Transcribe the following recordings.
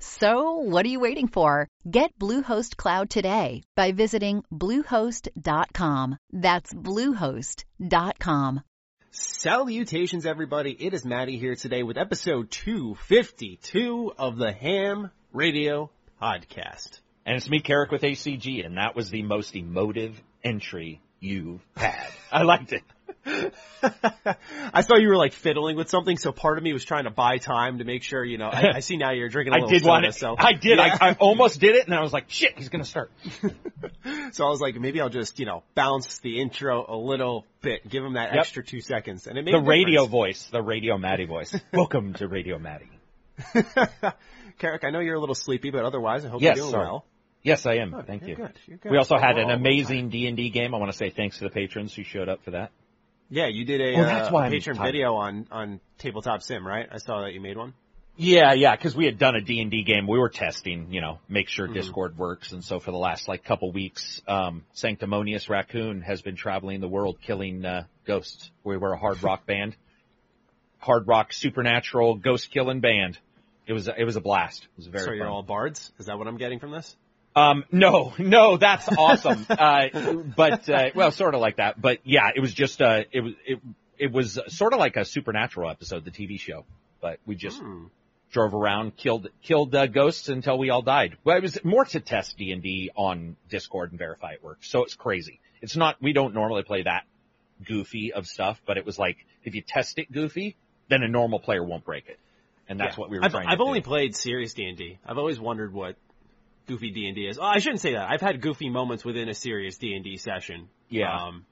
So, what are you waiting for? Get Bluehost Cloud today by visiting bluehost.com. That's bluehost.com. Salutations, everybody. It is Maddie here today with episode 252 of the Ham Radio Podcast. And it's me, Carrick, with ACG, and that was the most emotive entry you've had. I liked it. I saw you were like fiddling with something, so part of me was trying to buy time to make sure, you know, I, I see now you're drinking a I little did soda, want it. so. I did. Yeah. I, I almost did it, and I was like, shit, he's going to start. so I was like, maybe I'll just, you know, bounce the intro a little bit, give him that Yep. extra two seconds. And it made The radio voice, the radio Maddie voice. Welcome to Radio Maddie. Carrick, I know you're a little sleepy, but otherwise I hope Yes, you're doing sorry. well. Yes, I am. Good, Thank you're you. good, good. We also had an amazing D&D game. I want to say thanks to the patrons who showed up for that. Yeah, you did a, Oh, that's uh, why I'm patron video on, on Tabletop Sim, right? I saw that you made one. Yeah, yeah, because we had done a D&D game. We were testing, you know, make sure Mhm. Discord works. And so for the last like couple weeks, um, Sanctimonious Raccoon has been traveling the world killing, uh, ghosts. We were a hard rock band. Hard rock supernatural ghost killing band. It was, a- it was a blast. It was very so you're fun. all bards? Is that what I'm getting from this? Um, no, no, that's awesome. uh, but, uh, well, sort of like that. But yeah, it was just, uh, it was, it, it was sort of like a supernatural episode, the TV show. But we just Hmm. drove around, killed, killed, uh, ghosts until we all died. Well, it was more to test D&D on Discord and verify it works. So it's crazy. It's not, we don't normally play that goofy of stuff, but it was like, if you test it goofy, then a normal player won't break it. And that's Yeah. what we were I've, trying I've only do. played serious D&D. I've always wondered what goofy D&D is. Oh, I shouldn't say that. I've had goofy moments within a serious D&D session. Yeah. Um,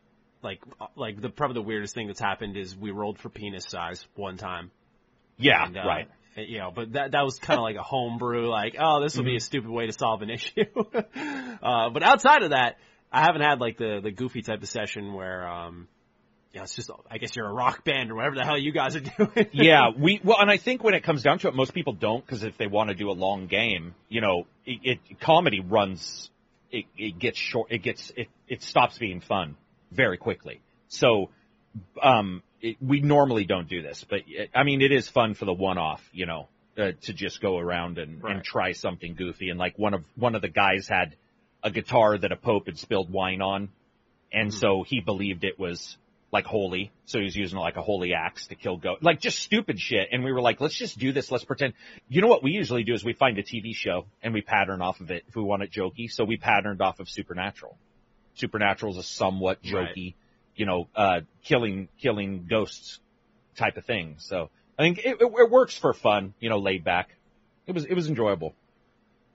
like, like the, probably the weirdest thing that's happened is we rolled for penis size one time. yeah, And, uh, right. You know, but that that was kind of like a homebrew, like, oh, this will Mm-hmm. be a stupid way to solve an issue. uh, but outside of that, I haven't had like the the goofy type of session where, um, yeah, it's just, I guess you're a rock band or whatever the hell you guys are doing. yeah, we well, and I think when it comes down to it, most people don't because if they want to do a long game, you know, it, it comedy runs, it, it gets short, it gets it it stops being fun very quickly. So, um, it, we normally don't do this, but it, I mean, it is fun for the one-off, you know, uh, to just go around and, Right. and try something goofy. And like one of one of the guys had a guitar that a pope had spilled wine on, and Mhm. so he believed it was like holy. So he was using like a holy axe to kill goat, like just stupid shit. And we were like, let's just do this. Let's pretend. You know what we usually do is we find a TV show and we pattern off of it if we want it jokey. So we patterned off of Supernatural. Supernatural is a somewhat Right. jokey, you know, uh, killing, killing ghosts type of thing. So I think it, it, it works for fun, you know, laid back. It was, it was enjoyable.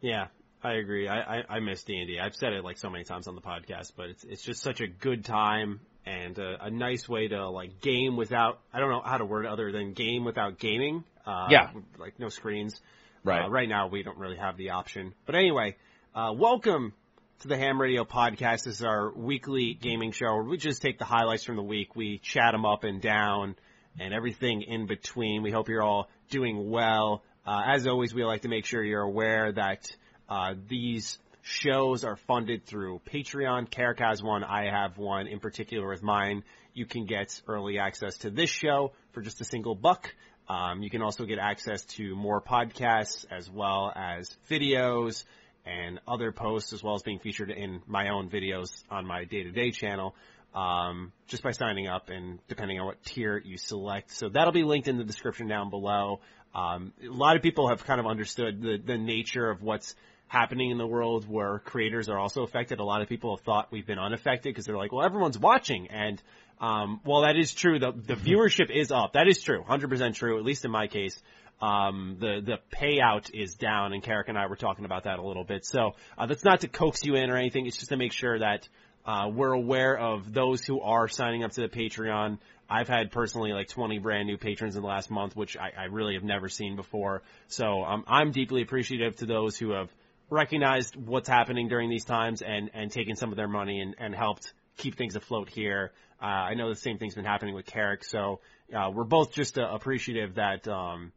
Yeah, I agree. I, I, I miss D and D. I've said it like so many times on the podcast, but it's it's just such a good time and a, a nice way to like game without. I don't know how to word it other than game without gaming. Uh, Yeah. like no screens. Right. Uh, right now we don't really have the option. But anyway, uh, welcome to the Ham Radio Podcast. This is our weekly gaming show where we just take the highlights from the week. We chat them up and down and everything in between. We hope you're all doing well. Uh, as always, we like to make sure you're aware that uh, these shows are funded through Patreon. Carrick has one. I have one in particular with mine. You can get early access to this show for just a single buck. Um, you can also get access to more podcasts as well as videos and other posts as well as being featured in my own videos on my day-to-day channel um, just by signing up and depending on what tier you select. So that'll be linked in the description down below. Um, a lot of people have kind of understood the, the nature of what's happening in the world where creators are also affected. A lot of people have thought we've been unaffected because they're like, well, everyone's watching. And, um, while that is true, the, the viewership is up. That is true. 100% true, at least in my case. um, the the payout is down, and Carrick and I were talking about that a little bit. So uh, that's not to coax you in or anything. It's just to make sure that uh, we're aware of those who are signing up to the Patreon. I've had personally like 20 brand new patrons in the last month, which I, I really have never seen before. So um, I'm deeply appreciative to those who have recognized what's happening during these times and and taken some of their money and, and helped keep things afloat here. Uh, I know the same thing's been happening with Carrick, so uh, we're both just uh, appreciative that um,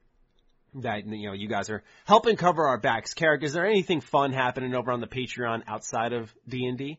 that you know you guys are helping cover our backs. Carrick, is there anything fun happening over on the Patreon outside of D and D?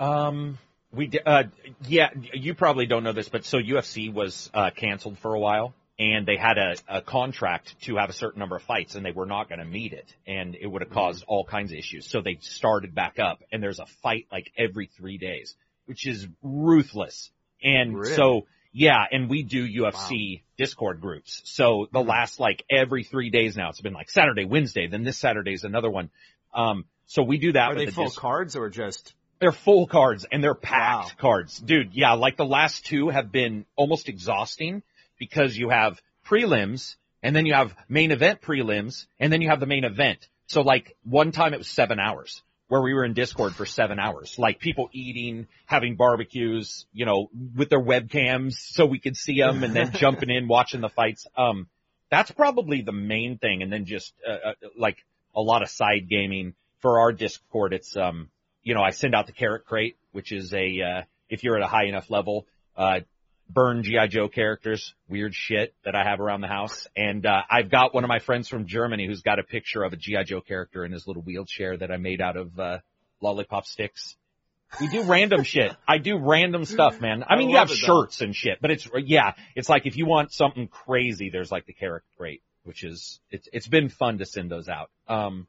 Um, we uh yeah, you probably don't know this, but so UFC was uh canceled for a while and they had a, a contract to have a certain number of fights and they were not going to meet it and it would have caused all kinds of issues. So they started back up and there's a fight like every 3 days, which is ruthless. And Really? so yeah, and we do UFC Discord groups. So the last like every 3 days now it's been like Saturday, Wednesday, then this Saturday's another one. Um so we do that Are they the full cards or just? they're full cards and they're packed Wow. cards. Dude, yeah, like the last two have been almost exhausting because you have prelims and then you have main event prelims and then you have the main event. So like one time it was seven hours where we were in Discord for seven hours, like people eating, having barbecues, you know, with their webcams so we could see them and then jumping in, watching the fights. Um, that's probably the main thing. And then just, uh, uh, like a lot of side gaming for our Discord. It's, um, you know, I send out the carrot crate, which is a, uh, if you're at a high enough level, uh, burn GI Joe characters, weird shit that I have around the house. And, uh, I've got one of my friends from Germany who's got a picture of a GI Joe character in his little wheelchair that I made out of, uh, lollipop sticks. We do random shit. I do random stuff, man. I I mean, you have it, though. shirts and shit, but it's, yeah, it's like if you want something crazy, there's like the character crate, which is, it's, it's been fun to send those out. Um,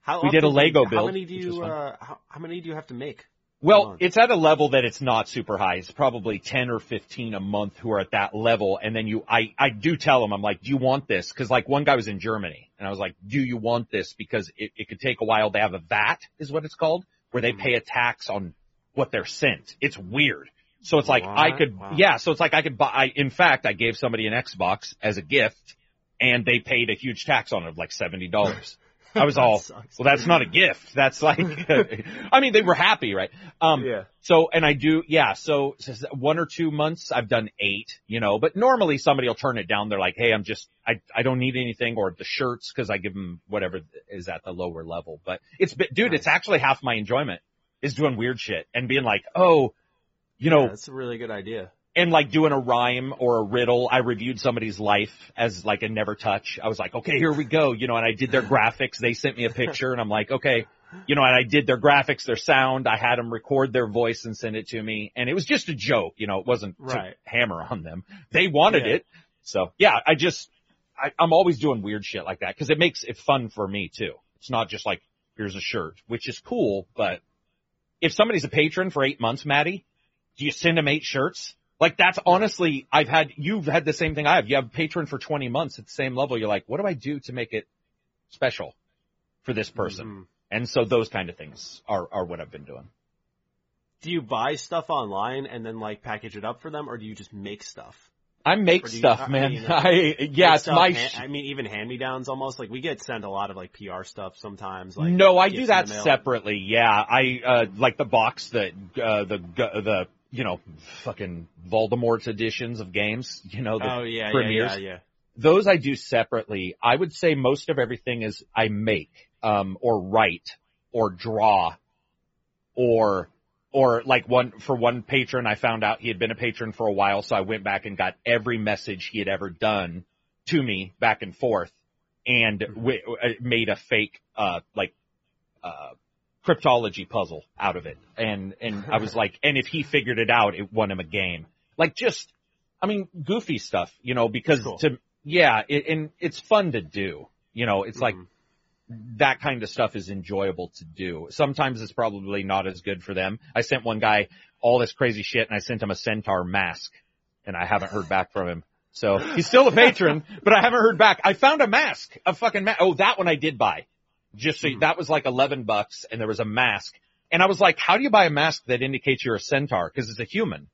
How We did a Lego you- Lego How many do you? Uh, how, how many do you have to make? Well, it's at a level that it's not super high. It's probably 10 or 15 a month who are at that level. And then you, I, I do tell them, I'm like, do you want this? Cause like one guy was in Germany and I was like, do you want this? Because it, it could take a while. They have a VAT is what it's called where they Mhm. pay a tax on what they're sent. It's weird. So it's like I could, Wow. yeah. So it's like I could buy, I, in fact, I gave somebody an Xbox as a gift and they paid a huge tax on it of like $70. I was all, sucks. well, that's not a gift. That's like, I mean, they were happy, right? Um, yeah. so, and I do, yeah, so, so one or two months I've done eight, you know, but normally somebody will turn it down. They're like, hey, I'm just, I, I don't need anything or the shirts cause I give them whatever is at the lower level. But it's, been- dude, it's actually half my enjoyment is doing weird shit and being like, oh, you know, Yeah, that's a really good idea. And like doing a rhyme or a riddle. I reviewed somebody's life as like a never touch. I was like, okay, here we go, you know, and I did their graphics. They sent me a picture and I'm like, okay, you know, and I did their graphics, their sound. I had them record their voice and send it to me. And it was just a joke, you know, it wasn't to hammer on them. They wanted Yeah. it. So yeah, I just, I, I'm always doing weird shit like that because it makes it fun for me too. It's not just like, here's a shirt, which is cool, but if somebody's a patron for eight months, Maddie, do you send them eight shirts? Like that's honestly, I've had, you've had the same thing I have. You have a patron for 20 months at the same level. You're like, what do I do to make it special for this person? Mhm. And so those kind of things are, are what I've been doing. Do you buy stuff online and then like package it up for them, or do you just make stuff? I make do you- stuff, I man. mean, I, yeah, it's stuff, my, sh- I mean, even hand me downs almost. Like we get sent a lot of like PR stuff sometimes. Like no, I do that separately. Yeah, I uh like the box that uh the the you know fucking Voldemort's editions of games. You know, the Oh yeah, yeah, premieres. yeah, yeah. those I do separately. I would say most of everything is I make, um, or write, or draw, or, or like one, for one patron, I found out he had been a patron for a while, so I went back and got every message he had ever done to me back and forth, and w- w- made a fake, uh, like, uh, cryptology puzzle out of it. And, and I was like, and if he figured it out, it won him a game. Like just, I mean, goofy stuff, you know, because Cool. to, yeah, it, and it's fun to do. You know, it's like Mhm. that kind of stuff is enjoyable to do. Sometimes it's probably not as good for them. I sent one guy all this crazy shit and I sent him a centaur mask and I haven't heard back from him. So he's still a patron, but I haven't heard back. I found a mask, a fucking mask. Oh, that one I did buy. Just so Mhm. that was like 11 bucks and there was a mask. And I was like, how do you buy a mask that indicates you're a centaur? Cause it's a human,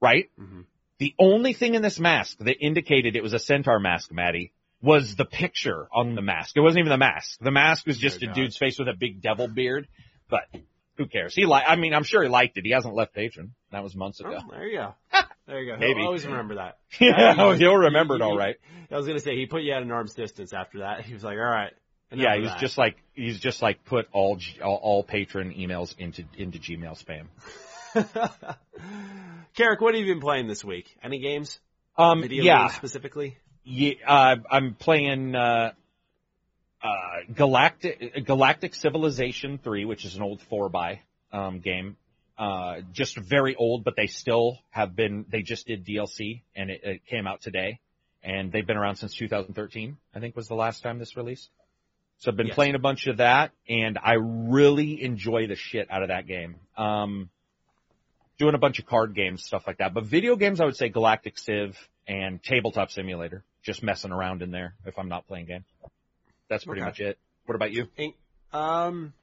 right? Mhm. The only thing in this mask that indicated it was a centaur mask, Maddie, was the picture on the mask. It wasn't even the mask. The mask was just Oh, a God. dude's face with a big devil beard. But who cares? He like. I mean, I'm sure he liked it. He hasn't left Patron. That was months ago. Oh, there you go. There you go. Maybe. He'll always remember that. yeah, He- he'll remember it all right. I was gonna say he put you at an arm's distance after that. He was like, all right. Enough Yeah, he's that. just like he's just like put all G- all, all patron emails into into Gmail spam. Carrick, what have you been playing this week? Any games? Um, Video yeah, games specifically? yeah. Uh, I'm playing uh, uh, Galactic Galactic Civilization Three, which is an old four by um, game. Uh, just very old, but they still have been. They just did DLC, and it, it came out today, and they've been around since 2013. I think was the last time this released. So I've been Yes. playing a bunch of that, and I really enjoy the shit out of that game. Um, doing a bunch of card games, stuff like that. But video games, I would say Galactic Civ and Tabletop Simulator. Just messing around in there if I'm not playing games. That's pretty Okay. much it. What about you? Um,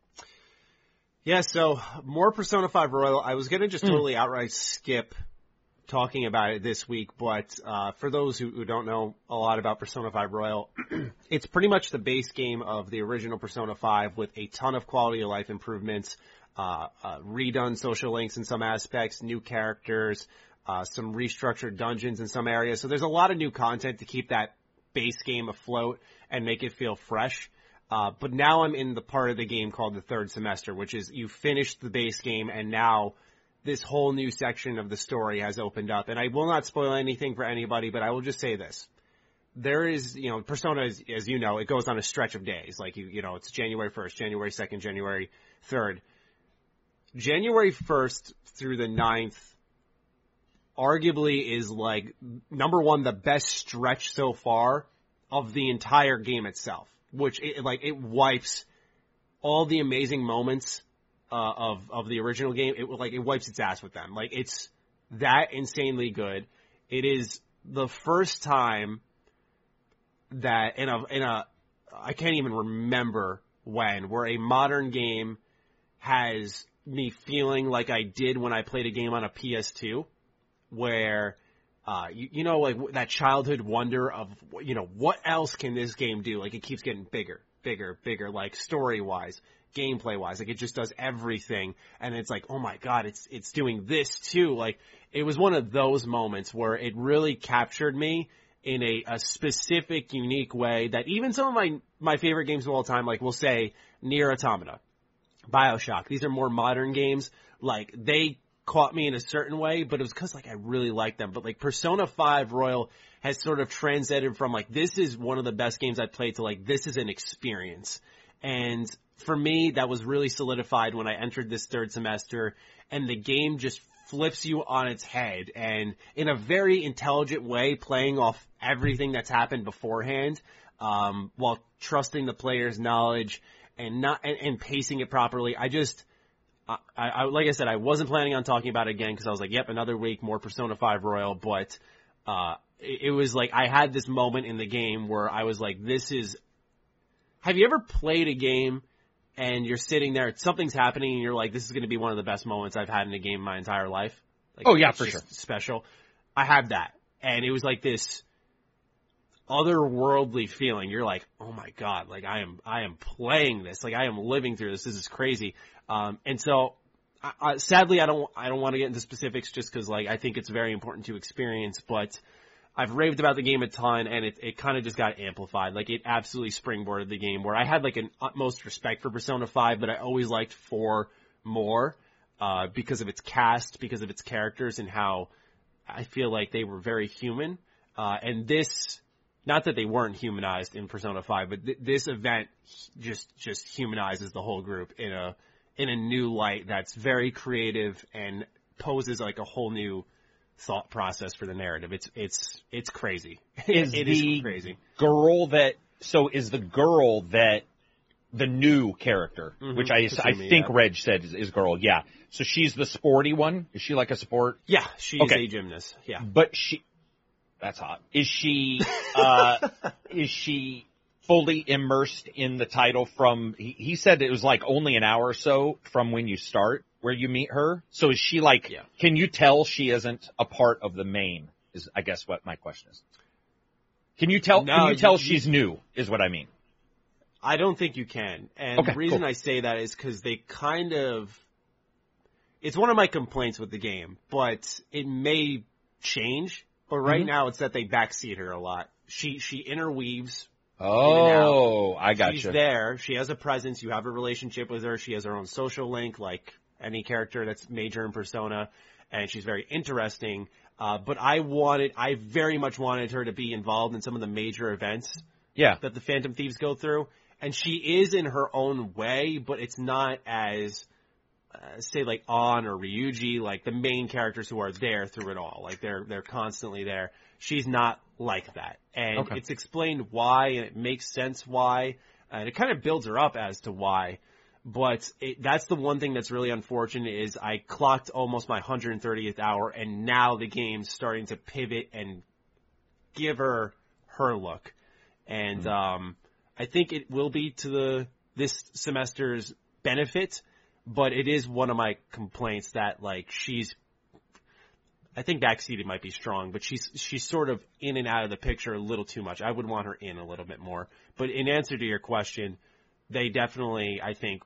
yeah, so more Persona 5 Royal. I was gonna just Hmm. totally outright skip talking about it this week, but uh, for those who, who don't know a lot about Persona 5 Royal, it's pretty much the base game of the original Persona 5 with a ton of quality of life improvements, uh, uh, redone social links in some aspects, new characters, uh, some restructured dungeons in some areas. So there's a lot of new content to keep that base game afloat and make it feel fresh. Uh, but now I'm in the part of the game called the third semester, which is you finished the base game and now this whole new section of the story has opened up. And I will not spoil anything for anybody, but I will just say this. There is, you know, Persona, is, as you know, it goes on a stretch of days. Like, you, you know, it's January 1st, January 2nd, January 3rd. January 1st through the 9th arguably is like, number one, the best stretch so far of the entire game itself, which it, like it wipes all the amazing moments uh, of of the original game. It like it wipes its ass with them. Like it's that insanely good. It is the first time that in a in a I can't even remember when where a modern game has me feeling like I did when I played a game on a PS2 where uh, you, you know, like that childhood wonder of, you know, what else can this game do? Like it keeps getting bigger, bigger, bigger, like story wise, gameplay wise, like it just does everything. And it's like, oh my God, it's, it's doing this too. Like it was one of those moments where it really captured me in a, a specific, unique way that even some of my, my favorite games of all time, like we'll say Nier Automata, Bioshock. These are more modern games. Like they caught me in a certain way, but it was because like I really liked them. But like Persona 5 Royal has sort of transcended from like this is one of the best games I've played to like this is an experience. And for me, that was really solidified when I entered this third semester and the game just flips you on its head and in a very intelligent way playing off everything that's happened beforehand, um, while trusting the player's knowledge and not, and, and pacing it properly. I just, I, I, like I said, I wasn't planning on talking about it again because I was like, yep, another week, more Persona 5 Royal, but, uh, it, it was like, I had this moment in the game where I was like, this is, have you ever played a game and you're sitting there, something's happening and you're like, this is going to be one of the best moments I've had in a game my entire life? Like, Oh, yeah, for sure. Special. I had that. And it was like this otherworldly feeling. You're like, oh my god, like I am, I am playing this, like I am living through this. This is crazy. Um, and so, I, I, sadly, I don't, I don't want to get into specifics just because, like, I think it's very important to experience. But I've raved about the game a ton, and it, it kind of just got amplified. Like, it absolutely springboarded the game. Where I had like an utmost respect for Persona Five, but I always liked Four more uh, because of its cast, because of its characters, and how I feel like they were very human. Uh, and this, not that they weren't humanized in Persona 5, but th- this event just, just humanizes the whole group in a, in a new light that's very creative and poses like a whole new thought process for the narrative. It's, it's, it's crazy. Is It is crazy. girl that so is the girl that the new character, Mhm, which I I think yeah. Reg said is, is girl. Yeah. So she's the sporty one. Is she like a sport? Yeah, she's Okay. a gymnast. Yeah. But she, that's hot. Is she, uh, is she fully immersed in the title from, he, he said it was like only an hour or so from when you start where you meet her. So is she like, Yeah. can you tell she isn't a part of the main is I guess what my question is. Can you tell? No, can you tell you- she's new? Is what I mean. I don't think you can. And Okay, the reason cool. I say that is because they kind of, it's one of my complaints with the game, but it may change. But right Mhm. now it's that they backseat her a lot. She, she interweaves. Oh, I got She's you. there. She has a presence. You have a relationship with her. She has her own social link, like any character that's major in Persona. And she's very interesting. Uh, but I wanted, I very much wanted her to be involved in some of the major events Yeah. that the Phantom Thieves go through, and she is in her own way, but it's not as uh, say like Ann or Ryuji, like the main characters who are there through it all. Like they're they're constantly there. She's not like that, and Okay. it's explained why, and it makes sense why, and it kind of builds her up as to why. But it, that's the one thing that's really unfortunate is I clocked almost my 130th hour, and now the game's starting to pivot and give her her look and um, I think it will be to the this semester's benefit, but it is one of my complaints that like she's. I think backseated might be strong, but she's she's sort of in and out of the picture a little too much. I would want her in a little bit more. But in answer to your question, they definitely I think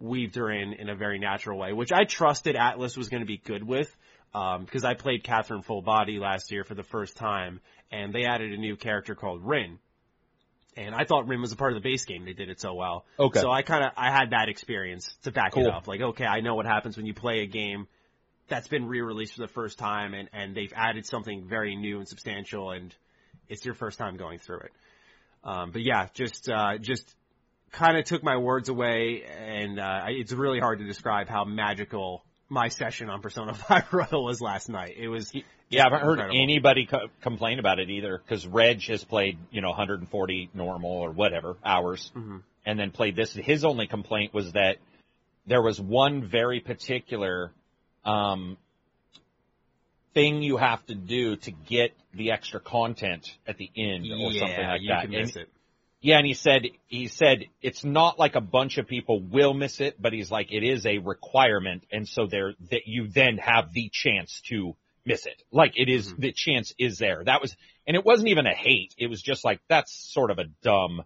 weaved her in in a very natural way, which I trusted Atlus was going to be good with. Um, because I played Catherine Full Body last year for the first time, and they added a new character called Rin. And I thought Rin was a part of the base game. They did it so well. Okay. So I kind of I had that experience to back Cool. it up. Like, okay, I know what happens when you play a game that's been re-released for the first time, and and they've added something very new and substantial, and it's your first time going through it. Um, but yeah, just uh, just kind of took my words away, and uh, it's really hard to describe how magical my session on Persona 5 Royal was last night. It was Yeah, I haven't heard incredible. anybody co- complain about it either because Reg has played, you know, 140 normal or whatever hours Mhm. and then played this. His only complaint was that there was one very particular, um, thing you have to do to get the extra content at the end or yeah, something like you that. can And- miss it. Yeah, and he said he said it's not like a bunch of people will miss it, but he's like it is a requirement, and so there that you then have the chance to miss it. Like it is- Mhm. the chance is there. That was, and it wasn't even a hate. It was just like that's sort of a dumb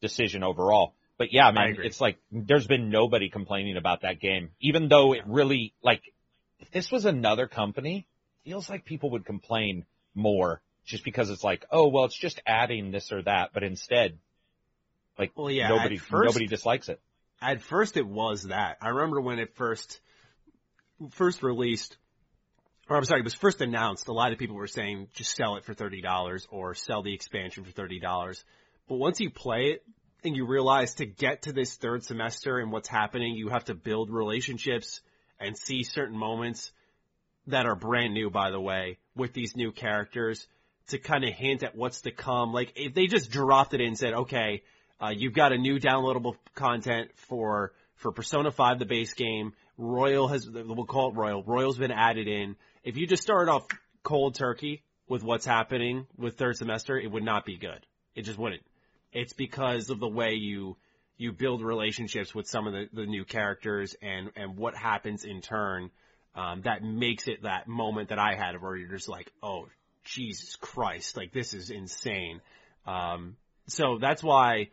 decision overall. But yeah, man, it's like there's been nobody complaining about that game, even though it really like if this was another company, feels like people would complain more just because it's like, oh well, it's just adding this or that, but instead. Like Well, yeah, nobody, first- nobody dislikes it. At first, it was that. I remember when it first first released, or I'm sorry, it was first announced. A lot of people were saying just sell it for thirty dollars or sell the expansion for thirty dollars. But once you play it and you realize to get to this third semester and what's happening, you have to build relationships and see certain moments that are brand new, by the way, with these new characters to kind of hint at what's to come. Like if they just dropped it in and said, okay, uh, you've got a new downloadable content for for Persona 5, the base game. Royal has we'll call it Royal. Royal's been added in. If you just start off cold turkey with what's happening with third semester, it would not be good. It just wouldn't. It's because of the way you you build relationships with some of the, the new characters and and what happens in turn um, that makes it that moment that I had where you're just like, oh Jesus Christ, like this is insane. Um, so that's why,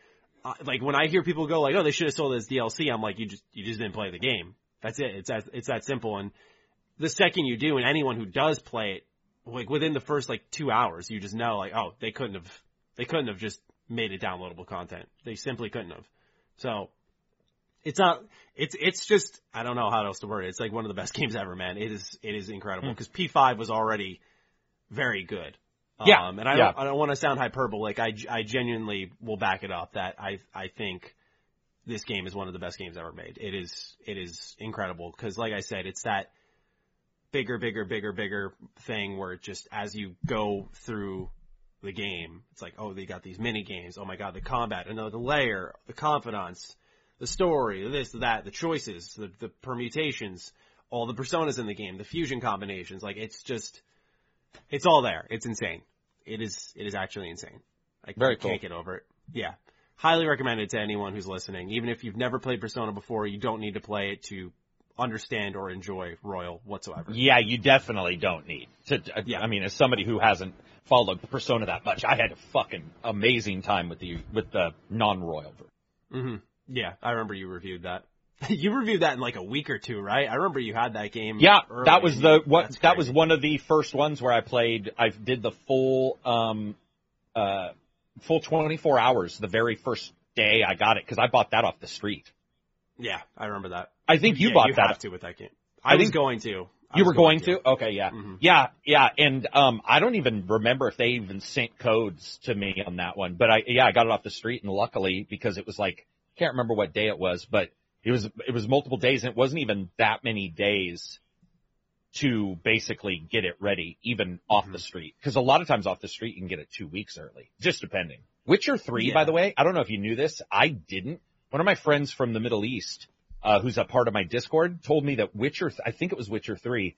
uh, like when I hear people go like, oh, they should have sold it as DLC, I'm like, you just you just didn't play the game. That's it. It's that it's that simple. And the second you do, and anyone who does play it, like within the first like two hours, you just know like, oh, they couldn't have they couldn't have just made it downloadable content. They simply couldn't have. So it's not it's it's just I don't know how else to word it. It's like one of the best games ever, man. It is it is incredible Hmm. because P5 was already very good. Yeah, Um, and I yeah. don't I don't want to sound hyperbolic. I I genuinely will back it up that I I think this game is one of the best games ever made. It is it is incredible because like I said, it's that bigger bigger bigger bigger thing where it just as you go through the game, it's like oh they got these mini games. Oh my god, the combat, another layer, the confidants, the story, this, that, the choices, the, the permutations, all the personas in the game, the fusion combinations. Like it's just, it's all there. It's insane. It is, it is actually insane. I, Very can't cool. get over it. Yeah. Highly recommended to anyone who's listening. Even if you've never played Persona before, you don't need to play it to understand or enjoy Royal whatsoever. Yeah, you definitely don't need to. Uh, Yeah. I mean, as somebody who hasn't followed Persona that much, I had a fucking amazing time with the with the non-royal version. hmm Yeah, I remember you reviewed that. you reviewed that in like a week or two, right? I remember you had that game. Yeah, early that was the what that was one of the first ones where I played. I did the full um uh full 24 hours the very first day I got it because I bought that off the street. Yeah, I remember that. I think you Yeah, bought you that. have to with that game. I, I was going to. I You were going to? Okay, yeah. Mhm. Yeah, yeah, and um I don't even remember if they even sent codes to me on that one, but I yeah, I got it off the street and luckily because it was like can't remember what day it was, but it was it was multiple days and it wasn't even that many days to basically get it ready even off Mm-hmm. the street because a lot of times off the street you can get it 2 weeks early, just depending. Witcher 3 by the way, I don't know if you knew this, I didn't. One of my friends from the Middle East uh, who's a part of my Discord, told me that Witcher, I think it was Witcher 3,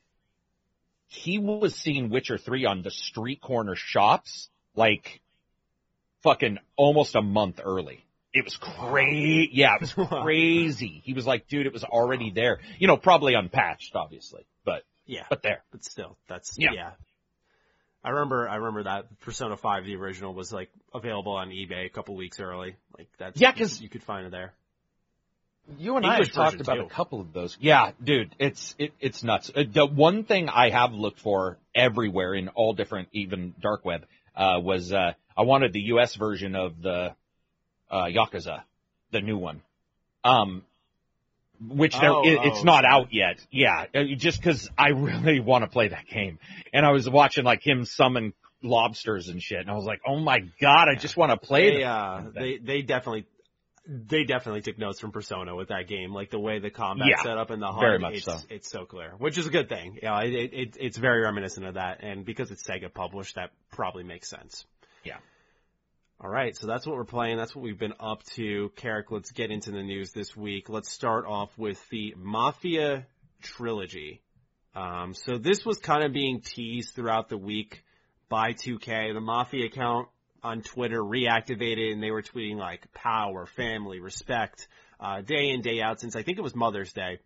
he was seeing Witcher 3 on the street corner shops, like, fucking almost a month early. It was crazy. Yeah, it was crazy. He was like, dude, it was already there. You know, probably unpatched, obviously, but, Yeah, but there. but still, that's Yeah. yeah. I remember, I remember that Persona 5, the original, was like available on eBay a couple weeks early. Like that's Yeah, 'cause- you could find it there. You and English I have talked about too. a couple of those. Yeah, dude, it's it, it's nuts. Uh, The one thing I have looked for everywhere in all different, even dark web, uh, was uh, I wanted the U.S. version of the uh, Yakuza, the new one. Um, which there, Oh, it, it's oh, not okay. out yet. Yeah, uh, just because I really want to play that game, and I was watching like him summon lobsters and shit, and I was like, oh my god, I just want to play They, uh, they, they definitely, they definitely took notes from Persona with that game, like the way the combat Yeah, set up and the HUD. very much it's, so. It's so clear, which is a good thing. Yeah, it, it, it's very reminiscent of that, and because it's Sega published, that probably makes sense. Yeah. All right, so that's what we're playing. That's what we've been up to. Carrick, let's get into the news this week. Let's start off with the Mafia trilogy. Um, so this was kind of being teased throughout the week by 2K. The Mafia account on Twitter reactivated and they were tweeting like power, family, respect, uh, day in, day out since I think it was Mother's Day.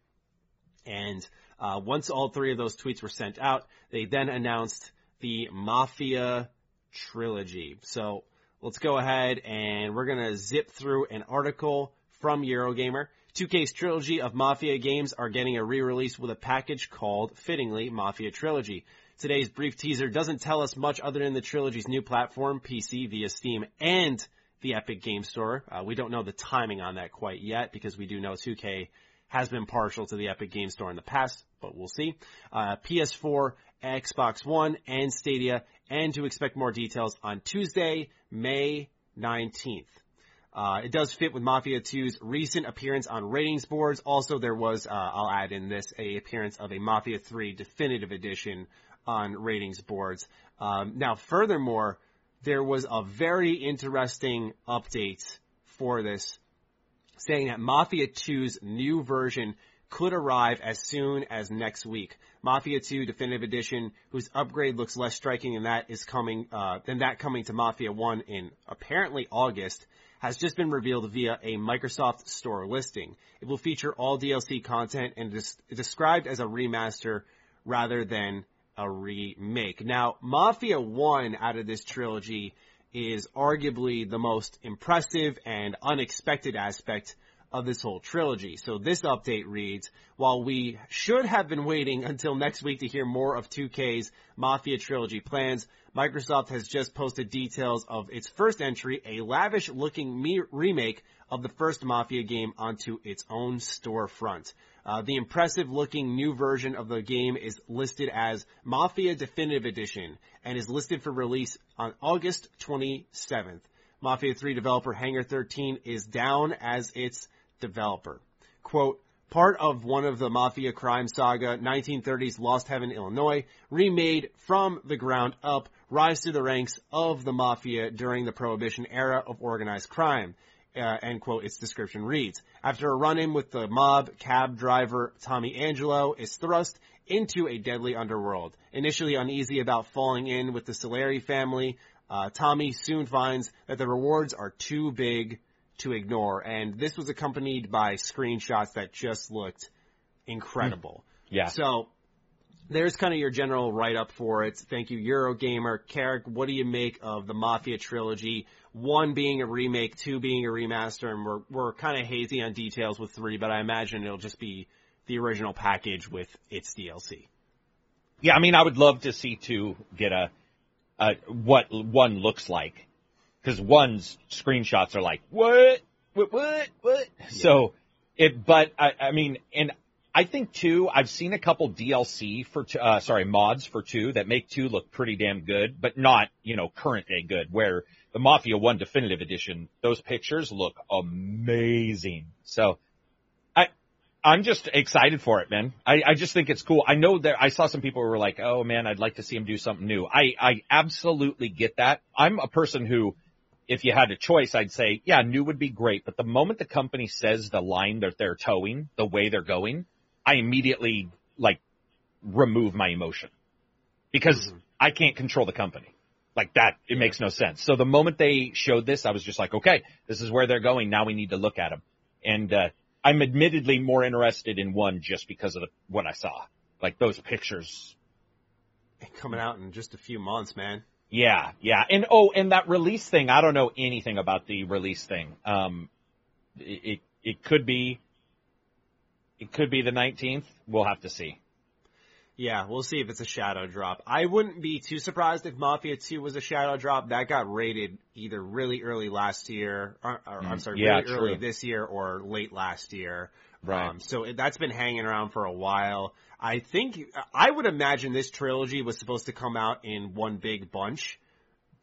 And, uh, once all three of those tweets were sent out, they then announced the Mafia trilogy. So let's go ahead and we're gonna zip through an article from Eurogamer. 2K's trilogy of Mafia games are getting a re-release with a package called, fittingly, Mafia Trilogy. Today's brief teaser doesn't tell us much other than the trilogy's new platform, PC, via Steam, and the Epic Game Store. Uh, we don't know the timing on that quite yet because we do know 2K has been partial to the Epic Game Store in the past, but we'll see. Uh, PS4, Xbox One, and Stadia, and to expect more details on Tuesday, May 19th. Uh, it does fit with Mafia 2's recent appearance on ratings boards. Also, there was, uh, I'll add in this, a appearance of a Mafia 3 definitive edition on ratings boards. Um, now, furthermore, there was a very interesting update for this saying that Mafia 2's new version could arrive as soon as next week. Mafia 2 Definitive Edition, whose upgrade looks less striking than that is coming, uh, than that coming to Mafia 1 in apparently August, has just been revealed via a Microsoft Store listing. It will feature all DLC content and is described as a remaster rather than a remake. Now, Mafia 1 out of this trilogy is arguably the most impressive and unexpected aspect of this whole trilogy. So this update reads, while we should have been waiting until next week to hear more of 2K's Mafia trilogy plans, Microsoft has just posted details of its first entry, a lavish looking me- remake of the first Mafia game onto its own storefront. Uh, the impressive looking new version of the game is listed as Mafia Definitive Edition and is listed for release on August 27th. Mafia 3 developer Hangar 13 is down as its developer. Quote, part of one of the Mafia crime saga, 1930s Lost Heaven, Illinois, remade from the ground up, rise to the ranks of the Mafia during the Prohibition era of organized crime. Uh, end quote, its description reads. After a run-in with the mob, cab driver Tommy Angelo is thrust into a deadly underworld. Initially uneasy about falling in with the Salieri family, uh, Tommy soon finds that the rewards are too big to ignore. And this was accompanied by screenshots that just looked incredible. Hmm. Yeah. So there's kind of your general write up for it. Thank you, Eurogamer. Carrick, what do you make of the Mafia trilogy? One being a remake, two being a remaster, and we're we're kind of hazy on details with three, but I imagine it'll just be the original package with its DLC. Yeah, I mean, I would love to see two get a, a what one looks like, because one's screenshots are like what, what, what, what. So it, but I, I mean, and I think two. I've seen a couple DLC for two, uh, sorry mods for two that make two look pretty damn good, but not you know current day good. Where the Mafia One Definitive Edition, those pictures look amazing. So I I'm just excited for it, man. I, I just think it's cool. I know that I saw some people who were like, "Oh man, I'd like to see him do something new." I I absolutely get that. I'm a person who, if you had a choice, I'd say, yeah, new would be great. But the moment the company says the line that they're towing, the way they're going, I immediately like remove my emotion because Mhm. I can't control the company. Like that, it makes no sense. So the moment they showed this, I was just like, okay, this is where they're going. Now we need to look at them. And, uh, I'm admittedly more interested in one just because of the, what I saw. Like those pictures. Coming out in just a few months, man. Yeah, yeah. And oh, and that release thing, I don't know anything about the release thing. Um, it, it, it could be, it could be the 19th. We'll have to see. Yeah, we'll see if it's a shadow drop. I wouldn't be too surprised if Mafia 2 was a shadow drop. That got rated either really early last year, or, or I'm Mm, sorry, yeah, really early this year or late last year. Right. Um, so it, that's been hanging around for a while. I think, I would imagine this trilogy was supposed to come out in one big bunch,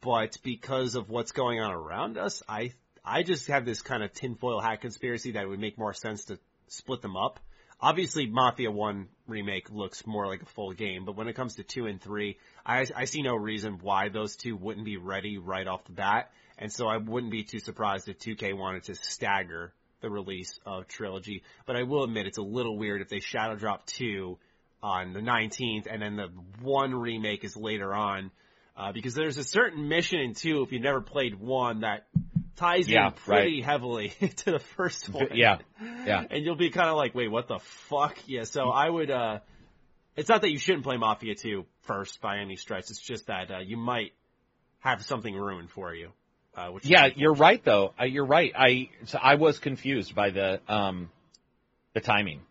but because of what's going on around us, I, I just have this kind of tinfoil hat conspiracy that it would make more sense to split them up. Obviously, Mafia 1 remake looks more like a full game, but when it comes to 2 and 3, I, I see no reason why those two wouldn't be ready right off the bat, and so I wouldn't be too surprised if 2K wanted to stagger the release of Trilogy. But I will admit it's a little weird if they shadow drop 2 on the 19th and then the 1 remake is later on, uh, because there's a certain mission in 2, if you've never played 1, that ties Yeah, in pretty heavily to the first one. Yeah, yeah. And you'll be kind of like, wait, what the fuck? Yeah, so I would, uh, it's not that you shouldn't play Mafia 2 first by any stretch. It's just that, uh, you might have something ruined for you. Uh, which Yeah, you're right though. Uh, you're right. I so I was confused by the um the timing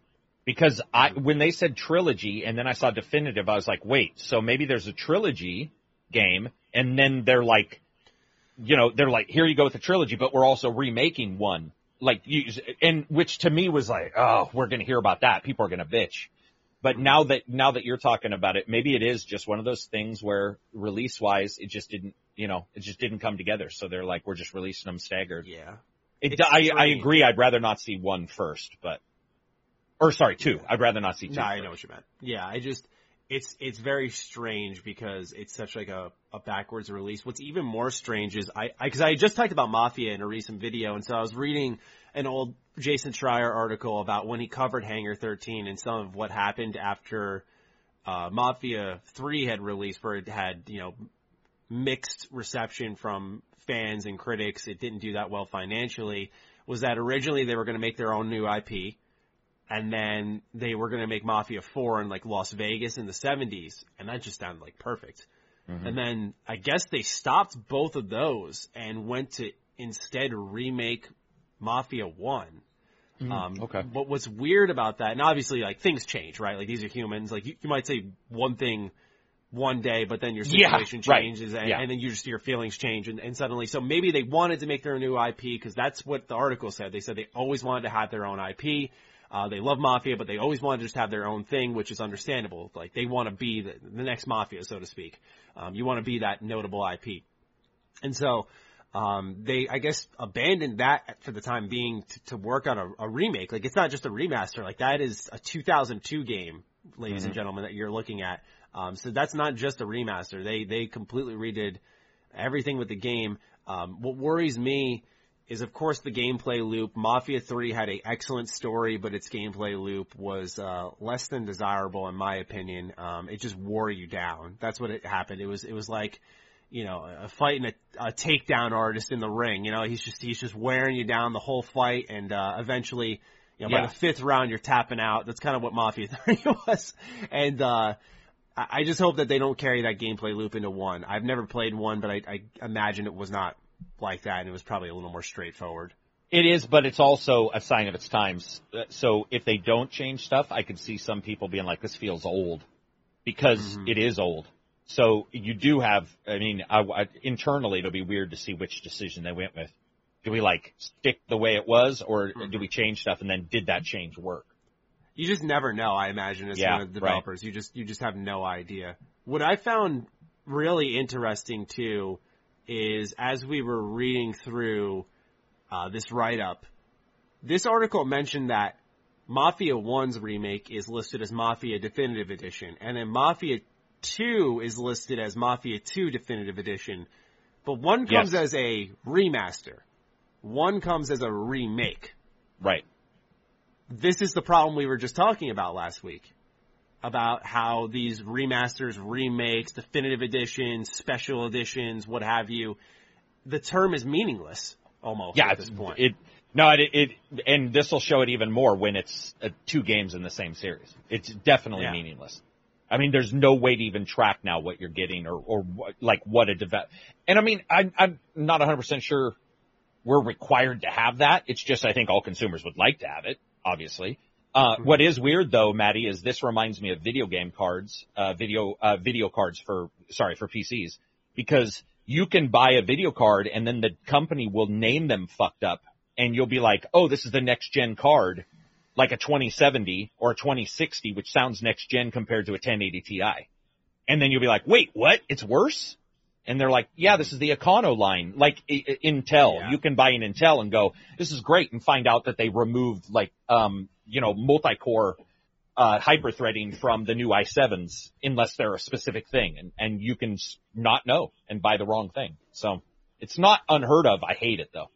because I when they said trilogy and then I saw definitive, I was like, wait, so maybe there's a trilogy game and then they're like, you know, they're like, here you go with the trilogy, but we're also remaking one. Like you, and which to me was like, oh, we're gonna hear about that. People are gonna bitch. But mm-hmm. now that now that you're talking about it, maybe it is just one of those things where release wise, it just didn't, you know, it just didn't come together. So they're like, we're just releasing them staggered. Yeah. It, I, I agree. I'd rather not see one first, but or sorry, two. I'd rather not see two. No, I know what you meant. Yeah, I just, it's, it's very strange because it's such like a, a backwards release. What's even more strange is I, I, cause I just talked about Mafia in a recent video and so I was reading an old Jason Schreier article about when he covered Hangar 13 and some of what happened after, uh, Mafia 3 had released where it had, you know, mixed reception from fans and critics. It didn't do that well financially. Was that originally they were going to make their own new IP, and then they were going to make Mafia 4 in like Las Vegas in the 70s, and that just sounded like perfect. Mm-hmm. And then I guess they stopped both of those and went to instead remake Mafia 1. Um, okay. But what's weird about that, and obviously like things change, right? Like these are humans. Like you, you might say one thing one day, but then your Yeah, situation right. changes and, Yeah. and then you just, your feelings change and, and suddenly, so maybe they wanted to make their new IP because that's what the article said. They said they always wanted to have their own IP. Uh, they love Mafia, but they always want to just have their own thing, which is understandable. Like they want to be the, the next Mafia, so to speak. Um, you want to be that notable IP. And so, um, they, I guess, abandoned that for the time being to, to work on a, a remake. Like, it's not just a remaster. Like, that is a 2002 game, ladies and gentlemen, that you're looking at. Um, so that's not just a remaster. They, they completely redid everything with the game. Um, what worries me is, of course, the gameplay loop. Mafia 3 had a excellent story, but its gameplay loop was, uh, less than desirable in my opinion. Um, it just wore you down. That's what it happened. It was, it was like, you know, a fighting a, a takedown artist in the ring. You know, he's just he's just wearing you down the whole fight, and uh, eventually, You know, by Yeah. the fifth round, you're tapping out. That's kind of what Mafia 3 was. And, uh, I I just hope that they don't carry that gameplay loop into one. I've never played one, but I, I imagine it was not like that, and it was probably a little more straightforward. It is, but it's also a sign of its times. Uh, So if they don't change stuff, I could see some people being like, "This feels old," because it is old. So you do have. I mean, I, I, internally, it'll be weird to see which decision they went with. Do we like stick the way it was, or do we change stuff? And then did that change work? You just never know, I imagine, as Yeah, one of the developers. You just you just have no idea. What I found really interesting too is as we were reading through uh, this write up, this article mentioned that Mafia 1's remake is listed as Mafia Definitive Edition, and then Mafia 2 is listed as Mafia 2 Definitive Edition, but one comes Yes. as a remaster. One comes as a remake. Right. This is the problem we were just talking about last week. About how these remasters, remakes, definitive editions, special editions, what have you, the term is meaningless almost Yeah. at this point. it. No, it, it and this will show it even more when it's uh, two games in the same series. It's definitely Yeah. meaningless. I mean, there's no way to even track now what you're getting or, or what, like what a develop. And I mean, I, I'm not 100% sure we're required to have that. It's just, I think all consumers would like to have it, obviously. Uh, what is weird though, Maddie, is this reminds me of video game cards, uh, video, uh, video cards for, sorry, for PCs, because you can buy a video card and then the company will name them fucked up and you'll be like, oh, this is the next gen card, like a 2070 or a 2060, which sounds next gen compared to a 1080 Ti. And then you'll be like, wait, what? It's worse? And they're like, yeah, this is the Econo line, like I- I- Intel. Yeah. You can buy an Intel and go, this is great, and find out that they removed like, um, you know, multi-core uh, hyper-threading from the new i7s, unless they're a specific thing, and and you can s- not know and buy the wrong thing. So it's not unheard of. I hate it though.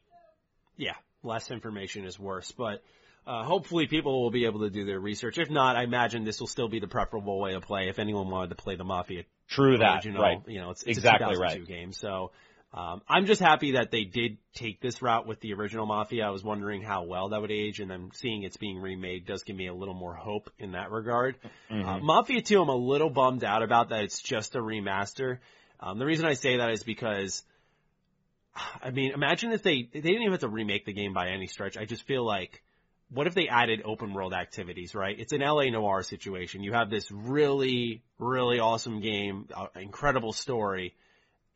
yeah, less information is worse, but uh, hopefully people will be able to do their research. If not, I imagine this will still be the preferable way to play if anyone wanted to play the Mafia True that, original. right? You know, it's, it's Exactly a 2002 right. game. So um, I'm just happy that they did take this route with the original Mafia. I was wondering how well that would age, and then seeing it's being remade does give me a little more hope in that regard. Mm-hmm. Uh, Mafia 2, I'm a little bummed out about that. It's just a remaster. Um, the reason I say that is because. I mean, imagine if they they didn't even have to remake the game by any stretch. I just feel like what if they added open world activities, right? It's an L.A. Noire situation. You have this really, really awesome game, uh, incredible story,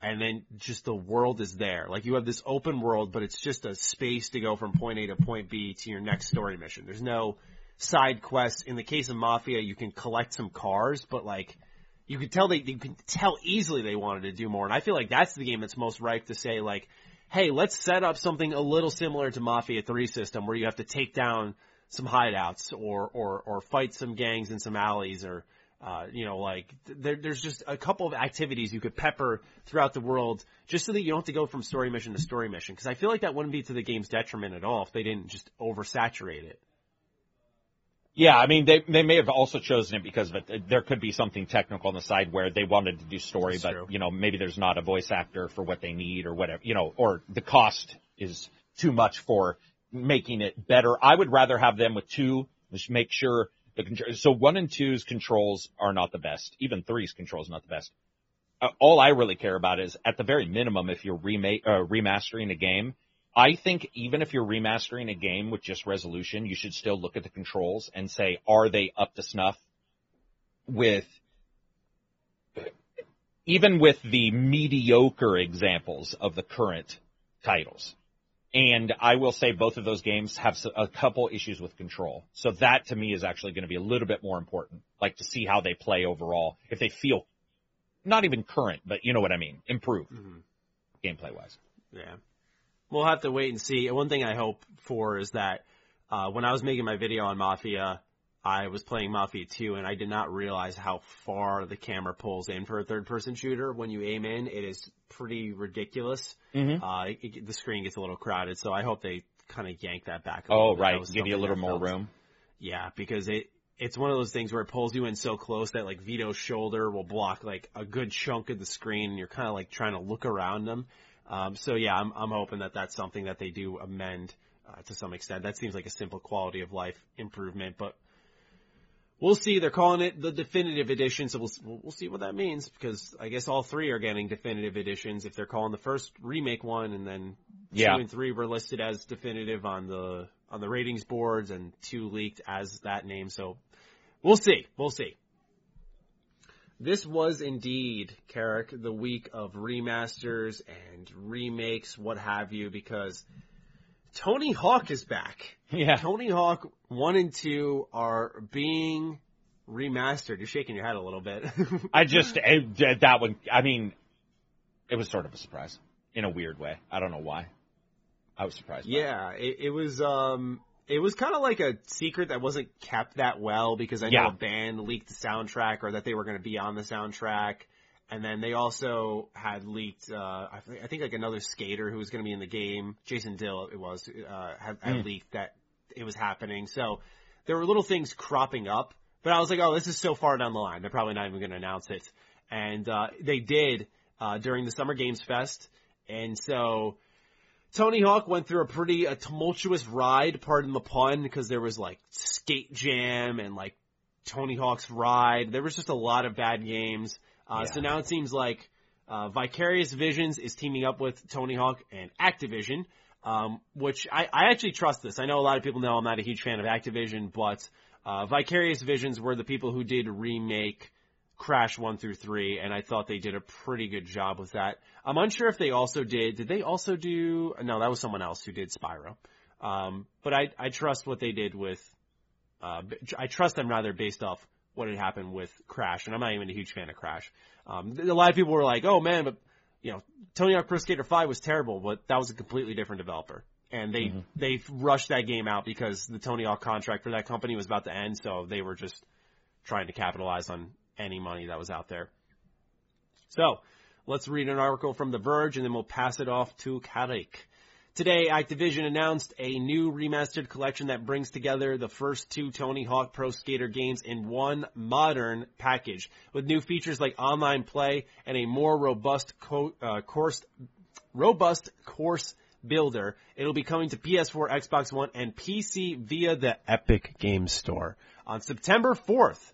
and then just the world is there. Like you have this open world, but it's just a space to go from point A to point B to your next story mission. There's no side quests. In the case of Mafia, you can collect some cars, but like, you could tell they, you can tell easily they wanted to do more. And I feel like that's the game that's most ripe to say like, hey, let's set up something a little similar to Mafia 3 system where you have to take down some hideouts or, or, or fight some gangs in some alleys or, uh, you know, like there, there's just a couple of activities you could pepper throughout the world just so that you don't have to go from story mission to story mission. Cause I feel like that wouldn't be to the game's detriment at all if they didn't just oversaturate it. Yeah, I mean, they they may have also chosen it because of it. There could be something technical on the side where they wanted to do story, That's but true. you know, maybe there's not a voice actor for what they need or whatever, you know, or the cost is too much for making it better. I would rather have them with two, just make sure the. So one and two's controls are not the best. Even three's controls not the best. Uh, all I really care about is at the very minimum, if you're remake uh, remastering a game, I think even if you're remastering a game with just resolution, you should still look at the controls and say, are they up to snuff with, even with the mediocre examples of the current titles. And I will say both of those games have a couple issues with control. So that to me is actually going to be a little bit more important, like to see how they play overall, if they feel not even current, but you know what I mean, improved gameplay wise. Yeah. We'll have to wait and see. One thing I hope for is that uh, when I was making my video on Mafia, I was playing Mafia 2 and I did not realize how far the camera pulls in for a third person shooter. When you aim in, it is pretty ridiculous. Mm-hmm. Uh, it, the screen gets a little crowded, so I hope they kind of yank that back. A Oh, bit. Right. Give you a little more felt- room. Yeah, because it it's one of those things where it pulls you in so close that like Vito's shoulder will block like a good chunk of the screen, and you're kind of like trying to look around them. Um, so yeah, I'm I'm hoping that that's something that they do amend uh, to some extent. That seems like a simple quality of life improvement, but we'll see. They're calling it the definitive edition, so we'll we'll see what that means because I guess all three are getting definitive editions. If they're calling the first remake one, and then Yeah. two and three were listed as definitive on the on the ratings boards, and two leaked as that name. So we'll see. We'll see. This was indeed, Carrick, the week of remasters and remakes, what have you, because Tony Hawk is back. Yeah. Tony Hawk 1 and 2 are being remastered. You're shaking your head a little bit. I just it, that one. I mean, it was sort of a surprise in a weird way. I don't know why. I was surprised. by it. yeah, it, it was, um, it was kind of like a secret that wasn't kept that well because I know Yeah. a band leaked the soundtrack or that they were going to be on the soundtrack. And then they also had leaked, uh, I, thi- I think like another skater who was going to be in the game, Jason Dill it was, uh, had, had Mm. leaked that it was happening. So there were little things cropping up, but I was like, oh, this is so far down the line. They're probably not even going to announce it. And, uh, they did, uh, during the Summer Games Fest. And so, Tony Hawk went through a pretty a tumultuous ride, pardon the pun, because there was like Skate Jam and like Tony Hawk's Ride. There was just a lot of bad games. Uh, So now it seems like uh, Vicarious Visions is teaming up with Tony Hawk and Activision, um, which I, I actually trust this. I know a lot of people know I'm not a huge fan of Activision, but uh, Vicarious Visions were the people who did remake Crash 1 through 3, and I thought they did a pretty good job with that. I'm unsure if they also did, did they also do, no, that was someone else who did Spyro. Um, but I, I trust what they did with, uh, I trust them rather based off what had happened with Crash, and I'm not even a huge fan of Crash. Um, a lot of people were like, oh man, but, you know, Tony Hawk Pro Skater 5 was terrible, but that was a completely different developer. And they, they rushed that game out because the Tony Hawk contract for that company was about to end, so they were just trying to capitalize on any money that was out there. So, let's read an article from The Verge and then we'll pass it off to Carrick. Today, Activision announced a new remastered collection that brings together the first two Tony Hawk Pro Skater games in one modern package, with new features like online play and a more robust co- uh, course, robust course builder. It'll be coming to PS4, Xbox One, and PC via the Epic Games Store on September 4th.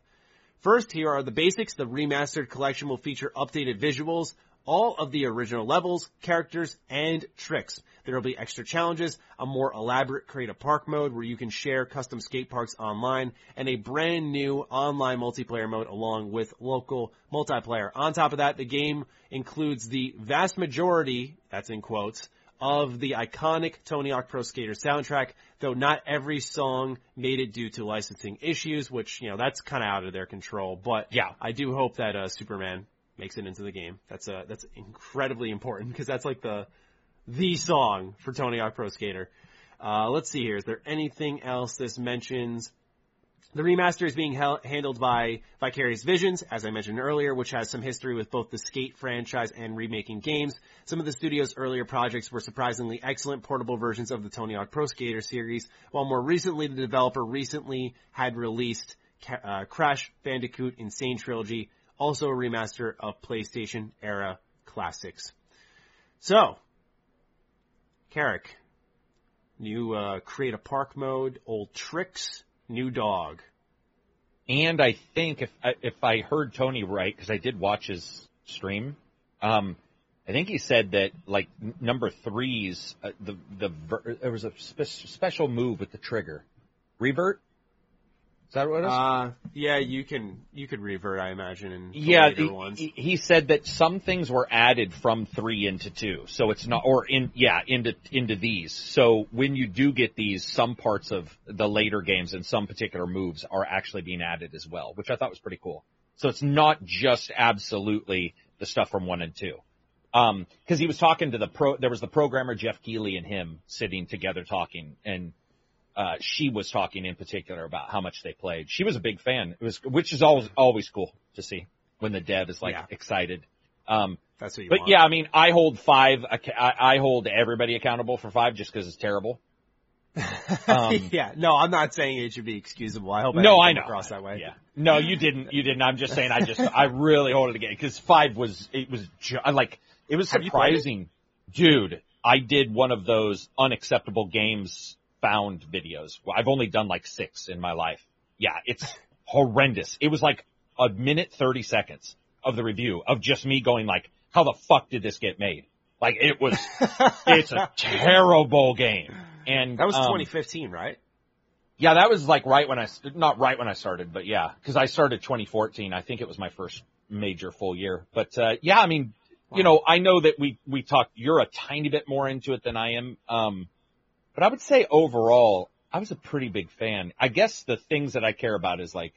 First, here are the basics. The remastered collection will feature updated visuals, all of the original levels, characters, and tricks. There will be extra challenges, a more elaborate create a park mode where you can share custom skate parks online, and a brand new online multiplayer mode along with local multiplayer. On top of that, the game includes the vast majority, that's in quotes, of the iconic Tony Hawk Pro Skater soundtrack, though not every song made it due to licensing issues, which, you know, that's kind of out of their control. But Yeah. I do hope that uh, Superman makes it into the game. That's uh, that's incredibly important because that's like the the song for Tony Hawk Pro Skater. Uh, let's see here. Is there anything else this mentions? The remaster is being hel- handled by Vicarious Visions, as I mentioned earlier, which has some history with both the Skate franchise and remaking games. Some of the studio's earlier projects were surprisingly excellent portable versions of the Tony Hawk Pro Skater series, while more recently the developer recently had released uh, Crash Bandicoot N. Sane Trilogy, also a remaster of PlayStation era classics. So, Carrick, new uh, create a park mode, old tricks, new dog. And I think if I- if I heard Tony right, because I did watch his stream, um, I think he said that like number threes, uh, the the ver- there was a spe- special move with the trigger, revert. Is that what it is? Uh, yeah, you can you could revert, I imagine, in yeah, later he, ones. he- he said that some things were added from three into two, so it's not, or in yeah into into these. So when you do get these, some parts of the later games and some particular moves are actually being added as well, which I thought was pretty cool. So it's not just absolutely the stuff from one and two. Um, cause he was talking to the pro, there was the programmer Jeff Keighley and him sitting together talking and, uh, she was talking in particular about how much they played. She was a big fan. It was, which is always, always cool to see when the dev is like Yeah. excited. Um, That's what you but want. yeah, I mean, I hold five, I I hold everybody accountable for five just cause it's terrible. Um, yeah, no, I'm not saying it should be excusable. I hope I no, I know. across that way. Yeah. No, you didn't. You didn't. I'm just saying. I just. I really hold it again because five was. It was ju- like. It was played it? surprising, dude. I did one of those unacceptable games found videos. Well, I've only done like six in my life. Yeah, it's horrendous. It was like a minute 30 seconds of the review of just me going like, how the fuck did this get made? Like it was, it's a terrible game. And That was um, 2015, right? Yeah, that was like right when I, not right when I started, but yeah, cause I started 2014. I think it was my first major full year. But, uh, yeah, I mean, you know, I know that we, we talked, you're a tiny bit more into it than I am. Um, but I would say overall, I was a pretty big fan. I guess the things that I care about is like,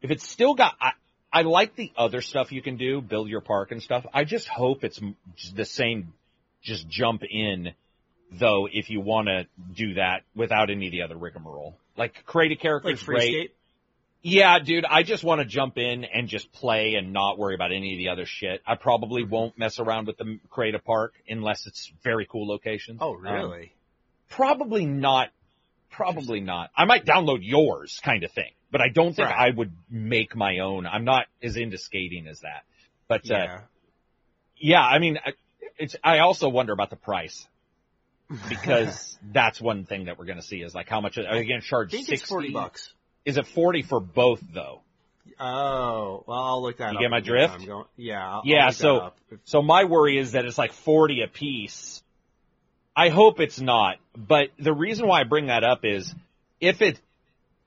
if it's still got, I, I like the other stuff you can do, build your park and stuff. I just hope it's the same, just jump in though if you want to do that without any of the other rigmarole. Like create a character Like is great. Freescape? Yeah, dude, I just want to jump in and just play and not worry about any of the other shit. I probably won't mess around with the creative park unless it's very cool locations. Oh, Um, really? probably not. Probably not. I might download yours kind of thing, but I don't think Right. I would make my own. I'm not as into skating as that. But, uh, yeah. yeah, I mean, I- it's, I also wonder about the price because that's one thing that we're going to see is like how much are they going to charge I think 60 it's 40 bucks. Is it 40 for both though? Oh, well, I'll look that You up. get my drift? I'm going, yeah. I'll, Yeah, so-. So my worry is that it's like 40 a piece. I hope it's not, but the reason why I bring that up is if it,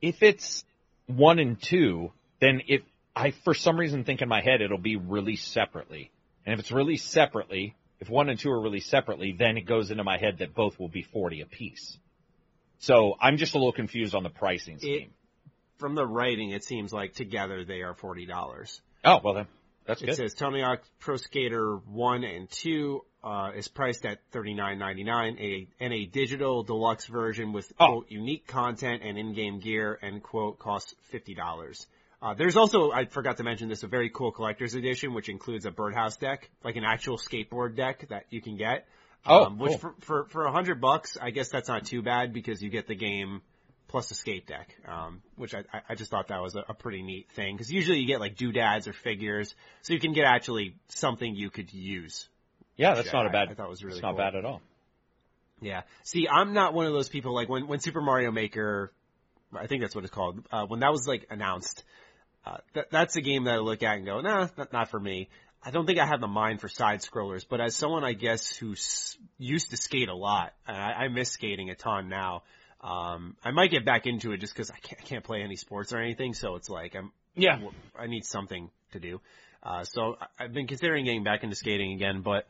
if it's one and two, then if I, for some reason think in my head it'll be released separately. And if it's released separately, if one and two are released separately, then it goes into my head that both will be 40 a piece. So I'm just a little confused on the pricing scheme. From the writing, it seems like together they are $40. oh, well then, that's It good. says Tony Hawk Pro Skater 1 and 2 uh, is priced at $39.99, a, and a digital deluxe version with, Oh. quote, unique content and in-game gear, end quote, costs $50. Uh, there's also, I forgot to mention this, a very cool collector's edition, which includes a Birdhouse deck, like an actual skateboard deck that you can get. Oh, um, which cool. for, for, for a hundred bucks, I guess that's not too bad because you get the game plus a skate deck, um, which I, I- just thought that was a, a pretty neat thing because usually you get like doodads or figures, so you can get actually something you could use. yeah, that's not a I- bad, I thought was really it's not cool. bad at all. Yeah. See, I'm not one of those people like when when Super Mario Maker, I think that's what it's called. Uh, when that was like announced, uh, that that's a game that I look at and go, nah, not, not for me. I don't think I have the mind for side scrollers, but as someone I guess who s- used to skate a lot, and I, I miss skating a ton now. Um, I might get back into it just because I can't, I can't play any sports or anything, so it's like I'm Yeah. I need something to do. Uh, so I've been considering getting back into skating again, but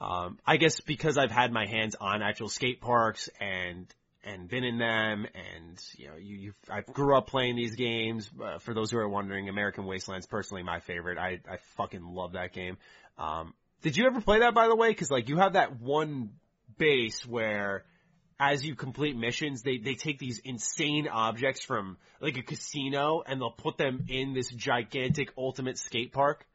um, I guess because I've had my hands on actual skate parks and and been in them, and you know, you, you I grew up playing these games. Uh, for those who are wondering, American Wasteland's personally my favorite. I I fucking love that game. Um, did you ever play that by the way? Because like you have that one base where as you complete missions, they, they take these insane objects from like a casino and they'll put them in this gigantic ultimate skate park.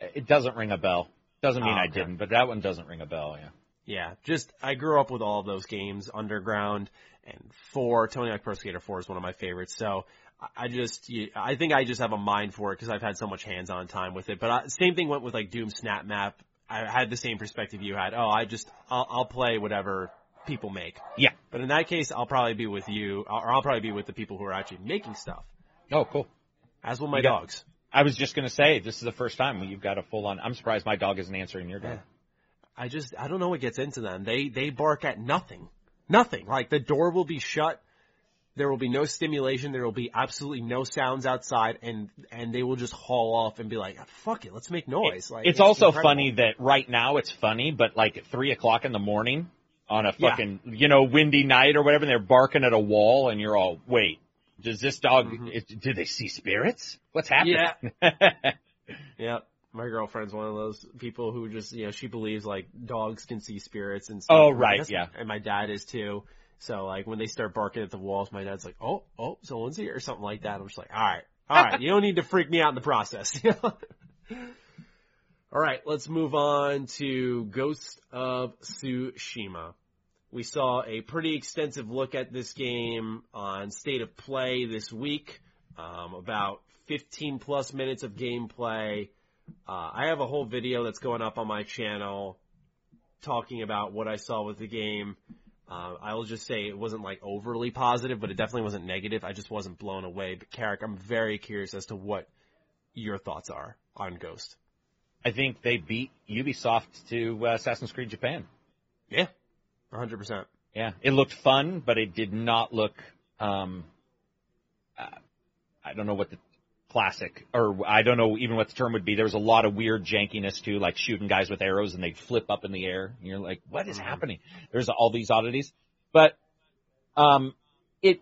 It doesn't ring a bell. Doesn't mean Oh, I didn't, but that one doesn't ring a bell. Yeah. Yeah, just I grew up with all of those games, Underground and Four. Tony Hawk Pro Skater Four is one of my favorites. So I- just, I think I just have a mind for it because I've had so much hands-on time with it. But I, same thing went with like Doom SnapMap. I had the same perspective you had. Oh, I just, I'll, I'll play whatever people make. Yeah. But in that case, I'll probably be with you, or I'll probably be with the people who are actually making stuff. Oh, cool. As will my got- dogs. I was just gonna say this is the first time you've got a full on. I'm surprised my dog isn't answering your dog. Yeah. I just I don't know what gets into them. They they bark at nothing. Nothing. Like the door will be shut. There will be no stimulation. There will be absolutely no sounds outside, and and they will just haul off and be like, "Fuck it, let's make noise." Like it's, also incredible. funny that right now it's funny, but like at three o'clock in the morning on a Yeah. fucking you know windy night or whatever, and they're barking at a wall, and you're all wait. Does this dog? Mhm. Is, do they see spirits? What's happening? Yeah, yeah my girlfriend's one of those people who just you know she believes like dogs can see spirits and stuff. Oh, right, yeah. And my dad is too. So like when they start barking at the walls, my dad's like, "Oh, oh, someone's here" or something like that. I'm just like, "All right, all right, you don't need to freak me out in the process." all right, let's move on to Ghost of Tsushima. We saw a pretty extensive look at this game on State of Play this week. Um, about 15 plus minutes of gameplay. Uh, I have a whole video that's going up on my channel talking about what I saw with the game. Uh, I'll just say it wasn't like overly positive, but it definitely wasn't negative. I just wasn't blown away. But Carrick, I'm very curious as to what your thoughts are on Ghost. I think they beat Ubisoft to uh, Assassin's Creed Japan. Yeah, 100%. Yeah, it looked fun, but it did not look. Um, uh, I don't know what the classic, or I don't know even what the term would be. There was a lot of weird jankiness too, like shooting guys with arrows and they'd flip up in the air. And you're like, what is happening? There's all these oddities, but um, it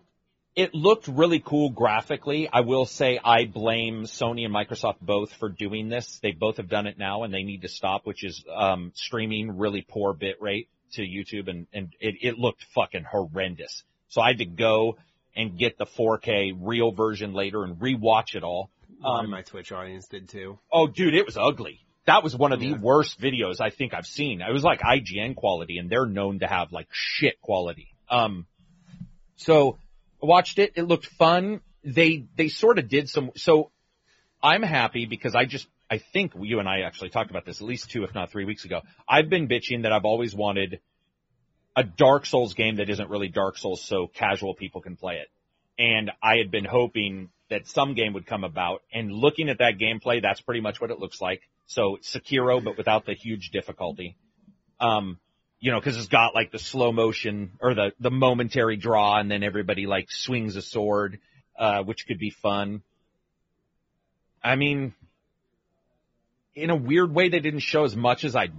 it looked really cool graphically. I will say I blame Sony and Microsoft both for doing this. They both have done it now, and they need to stop, which is um, streaming really poor bit rate to YouTube, and and it, it looked fucking horrendous. So I had to go and get the 4K real version later and rewatch it all. Um, my Twitch audience did too. Oh, dude, it was ugly. That was one of the worst videos I think I've seen. It was like IGN quality, and they're known to have like shit quality. Um, so I watched it. It looked fun. They they sort of did some. So I'm happy because I just I think you and I actually talked about this at least two, if not three weeks ago. I've been bitching that I've always wanted a Dark Souls game that isn't really Dark Souls so casual people can play it. And I had been hoping that some game would come about and looking at that gameplay, that's pretty much what it looks like. So Sekiro, but without the huge difficulty. Um, you know, cause it's got like the slow motion or the, the momentary draw and then everybody like swings a sword, uh, which could be fun. I mean, in a weird way, they didn't show as much as I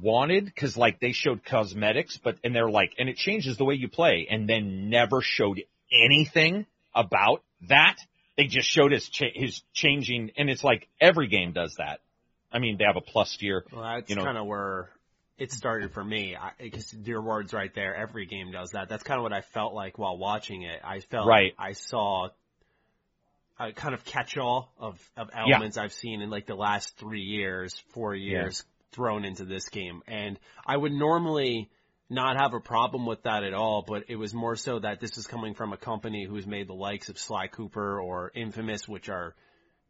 wanted because like they showed cosmetics, but and they're like, and it changes the way you play, and then never showed anything about that. They just showed his cha- his changing, and it's like every game does that. I mean, they have a plus tier. Well, that's You know- kind of where it started for me. Because your words right there, every game does that. That's kind of what I felt like while watching it. I felt Right. I saw a kind of catch-all of, of elements I've seen in like the last three years, four years thrown into this game. And I would normally not have a problem with that at all, but it was more so that this is coming from a company who's made the likes of Sly Cooper or Infamous, which are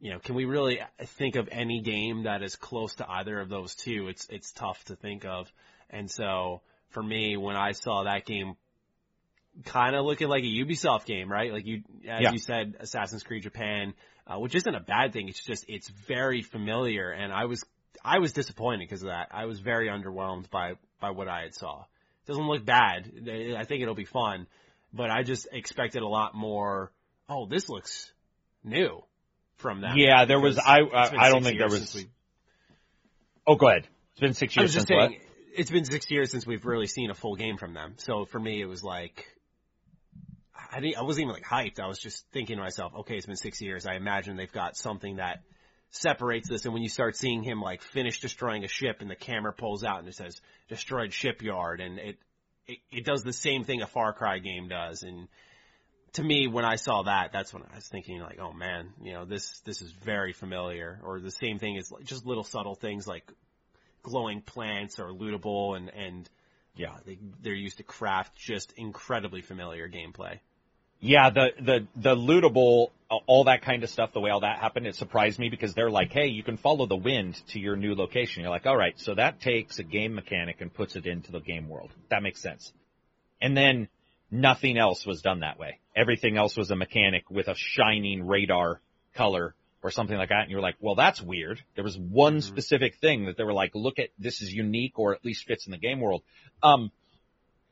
you know, can we really think of any game that is close to either of those two? It's it's tough to think of. And so for me, when I saw that game kind of looking like a Ubisoft game, right? Like you, as Yeah. you said, Assassin's Creed Japan, uh, which isn't a bad thing. It's just it's very familiar, and I was I was disappointed because of that. I was very underwhelmed by by what I had saw. It doesn't look bad. I think it'll be fun, but I just expected a lot more. Oh, this looks new from that. Yeah, there was- because I- I don't think there was- we- Oh, go ahead. It's been six years. I was just since what? saying, it's been six years since we've really seen a full game from them. So for me, it was like, I didn't, I wasn't even like hyped. I was just thinking to myself, okay, it's been six years. I imagine they've got something that separates this. And when you start seeing him like finish destroying a ship and the camera pulls out and it says destroyed shipyard and it, it, it does the same thing a Far Cry game does. And to me, when I saw that, that's when I was thinking like, oh man, you know, this, this is very familiar or the same thing is like just little subtle things like glowing plants are lootable and, and yeah, they, they're used to craft just incredibly familiar gameplay. Yeah, the the the lootable, uh, all that kind of stuff. The way all that happened, it surprised me because they're like, "Hey, you can follow the wind to your new location." You're like, "All right," so that takes a game mechanic and puts it into the game world. That makes sense. And then nothing else was done that way. Everything else was a mechanic with a shining radar color or something like that. And you're like, "Well, that's weird." There was one specific thing that they were like, "Look at this is unique or at least fits in the game world." Um,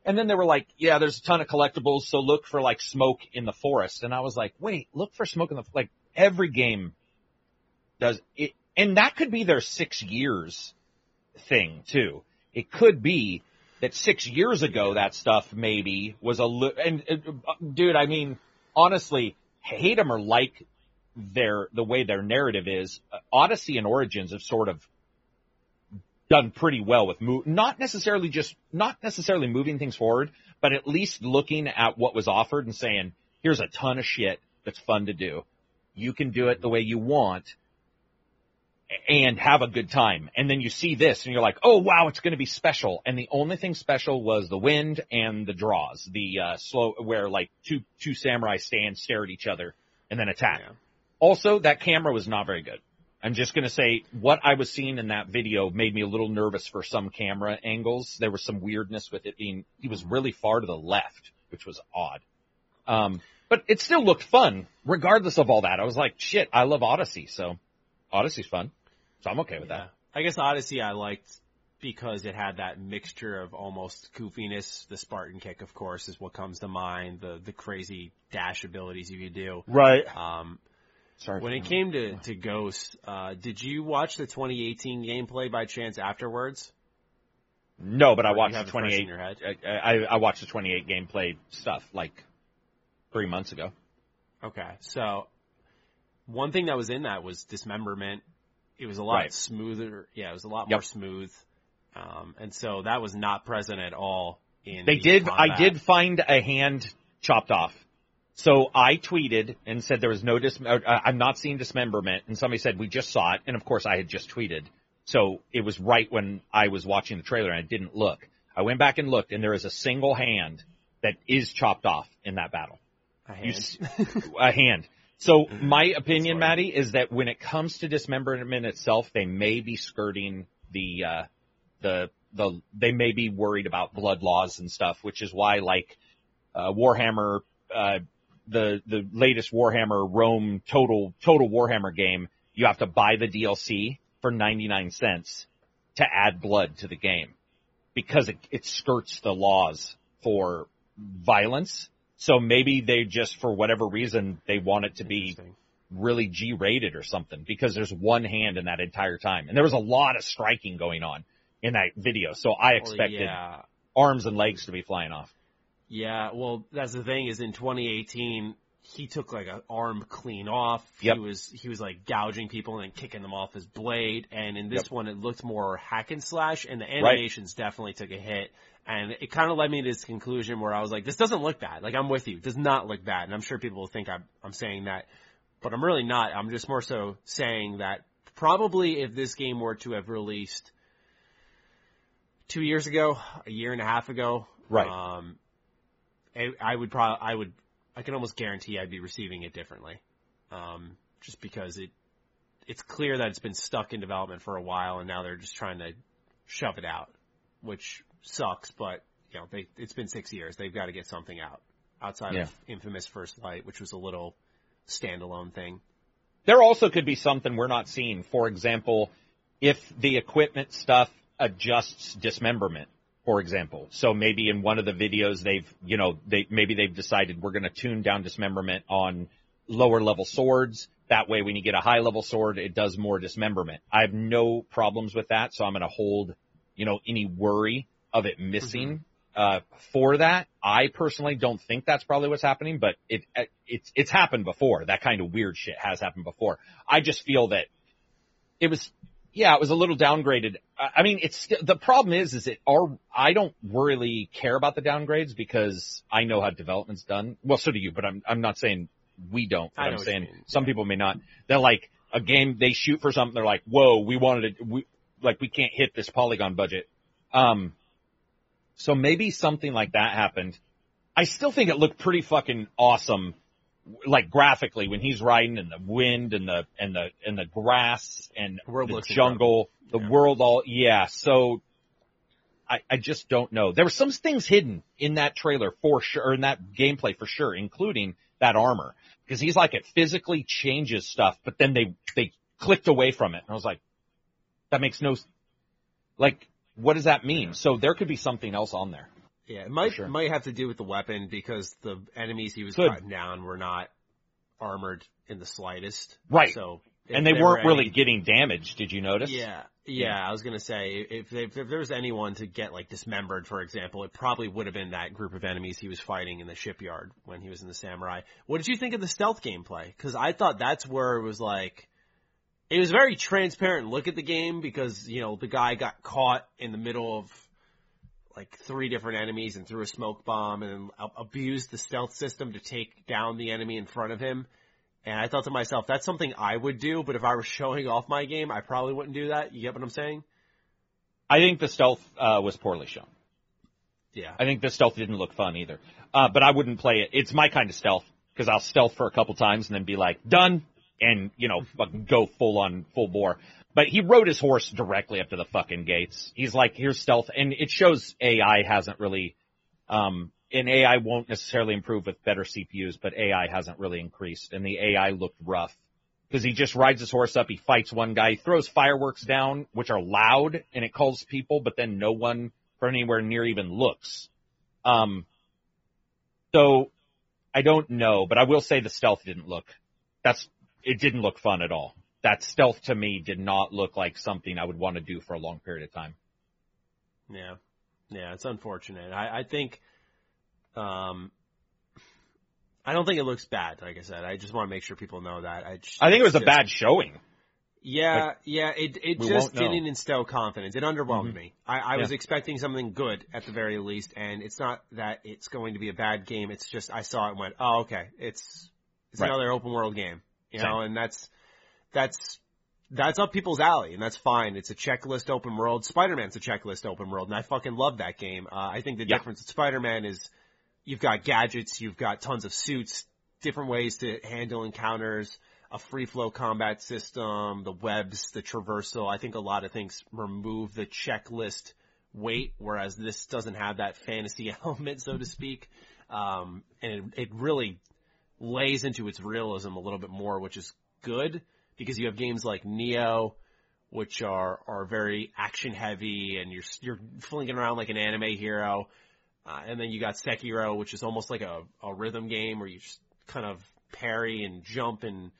and then they were like, yeah, there's a ton of collectibles, so look for like smoke in the forest. And I was like, wait, look for smoke in the, like every game does it. And that could be their six years thing too. It could be that six years ago that stuff maybe was a li- and uh, dude, I mean, honestly, hate them or like their, the way their narrative is, uh, Odyssey and Origins have sort of done pretty well with move, not necessarily just, not necessarily moving things forward, but at least looking at what was offered and saying, here's a ton of shit that's fun to do. You can do it the way you want and have a good time. And then you see this and you're like, oh wow, it's going to be special. And the only thing special was the wind and the draws, the, uh, slow, where like two, two samurai stand, stare at each other and then attack. Yeah. Also, that camera was not very good. I'm just going to say what I was seeing in that video made me a little nervous for some camera angles. There was some weirdness with it being, he was really far to the left, which was odd. Um, but it still looked fun, regardless of all that. I was like, shit, I love Odyssey, so Odyssey's fun. So I'm okay with Yeah. that. I guess Odyssey I liked because it had that mixture of almost goofiness. The Spartan kick, of course, is what comes to mind. The the crazy dash abilities you could do. Right. Um, Sorry. when it came to to Ghost, uh, did you watch the 2018 gameplay by chance afterwards? No, but I Or you watched the it 28. in your head? I, I, I watched the 28 gameplay stuff like three months ago. Okay, so one thing that was in that was dismemberment. It was a lot Right. smoother. Yeah, it was a lot Yep. more smooth. Um, and so that was not present at all in. They the did. I did find a hand chopped off. So I tweeted and said there was no dis. uh, I'm not seeing dismemberment, and somebody said we just saw it, and of course I had just tweeted. So it was right when I was watching the trailer, and I didn't look. I went back and looked, and there is a single hand that is chopped off in that battle. A hand. s- a hand. So my opinion. Maddie, is that when it comes to dismemberment itself, they may be skirting the uh, the the they may be worried about blood laws and stuff, which is why like uh, Warhammer, uh, the the latest Warhammer Rome total total Warhammer game, you have to buy the DLC for ninety nine cents to add blood to the game because it, it skirts the laws for violence. So maybe they just, for whatever reason, they want it to be really G rated or something because there's one hand in that entire time. And there was a lot of striking going on in that video. So I Well, expected yeah. arms and legs to be flying off. Yeah, well, that's the thing is in 2018, he took like an arm clean off. Yep. He was, he was like gouging people and then kicking them off his blade. And in this Yep. one, it looked more hack and slash and the animations definitely took a hit. And it kind of led me to this conclusion where I was like, this doesn't look bad. Like I'm with you. It does not look bad. And I'm sure people will think I'm, I'm saying that, but I'm really not. I'm just more so saying that probably if this game were to have released two years ago, a year and a half ago, Right. Um, I, I would probably, I would, I can almost guarantee I'd be receiving it differently. Um, just because it, it's clear that it's been stuck in development for a while and now they're just trying to shove it out, which sucks, but you know, they, it's been six years. They've got to get something out outside Yeah. of Infamous First Light, which was a little standalone thing. There also could be something we're not seeing. For example, if the equipment stuff adjusts dismemberment, for example. So maybe in one of the videos they've, you know, they, maybe they've decided we're going to tune down dismemberment on lower level swords. That way when you get a high level sword, it does more dismemberment. I have no problems with that. So I'm going to hold, you know, any worry of it missing, uh, for that. I personally don't think that's probably what's happening, but it, it's, it's happened before. That kind of weird shit has happened before. I just feel that it was, yeah, it was a little downgraded. I mean, it's the problem is, is it our I don't really care about the downgrades because I know how development's done. Well, so do you, but I'm I'm not saying we don't. But I'm saying some people may not. They're like a game they shoot for something. They're like, whoa, we wanted it. We like we can't hit this polygon budget. Um, so maybe something like that happened. I still think it looked pretty fucking awesome like graphically when he's riding in the wind and the and the and the grass and The the jungle, the Yeah. world all yeah. So I I just don't know. There were some things hidden in that trailer for sure, or in that gameplay for sure, including that armor because he's like it physically changes stuff, but then they they clicked away from it, and I was like, that makes no like what does that mean? So there could be something else on there. Yeah, it might sure. might have to do with the weapon because the enemies he was Could. cutting down were not armored in the slightest. Right. So And they weren't were really getting damaged. Did you notice? Yeah, yeah. I was gonna say if, if if there was anyone to get like dismembered, for example, it probably would have been that group of enemies he was fighting in the shipyard when he was in the samurai. What did you think of the stealth gameplay? Because I thought that's where it was like. It was very transparent look at the game because, you know, the guy got caught in the middle of like three different enemies and threw a smoke bomb and abused the stealth system to take down the enemy in front of him. And I thought to myself, that's something I would do, but if I were showing off my game, I probably wouldn't do that. You get what I'm saying? I think the stealth uh, was poorly shown. Yeah. I think the stealth didn't look fun either. Uh, but I wouldn't play it. It's my kind of stealth because I'll stealth for a couple times and then be like, done, and you know fucking go full on full bore. But he rode his horse directly up to the fucking gates. He's like, here's stealth, and it shows AI hasn't really, um, and AI won't necessarily improve with better CPUs, but AI hasn't really increased, and the AI looked rough because he just rides his horse up, he fights one guy, he throws fireworks down, which are loud, and it calls people, but then no one from anywhere near even looks. Um, so I don't know, but I will say the stealth didn't look. That's it didn't look fun at all. That stealth to me did not look like something I would want to do for a long period of time. Yeah, yeah, it's unfortunate. I, I think, um, I don't think it looks bad. Like I said, I just want to make sure people know that. I, just, I think it was a bad showing. Yeah, Like, yeah, it it just didn't instill confidence. It underwhelmed Mhm. me. I, I was expecting something good at the very least, and it's not that it's going to be a bad game. It's just I saw it and went, oh, okay, it's it's Right. another open world game, you Same. know, and that's that's that's up people's alley, and that's fine. It's a checklist open world. Spider-Man's a checklist open world, and I fucking love that game. Uh, I think the Yeah. difference with Spider-Man is you've got gadgets, you've got tons of suits, different ways to handle encounters, a free flow combat system, the webs, the traversal. I think a lot of things remove the checklist weight, whereas this doesn't have that fantasy element, so to speak. Um, and it, it really lays into its realism a little bit more, which is good because you have games like Nioh, which are, are very action heavy and you're, you're flinging around like an anime hero. Uh, and then you got Sekiro, which is almost like a, a rhythm game where you just kind of parry and jump and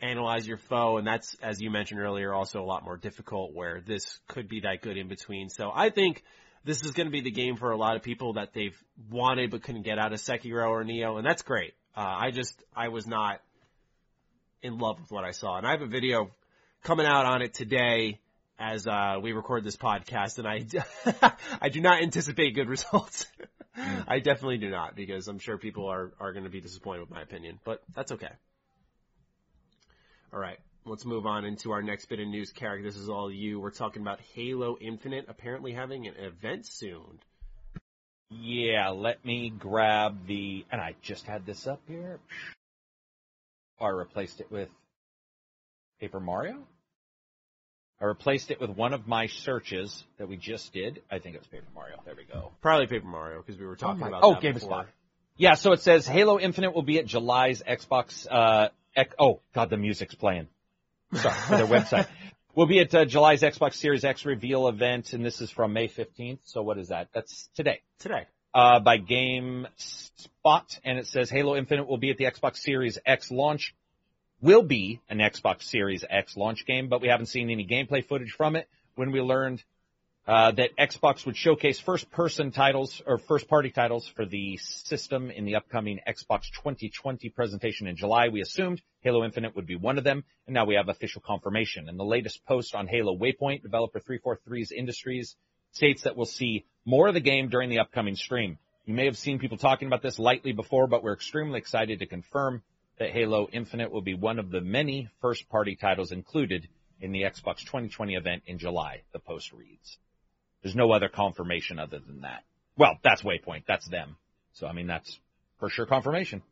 analyze your foe. And that's, as you mentioned earlier, also a lot more difficult where this could be that good in between. So I think this is going to be the game for a lot of people that they've wanted but couldn't get out of Sekiro or Nioh. And that's great. Uh, I just, I was not in love with what I saw. And I have a video coming out on it today as uh, we record this podcast, and I I do not anticipate good results. I definitely do not because I'm sure people are are going to be disappointed with my opinion, but that's okay. All right, let's move on into our next bit of news. Carrick, this is all you. We're talking about Halo Infinite apparently having an event soon. Yeah, let me grab the, and I just had this up here. I replaced it with Paper Mario. I replaced it with one of my searches that we just did. I think it was Paper Mario. There we go. Probably Paper Mario because we were talking my- about oh, that Game before. Spot. Yeah, so it says Halo Infinite will be at July's Xbox. Uh, X, oh God, the music's playing. Sorry for their website. We'll be at uh, July's Xbox Series X reveal event, and this is from May 15th. So what is that? That's today. today. Uh, by GameSpot, and it says Halo Infinite will be at the Xbox Series X launch. Will be an Xbox Series X launch game, but we haven't seen any gameplay footage from it. When we learned uh, that Xbox would showcase first-person titles or first-party titles for the system in the upcoming Xbox 2020 presentation in July, we assumed Halo Infinite would be one of them, and now we have official confirmation. And the latest post on Halo Waypoint, developer 343's Industries, states that we'll see more of the game during the upcoming stream. You may have seen people talking about this lightly before, but we're extremely excited to confirm that Halo Infinite will be one of the many first-party titles included in the Xbox 2020 event in July, the post reads. There's no other confirmation other than that. Well, that's Waypoint. That's them. So, I mean, that's for sure confirmation.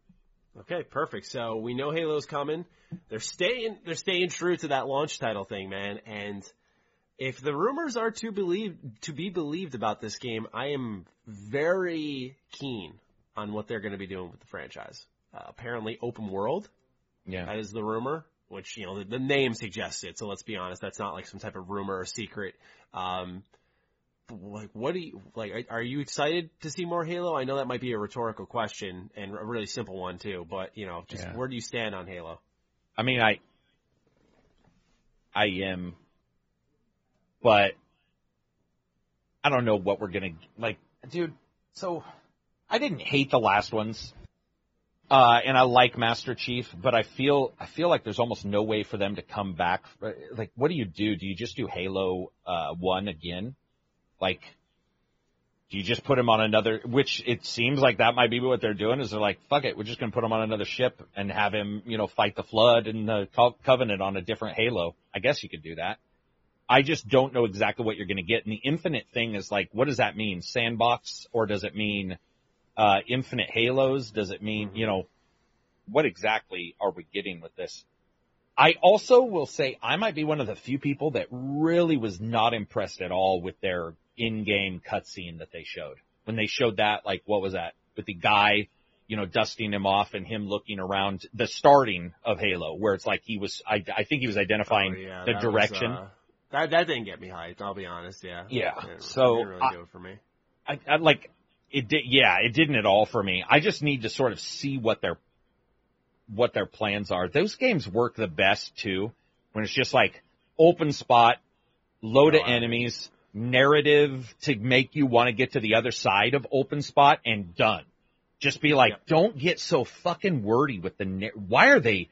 Okay, perfect. So we know Halo's coming. They're staying they're staying true to that launch title thing, man. And if the rumors are to believe to be believed about this game, I am very keen on what they're going to be doing with the franchise. Uh, apparently open world, Yeah. that is the rumor, which you know the, the name suggests it. So let's be honest, that's not like some type of rumor or secret. Um, like, what do you like? Are, you excited to see more Halo? I know that might be a rhetorical question and a really simple one too. But you know, just Yeah. where do you stand on Halo? I mean, I, I am, but I don't know what we're gonna like, dude. So I didn't hate the last ones, uh, and I like Master Chief, but I feel I feel like there's almost no way for them to come back. Like, what do you do? Do you just do Halo uh, One again? Like, do you just put him on another? Which it seems like that might be what they're doing. Is they're like, fuck it, we're just gonna put him on another ship and have him, you know, fight the Flood and the Co- Covenant on a different Halo. I guess you could do that. I just don't know exactly what you're gonna get. And the Infinite thing is like, what does that mean? Sandbox, or does it mean uh, Infinite Halos? Does it mean, you know, what exactly are we getting with this? I also will say I might be one of the few people that really was not impressed at all with their in-game cutscene that they showed. When they showed that, like, what was that? With the guy, you know, dusting him off and him looking around the starting of Halo, where it's like he was, I, I think he was identifying Oh, yeah, the that was, direction. uh, that that didn't get me hyped. I'll be honest. Yeah. Yeah, It so didn't really I- do it for me. I, I like it did yeah it didn't at all for me i just need to sort of see what their what their plans are those games work the best too when it's just like open spot load of enemies narrative to make you want to get to the other side of open spot and done just be like Yep. don't get so fucking wordy with the na- why are they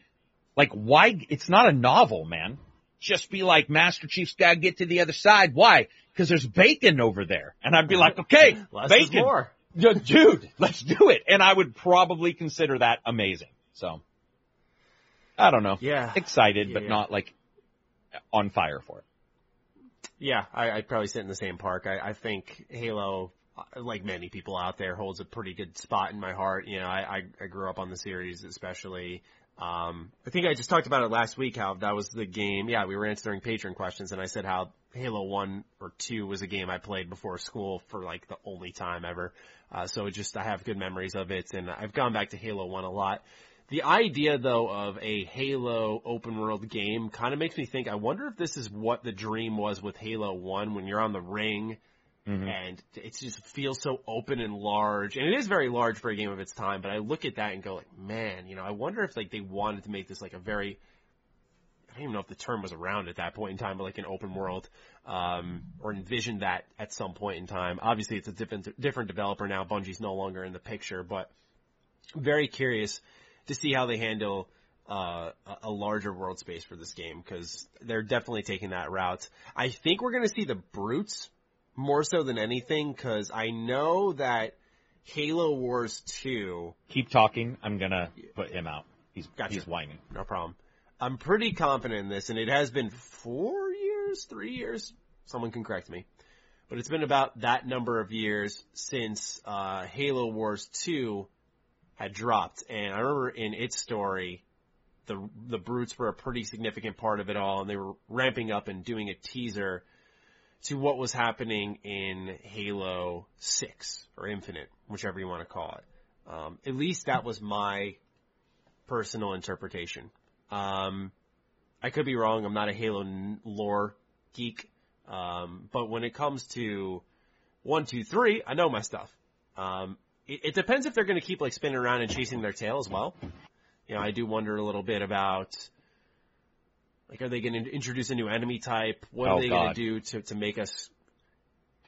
like why it's not a novel man just be like master chief's gotta get to the other side why because there's bacon over there and i'd be like okay Less bacon more. dude, let's do it. And I would probably consider that amazing. So, I don't know. Yeah. Excited, Yeah, but yeah. not like on fire for it. Yeah, I, I'd probably sit in the same park. I, I think Halo, uh, like many people out there, holds a pretty good spot in my heart. You know, I, I, I grew up on the series, especially. Um, I think I just talked about it last week. How that was the game. Yeah, we were answering patron questions, and I said how Halo One or Two was a game I played before school for like the only time ever. Uh, so just I have good memories of it, and I've gone back to Halo One a lot. The idea though of a Halo open world game kind of makes me think, I wonder if this is what the dream was with Halo 1 when you're on the ring and it just feels so open and large. And it is very large for a game of its time, but I look at that and go like, man, you know, I wonder if like they wanted to make this like a very I don't even know if the term was around at that point in time, but like an open world, um, or envisioned that at some point in time. Obviously, it's a different different developer now. Bungie's no longer in the picture, but very curious to see how they handle uh, a larger world space for this game because they're definitely taking that route. I think we're going to see the brutes more so than anything because I know that Halo Wars 2 Keep talking. I'm gonna put him out. He's Gotcha. he's whining. No problem. I'm pretty confident in this, and it has been four years, three years. Someone can correct me, but it's been about that number of years since uh, Halo Wars Two had dropped. And I remember in its story, the the brutes were a pretty significant part of it all, and they were ramping up and doing a teaser to what was happening in Halo Six or Infinite, whichever you want to call it. Um, at least that was my personal interpretation. Um, I could be wrong. I'm not a Halo lore geek. Um, but when it comes to one, two, three, I know my stuff. Um, it, it depends if they're going to keep like spinning around and chasing their tail as well. You know, I do wonder a little bit about like, are they going to introduce a new enemy type? What Oh, are they going to do to to make us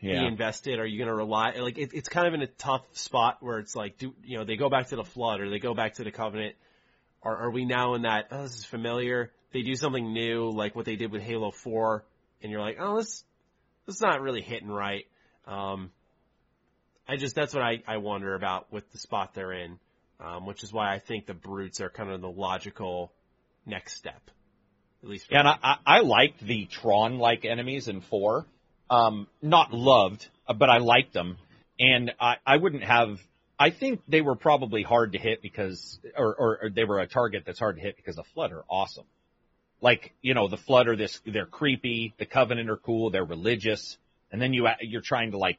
be invested? Are you going to rely? Like, it, it's kind of in a tough spot where it's like, do you know, they go back to the flood or they go back to the covenant. Are, are we now in that? Oh, this is familiar. They do something new, like what they did with Halo Four, and you're like, oh, this this is not really hitting right. Um, I just that's what I I wonder about with the spot they're in, um, which is why I think the brutes are kind of the logical next step, at least. Yeah, and I, I, I liked the Tron-like enemies in four. Um, not loved, but I liked them. And I, I wouldn't have, I think they were probably hard to hit because, or, or, or they were a target that's hard to hit because the Flood are awesome. Like, you know, the Flood are this, they're creepy, the Covenant are cool, they're religious, and then you, you're trying to like,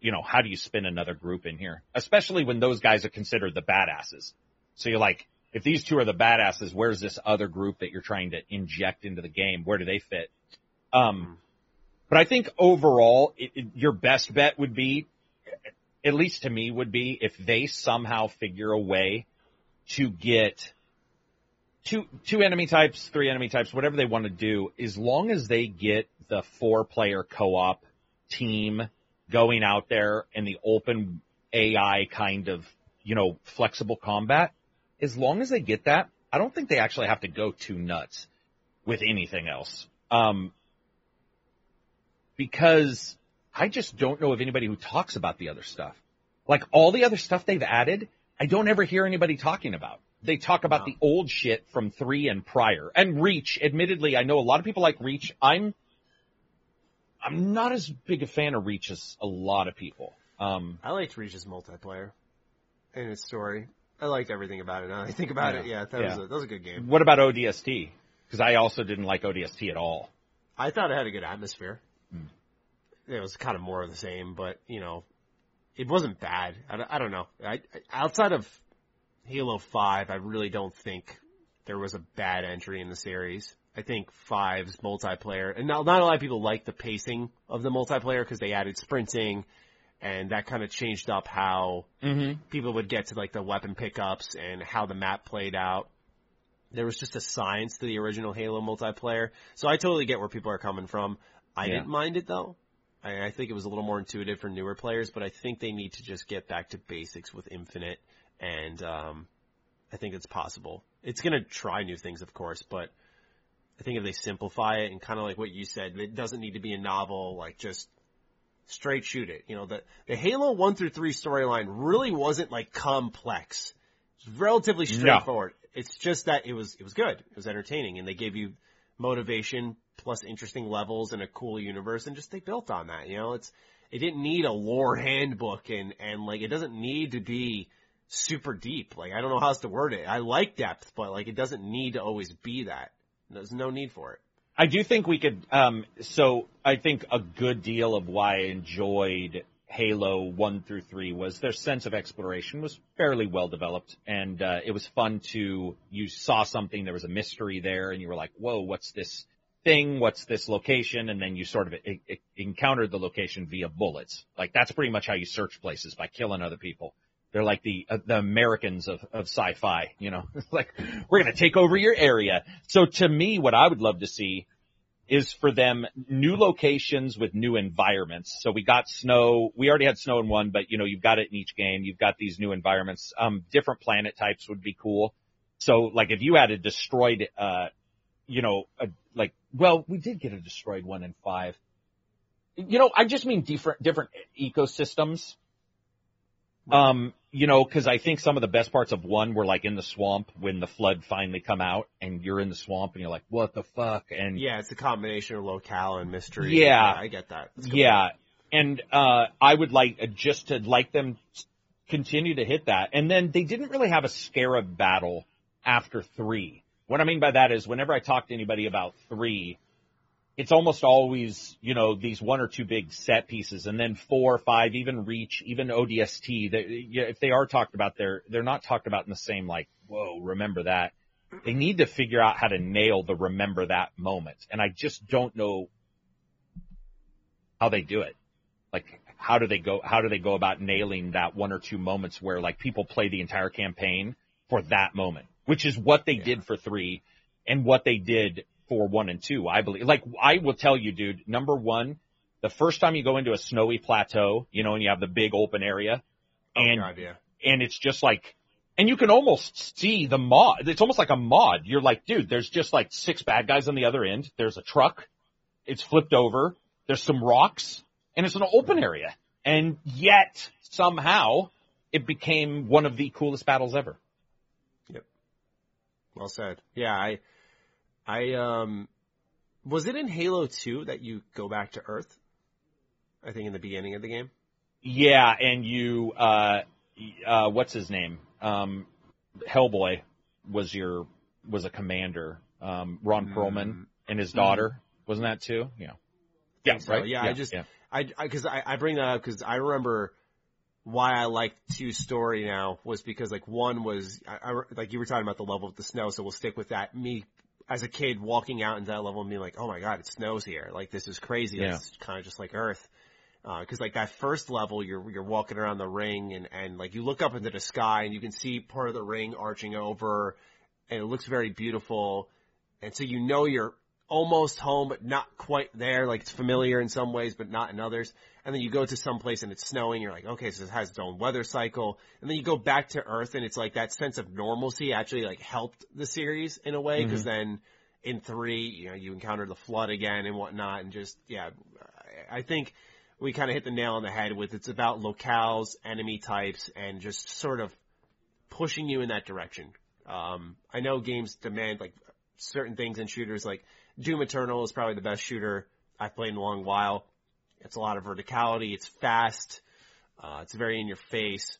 you know, how do you spin another group in here? Especially when those guys are considered the badasses. So you're like, if these two are the badasses, where's this other group that you're trying to inject into the game? Where do they fit? Um, but I think overall, it, it, your best bet would be, at least to me, would be if they somehow figure a way to get two two enemy types, three enemy types, whatever they want to do, as long as they get the four player co-op team going out there in the open AI kind of, you know, flexible combat, as long as they get that, I don't think they actually have to go too nuts with anything else. Um, because I just don't know of anybody who talks about the other stuff. Like all the other stuff they've added, I don't ever hear anybody talking about. They talk about No. the old shit from three and prior. And Reach, admittedly, I know a lot of people like Reach. I'm, I'm not as big a fan of Reach as a lot of people. Um, I liked Reach's multiplayer and its story. I liked everything about it. Now I think about Yeah. it, yeah, that Yeah. was a that was a good game. what about ODST? because I also didn't like ODST at all. I thought it had a good atmosphere. Hmm. It was kind of more of the same, but you know, it wasn't bad. I, don't- I don't know. I, I- outside of Halo Five, I really don't think there was a bad entry in the series. I think Five's multiplayer, and not, not a lot of people like the pacing of the multiplayer because they added sprinting, and that kind of changed up how Mm-hmm. people would get to like the weapon pickups and how the map played out. There was just a science to the original Halo multiplayer. So I totally get where people are coming from. I Yeah. didn't mind it though. I, I think it was a little more intuitive for newer players, but I think they need to just get back to basics with Infinite and, um, I think it's possible. It's gonna try new things, of course, but I think if they simplify it and kind of like what you said, it doesn't need to be a novel, like just straight shoot it. You know, the, the Halo 1 through 3 storyline really wasn't like complex. It's relatively straightforward. It's just that it was, it was good. It was entertaining and they gave you motivation plus interesting levels and a cool universe and just they built on that. You know, it's, it didn't need a lore handbook and, and like it doesn't need to be super deep. Like I don't know how else to word it. I like depth, but like it doesn't need to always be that. There's no need for it. I do think we could. Um, so I think a good deal of why I enjoyed Halo one through three was their sense of exploration was fairly well developed, and uh, it was fun to you saw something there was a mystery there, and you were like, "Whoa, what's this thing? What's this location?" And then you sort of e- e- encountered the location via bullets. Like that's pretty much how you search places by killing other people. They're like the uh, the Americans of of sci-fi, you know. like we're gonna take over your area. So to me, what I would love to see is for them new locations with new environments. So we got snow. We already had snow in one, but you know you've got it in each game. You've got these new environments. Um, different planet types would be cool. So like if you had a destroyed, uh, you know, a, like well we did get a destroyed one in five. You know, I just mean different different ecosystems. Um, you know, cause I think some of the best parts of one were like in the swamp when the flood finally come out and you're in the swamp and you're like, what the fuck? And Yeah, it's a combination of locale and mystery. Yeah. I get that. Yeah. And, uh, I would like uh, just to like them continue to hit that. And then they didn't really have a scarab battle after three. What I mean by that is whenever I talk to anybody about three, it's almost always, you know, these one or two big set pieces and then four, or five, even reach, even ODST. They, yeah, if they are talked about, they're, they're not talked about in the same like, whoa, remember that. They need to figure out how to nail the remember that moment. And I just don't know how they do it. Like, how do they go, how do they go about nailing that one or two moments where like people play the entire campaign for that moment, which is what they did for three and what they did for one and two, I believe. Like, I will tell you, dude, number one, the first time you go into a snowy plateau, you know, and you have the big open area Oh, and, God, yeah. and it's just like, and you can almost see the mod. It's almost like a mod. You're like, dude, there's just like six bad guys on the other end. There's a truck. It's flipped over. There's some rocks and it's an open area. And yet somehow it became one of the coolest battles ever. Yep. Well said. Yeah, I, I, um, was it in Halo 2 that you go back to Earth? I think in the beginning of the game. Yeah. And you, uh, uh, what's his name? Um, Hellboy was your, was a commander. Um, Ron Perlman and his daughter. Wasn't that too? Yeah. Yeah. so. Right. Yeah, I just- yeah. I, I cause I, I bring that up cause I remember why I like two story now was because like one was, I, I, like you were talking about the level of the snow, so we'll stick with that. Me as a kid walking out into that level and being like, oh my god, it snows here. Like this is crazy. Yeah. It's kind of just like Earth. Uh, cause like that first level, you're, you're walking around the ring and, and like you look up into the sky and you can see part of the ring arching over and it looks very beautiful. And so you know you're almost home, but not quite there. Like it's familiar in some ways, but not in others. And then you go to some place and it's snowing. You're like, okay, so it has its own weather cycle. And then you go back to Earth and it's like that sense of normalcy actually like helped the series in a way. Cause then in three, you know, you encounter the flood again and whatnot. And just, yeah, I I think we kind of hit the nail on the head with it's about locales, enemy types, and just sort of pushing you in that direction. Um, I know games demand like certain things in shooters, like Doom Eternal is probably the best shooter I've played in a long while. It's a lot of verticality. It's fast. Uh, it's very in your face.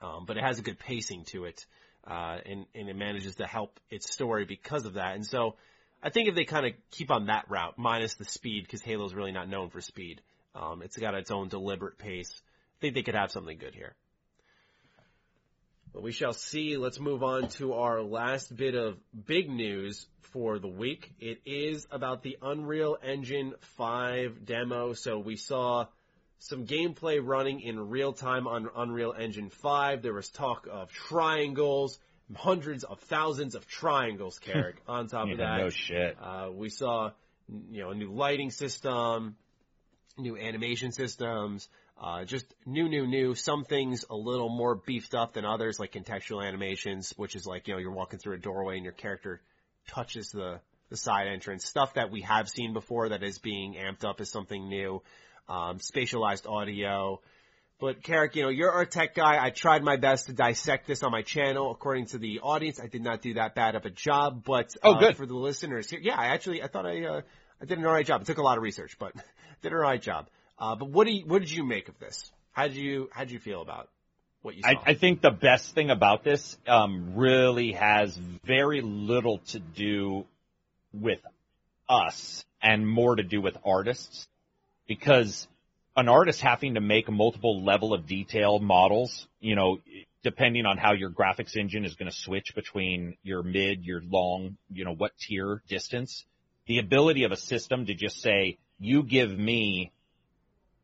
Um, but it has a good pacing to it. uh, and and it manages to help its story because of that. And so, I think if they kind of keep on that route, minus the speed, because Halo's really not known for speed, um, it's got its own deliberate pace. I think they could have something good here. But we shall see. Let's move on to our last bit of big news for the week. It is about the Unreal Engine 5 demo. So we saw some gameplay running in real time on Unreal Engine 5. There was talk of triangles, hundreds of thousands of triangles, Carrick, on top Yeah, of that. no shit. Uh, we saw, you know, a new lighting system, new animation systems, uh, just new, new, new. Some things a little more beefed up than others, like contextual animations, which is like, you know, you're walking through a doorway and your character touches the, the side entrance. Stuff that we have seen before that is being amped up as something new. Um, spatialized audio. But Carrick, you know, you're our tech guy. I tried my best to dissect this on my channel. According to the audience, I did not do that bad of a job, but Oh, uh, good. for the listeners here, yeah, I actually, I thought I, uh, I did an alright job. It took a lot of research, but did an alright job. Uh, but what do you, what did you make of this? How did you, how did you feel about what you saw? I, I think the best thing about this um, really has very little to do with us and more to do with artists because an artist having to make multiple level of detail models, you know, depending on how your graphics engine is going to switch between your mid, your long, you know, what tier distance, the ability of a system to just say, you give me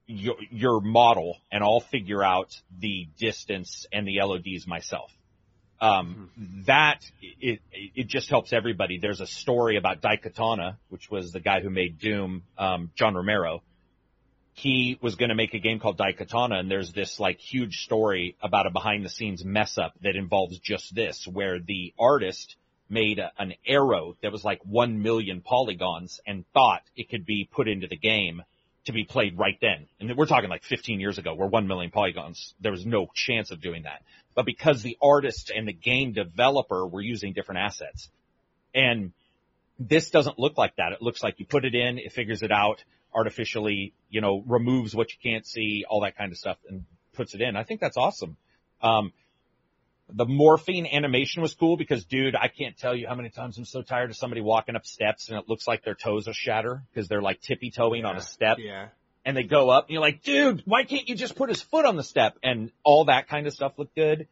your, your model and I'll figure out the distance and the LODs myself. Um, that it, it just helps everybody. There's a story about Daikatana, which was the guy who made Doom, um, John Romero. He was going to make a game called Daikatana and there's this like huge story about a behind the scenes mess up that involves just this, where the artist made a, an arrow that was like one million polygons and thought it could be put into the game to be played right then. And we're talking like 15 years ago where 1 million polygons, there was no chance of doing that. But because the artist and the game developer were using different assets. And this doesn't look like that. It looks like you put it in, it figures it out artificially, you know, removes what you can't see, all that kind of stuff and puts it in. I think that's awesome. Um, the morphing animation was cool because dude, I can't tell you how many times I'm so tired of somebody walking up steps and it looks like their toes will shatter because they're like tippy toeing on a step yeah. and they go up and you're like, dude, why can't you just put his foot on the step? And all that kind of stuff looked good.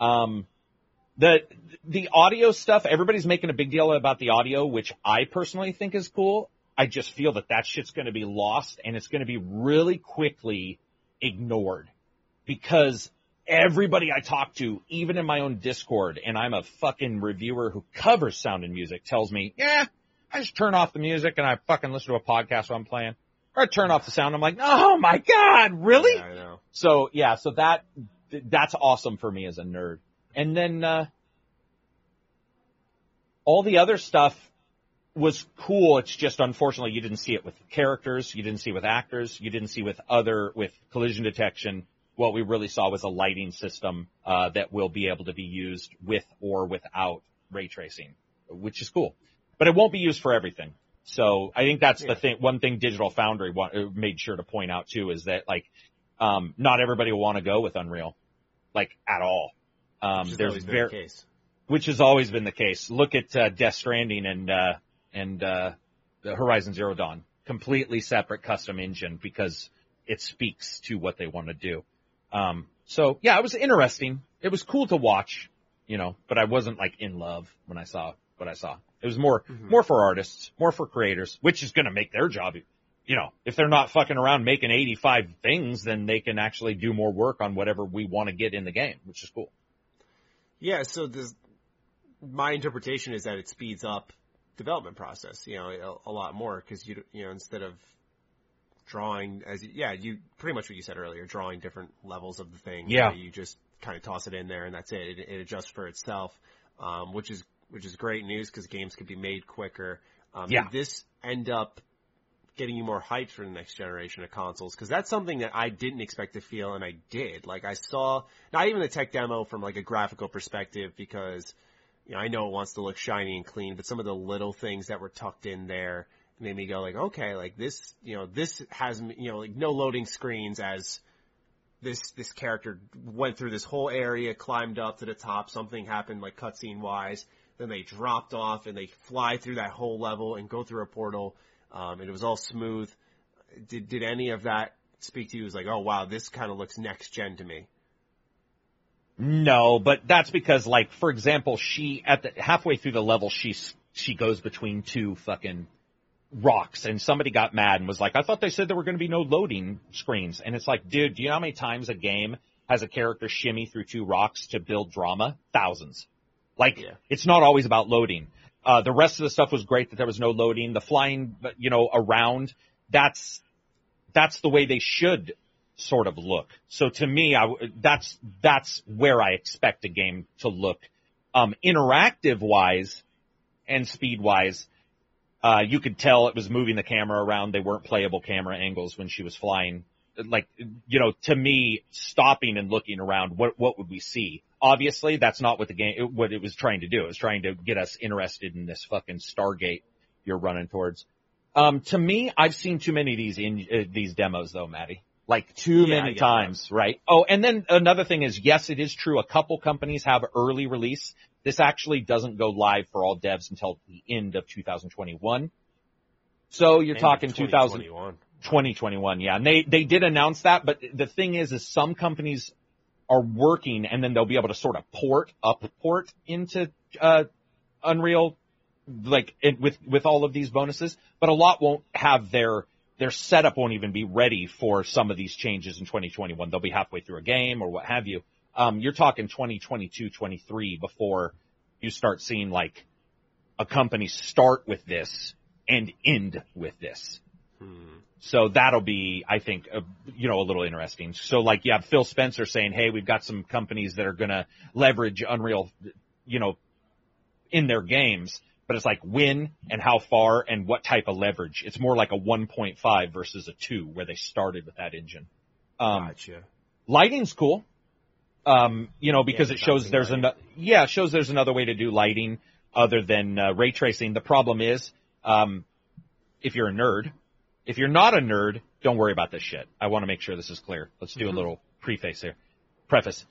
Um, the, the audio stuff, everybody's making a big deal about the audio, which I personally think is cool. I just feel that that shit's going to be lost and it's going to be really quickly ignored because everybody I talk to, even in my own Discord, and I'm a fucking reviewer who covers sound and music, tells me, yeah, I just turn off the music and I fucking listen to a podcast while I'm playing. Or I turn off the sound. I'm like, oh my god, really? Yeah, I know. So yeah, so that that's awesome for me as a nerd. And then uh all the other stuff was cool. It's just unfortunately you didn't see it with characters, you didn't see it with actors, you didn't see with other with collision detection. What we really saw was a lighting system uh, that will be able to be used with or without ray tracing, which is cool. But it won't be used for everything. So I think that's Yeah. the thing. One thing Digital Foundry uh, made sure to point out too is that like um, not everybody will want to go with Unreal, like at all. Um, there's always been very, the case. which has always been the case. Look at uh, Death Stranding and uh, and uh, the Horizon Zero Dawn, completely separate custom engine because it speaks to what they want to do. Um, so yeah, it was interesting. It was cool to watch, you know, but I wasn't like in love when I saw what I saw. It was more more for artists, more for creators, which is going to make their job. You know, if they're not fucking around making 85 things, then they can actually do more work on whatever we want to get in the game, which is cool. Yeah, so this, my interpretation is that it speeds up development process, you know, a, a lot more because you, you know, instead of drawing as, yeah, you, pretty much what you said earlier, drawing different levels of the thing. Yeah. You just kind of toss it in there and that's it. It, it adjusts for itself, um, which is, which is great news because games could be made quicker. Um, Yeah. Did this end up getting you more hyped for the next generation of consoles? Because that's something that I didn't expect to feel, and I did. Like I saw not even the tech demo from like a graphical perspective, because you know I know it wants to look shiny and clean, but some of the little things that were tucked in there made me go like, okay, like this, you know, this has you know like no loading screens as this this character went through this whole area, climbed up to the top, something happened like cutscene wise, then they dropped off and they fly through that whole level and go through a portal, um, and it was all smooth. Did did any of that speak to you as like, oh wow, this kind of looks next gen to me? No, but that's because, like, for example, she at the halfway through the level, she she goes between two fucking rocks, and somebody got mad and was like, "I thought they said there were going to be no loading screens," and it's like, dude, do you know how many times a game has a character shimmy through two rocks to build drama? Thousands. Like, Yeah. it's not always about loading. Uh, the rest of the stuff was great that there was no loading. The flying, you know, around, that's, that's the way they should sort of look. So to me, I, that's, that's where I expect a game to look. Um, interactive wise and speed wise, uh, you could tell it was moving the camera around. They weren't playable camera angles when she was flying. Like, you know, to me, stopping and looking around, what, what would we see? Obviously, that's not what the game, what it was trying to do. It was trying to get us interested in this fucking Stargate you're running towards. Um, to me, I've seen too many of these in, uh, these demos though, Maddie. Like too Yeah, many times, right? Oh, and then another thing is, yes, it is true. A couple companies have early release. This actually doesn't go live for all devs until the end of 2021. So you're End talking 2021. 2021, yeah. And they, they did announce that, but the thing is, is some companies are working and then they'll be able to sort of port, up port into, uh, Unreal, like it, with, with all of these bonuses, but a lot won't have their, their setup won't even be ready for some of these changes in 2021. They'll be halfway through a game or what have you. Um, you're talking 2022, 23 before you start seeing like a company start with this and end with this. So that'll be, I think, uh, you know, a little interesting. So like you have Phil Spencer saying, hey, we've got some companies that are going to leverage Unreal, you know, in their games, but it's like when and how far and what type of leverage. It's more like a 1.5 versus a 2 where they started with that engine. Um, Gotcha. lighting's cool. Um, you know, because Yeah, it shows there's lighting. an, yeah, shows there's another way to do lighting other than uh, ray tracing. The problem is, um, if you're a nerd, if you're not a nerd, don't worry about this shit. I want to make sure this is clear. Let's do a little preface here, preface.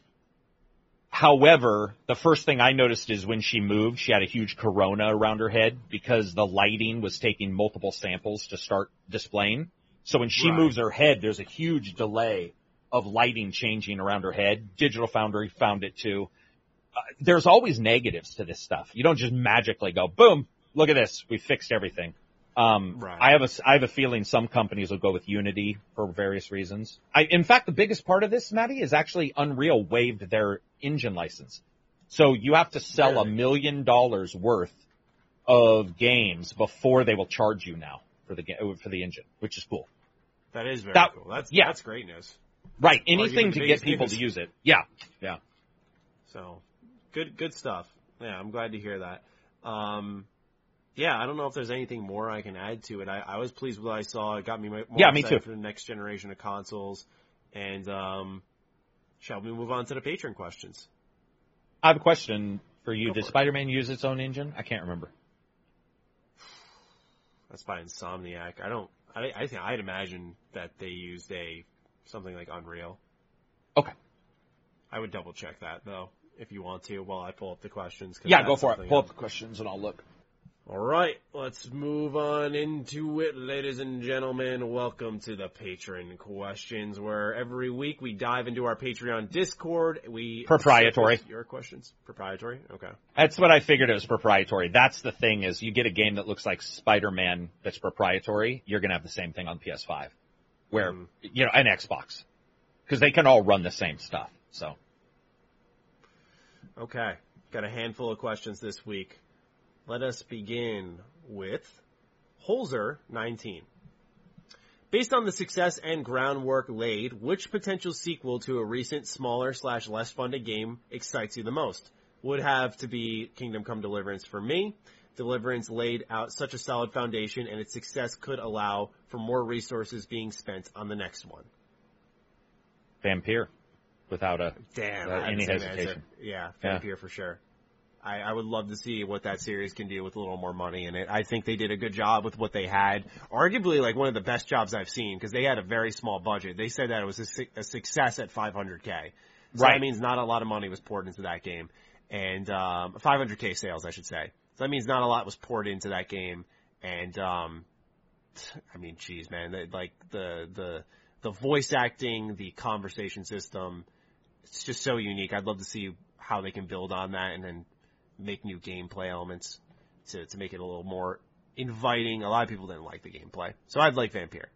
However, the first thing I noticed is when she moved, she had a huge corona around her head because the lighting was taking multiple samples to start displaying. So when she Right. moves her head, there's a huge delay of lighting changing around her head. Digital Foundry found it too. Uh, there's always negatives to this stuff. You don't just magically go, boom, look at this, we fixed everything. Um, Right. I have a, I have a feeling some companies will go with Unity for various reasons. I, in fact, the biggest part of this, Maddie, is actually Unreal waived their engine license. So you have to sell a million dollars worth of games before they will charge you now for the for the engine, which is cool. That is very That- cool. That's yeah. that's great news. Right. Anything to get people to use it. Yeah. Yeah. So good good stuff. Yeah, I'm glad to hear that. Um, yeah, I don't know if there's anything more I can add to it. I, I was pleased with what I saw. It got me more Yeah, me excited too. for the next generation of consoles. And um, shall we move on to the patron questions? I have a question for you. Go Did for. Spider-Man use its own engine? I can't remember. That's by Insomniac. I don't. I, I think I'd imagine that they used a something like Unreal. Okay. I would double check that though, if you want to, while I pull up the questions. Yeah, go for it. Pull up the questions and I'll look. All right, let's move on into it, ladies and gentlemen. Welcome to the patron questions, where every week we dive into our Patreon Discord. We Proprietary. Your questions, proprietary. Okay. That's what I figured it was proprietary. That's the thing is you get a game that looks like Spider-Man that's proprietary, you're going to have the same thing on PS5. Where, Mm. you know, an Xbox. Cause they can all run the same stuff. So. Okay. Got a handful of questions this week. Let us begin with Holzer19. Based on the success and groundwork laid, which potential sequel to a recent smaller slash less funded game excites you the most? Would have to be Kingdom Come Deliverance for me. Deliverance laid out such a solid foundation and its success could allow for more resources being spent on the next one. Vampire. Without a, Damn, Uh, I had any hesitation. answer. Yeah, Yeah. Vampire for sure. I, I would love to see what that series can do with a little more money in it. I think they did a good job with what they had. Arguably, like one of the best jobs I've seen because they had a very small budget. They said that it was a, su- a success at 500k. So Right. that means not a lot of money was poured into that game, and um, 500k sales, I should say. So that means not a lot was poured into that game, and um, I mean, geez, man, like the the the voice acting, the conversation system, it's just so unique. I'd love to see how they can build on that and then make new gameplay elements to to make it a little more inviting. A lot of people didn't like the gameplay, so I'd like Vampire.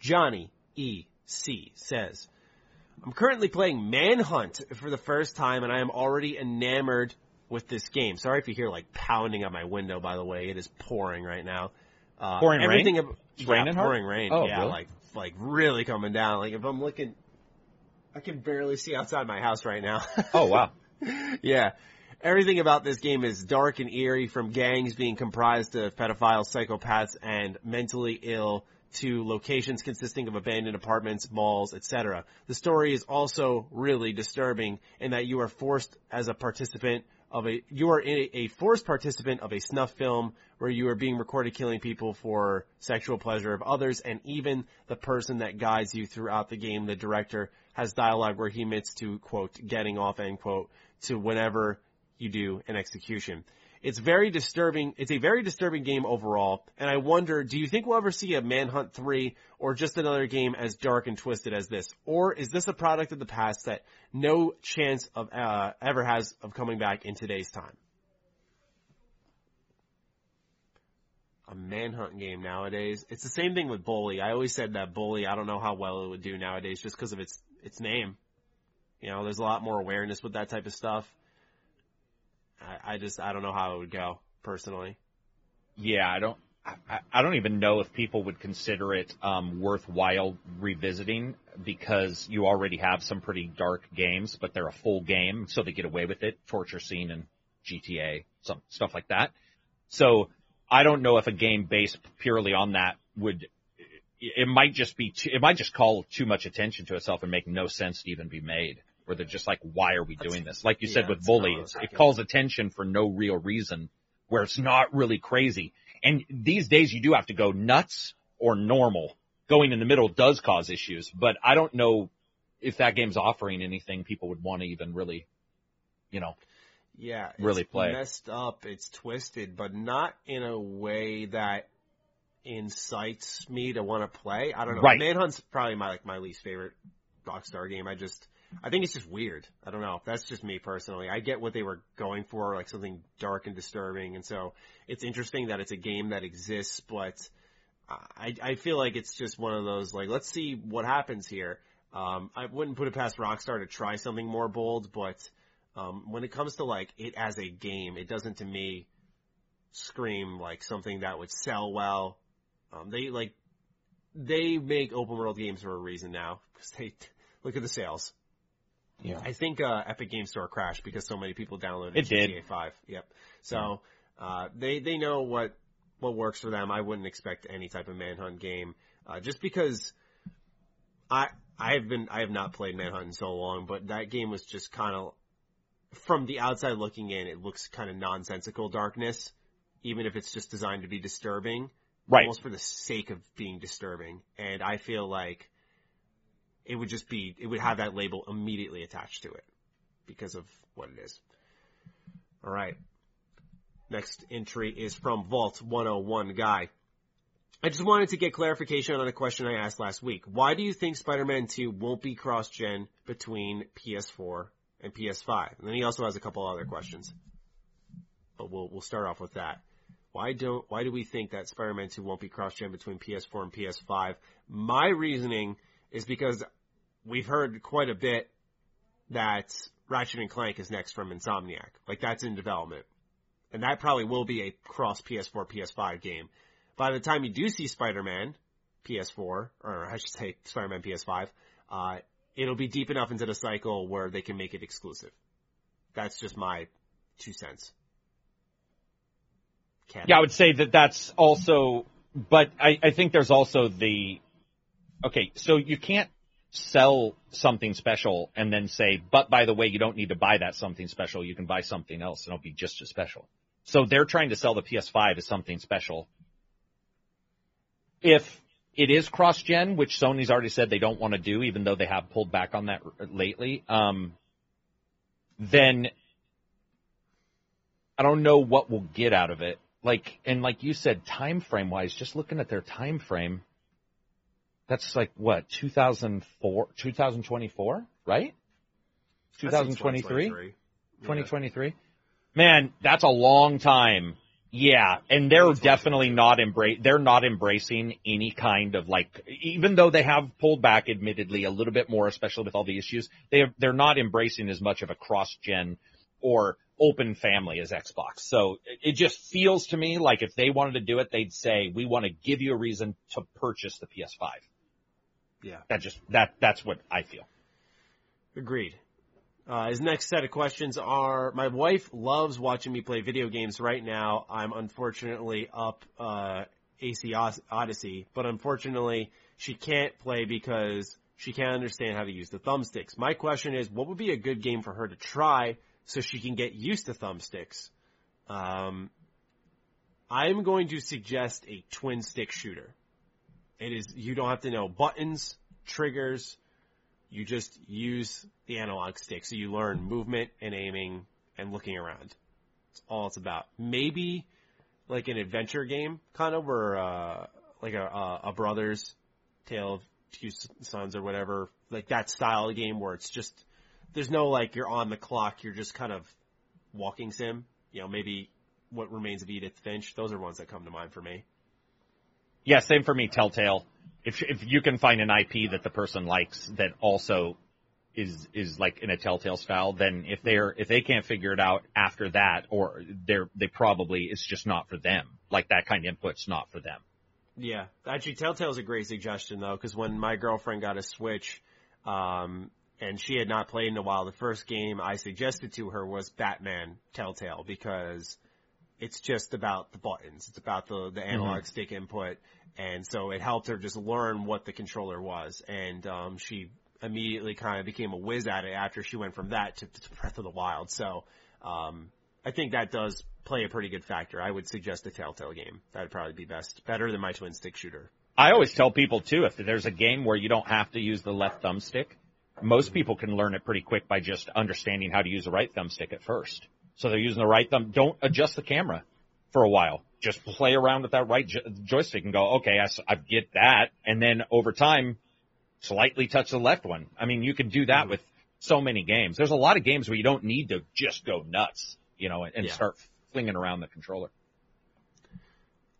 Johnny E C says, "I'm currently playing Manhunt for the first time, and I am already enamored." With this game. Sorry if you hear like pounding on my window, by the way. It is pouring right now. Uh, Pouring rain? ab- yeah, raining hard? pouring rain. Oh, yeah, really? like like really coming down. Like if I'm looking, I can barely see outside my house right now. Oh wow. yeah. Everything about this game is dark and eerie from gangs being comprised of pedophiles, psychopaths, and mentally ill to locations consisting of abandoned apartments, malls, etc. The story is also really disturbing in that you are forced as a participant of a, you are a, a forced participant of a snuff film where you are being recorded killing people for sexual pleasure of others and even the person that guides you throughout the game, the director, has dialogue where he admits to, quote, getting off, end quote, to whenever you do an execution. It's very disturbing. It's a very disturbing game overall. And I wonder, do you think we'll ever see a Manhunt 3 or just another game as dark and twisted as this? Or is this a product of the past that no chance of, uh, ever has of coming back in today's time? A Manhunt game nowadays. It's the same thing with Bully. I always said that Bully, I don't know how well it would do nowadays just because of its, its name. You know, there's a lot more awareness with that type of stuff. I, I just, I don't know how it would go, personally. Yeah, I don't. I, I don't even know if people would consider it um, worthwhile revisiting because you already have some pretty dark games, but they're a full game, so they get away with it. Torture scene and GTA, some stuff like that. So I don't know if a game based purely on that would. It might just be. Too, it might just call too much attention to itself and make no sense to even be made. Where they're just like, why are we doing this? Like you yeah, said with that's what I Bully, it calls attention for no real reason where it's not really crazy. And these days you do have to go nuts or normal. Going in the middle does cause issues, but I don't know if that game's offering anything people would want to even really, you know, Yeah, it's Really play. messed up. It's twisted, but not in a way that incites me to want to play. I don't know. Right. Manhunt's probably my like my least favorite Rockstar game. I just, I think it's just weird. I don't know. That's just me personally. I get what they were going for, like something dark and disturbing, and so it's interesting that it's a game that exists, but I, I feel like it's just one of those like, let's see what happens here. Um, I wouldn't put it past Rockstar to try something more bold, but um, when it comes to like it as a game, it doesn't to me scream like something that would sell well. Um, they like they make open world games for a reason now because they look at the sales. Yeah. I think uh, Epic Game Store crashed because so many people downloaded It did. GTA 5. Yep. So uh, they they know what what works for them. I wouldn't expect any type of Manhunt game uh, just because I I have been I have not played Manhunt in so long, but that game was just kind of from the outside looking in, it looks kind of nonsensical darkness, even if it's just designed to be disturbing Right. almost for the sake of being disturbing. And I feel like it would just be, it would have that label immediately attached to it because of what it is. All right. Next entry is from Vault 101 Guy. I just wanted to get clarification on a question I asked last week. Why do you think Spider-Man 2 won't be cross-gen between PS4 and PS5? And then he also has a couple other questions. But we'll, we'll start off with that. Why don't, why do we think that Spider-Man 2 won't be cross-gen between PS4 and PS5? My reasoning is because we've heard quite a bit that Ratchet and Clank is next from Insomniac. Like that's in development. And that probably will be a cross PS4, PS5 game. By the time you do see Spider-Man PS4, or I should say Spider-Man PS5, uh, it'll be deep enough into the cycle where they can make it exclusive. That's just my two cents. Yeah, I would say that that's also, but I, I think there's also the, okay, so you can't, sell something special and then say, but by the way, you don't need to buy that something special. You can buy something else and it'll be just as special. So they're trying to sell the PS5 as something special. If it is cross-gen, which Sony's already said they don't want to do, even though they have pulled back on that lately, um, then I don't know what we'll get out of it. Like, and like you said, time frame wise, just looking at their time frame, that's like what, 2004, 2024, right? 2023? 2023? Man, that's a long time. Yeah, and they're definitely not embrace. They're not embracing any kind of like, even though they have pulled back, admittedly, a little bit more, especially with all the issues. They they're not embracing as much of a cross gen or open family as Xbox. So it just feels to me like if they wanted to do it, they'd say, "We want to give you a reason to purchase the PS5." Yeah, that just that that's what I feel. Agreed. Uh, his next set of questions are, my wife loves watching me play video games right now. I'm unfortunately up, uh, AC Odyssey, but unfortunately she can't play because she can't understand how to use the thumbsticks. My question is, what would be a good game for her to try so she can get used to thumbsticks? Um, I'm going to suggest a twin stick shooter. It is, you don't have to know buttons, triggers, you just use the analog stick. So you learn movement and aiming and looking around. That's all it's about. Maybe like an adventure game, kind of, where, uh, like a, a brother's tale of two sons or whatever, like that style of game where it's just, there's no like you're on the clock, you're just kind of walking sim. You know, maybe what remains of Edith Finch. Those are ones that come to mind for me. Yeah, same for me. Telltale if if you can find an IP that the person likes that also is is like in a telltale style, then if they're if they can't figure it out after that, or they're they probably it's just not for them. Like that kind of input's not for them. Yeah, actually, Telltale's a great suggestion though, because when my girlfriend got a Switch, um, and she had not played in a while, the first game I suggested to her was Batman Telltale because it's just about the buttons. It's about the, the analog mm-hmm. stick input. And so it helped her just learn what the controller was. And, um, she immediately kind of became a whiz at it after she went from that to, to Breath of the Wild. So, um, I think that does play a pretty good factor. I would suggest a Telltale game. That'd probably be best. Better than my twin stick shooter. I always tell people too, if there's a game where you don't have to use the left thumbstick, most people can learn it pretty quick by just understanding how to use the right thumbstick at first. So they're using the right thumb. Don't adjust the camera for a while. Just play around with that right jo- joystick and go, okay, I, I get that. And then over time, slightly touch the left one. I mean, you can do that mm-hmm. with so many games. There's a lot of games where you don't need to just go nuts, you know, and, yeah. start flinging around the controller.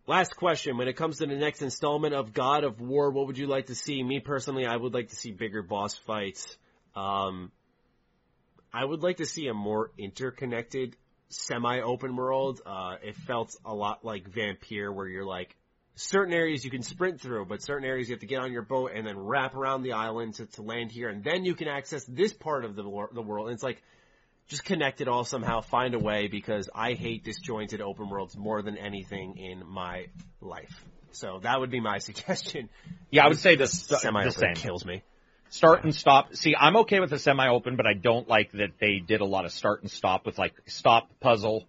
Last question. When it comes to the next installment of God of War, what would you like to see? Me personally, I would like to see bigger boss fights. Um, I would like to see a more interconnected semi-open world. Uh, it felt a lot like Vampire, where you're like certain areas you can sprint through, but certain areas you have to get on your boat and then wrap around the island to, to land here, and then you can access this part of the the world. And it's like just connect it all somehow, find a way, because I hate disjointed open worlds more than anything in my life. So that would be my suggestion. Yeah, I would say this semi-open kills me start and stop. See, I'm okay with the semi-open, but I don't like that they did a lot of start and stop with like stop puzzle,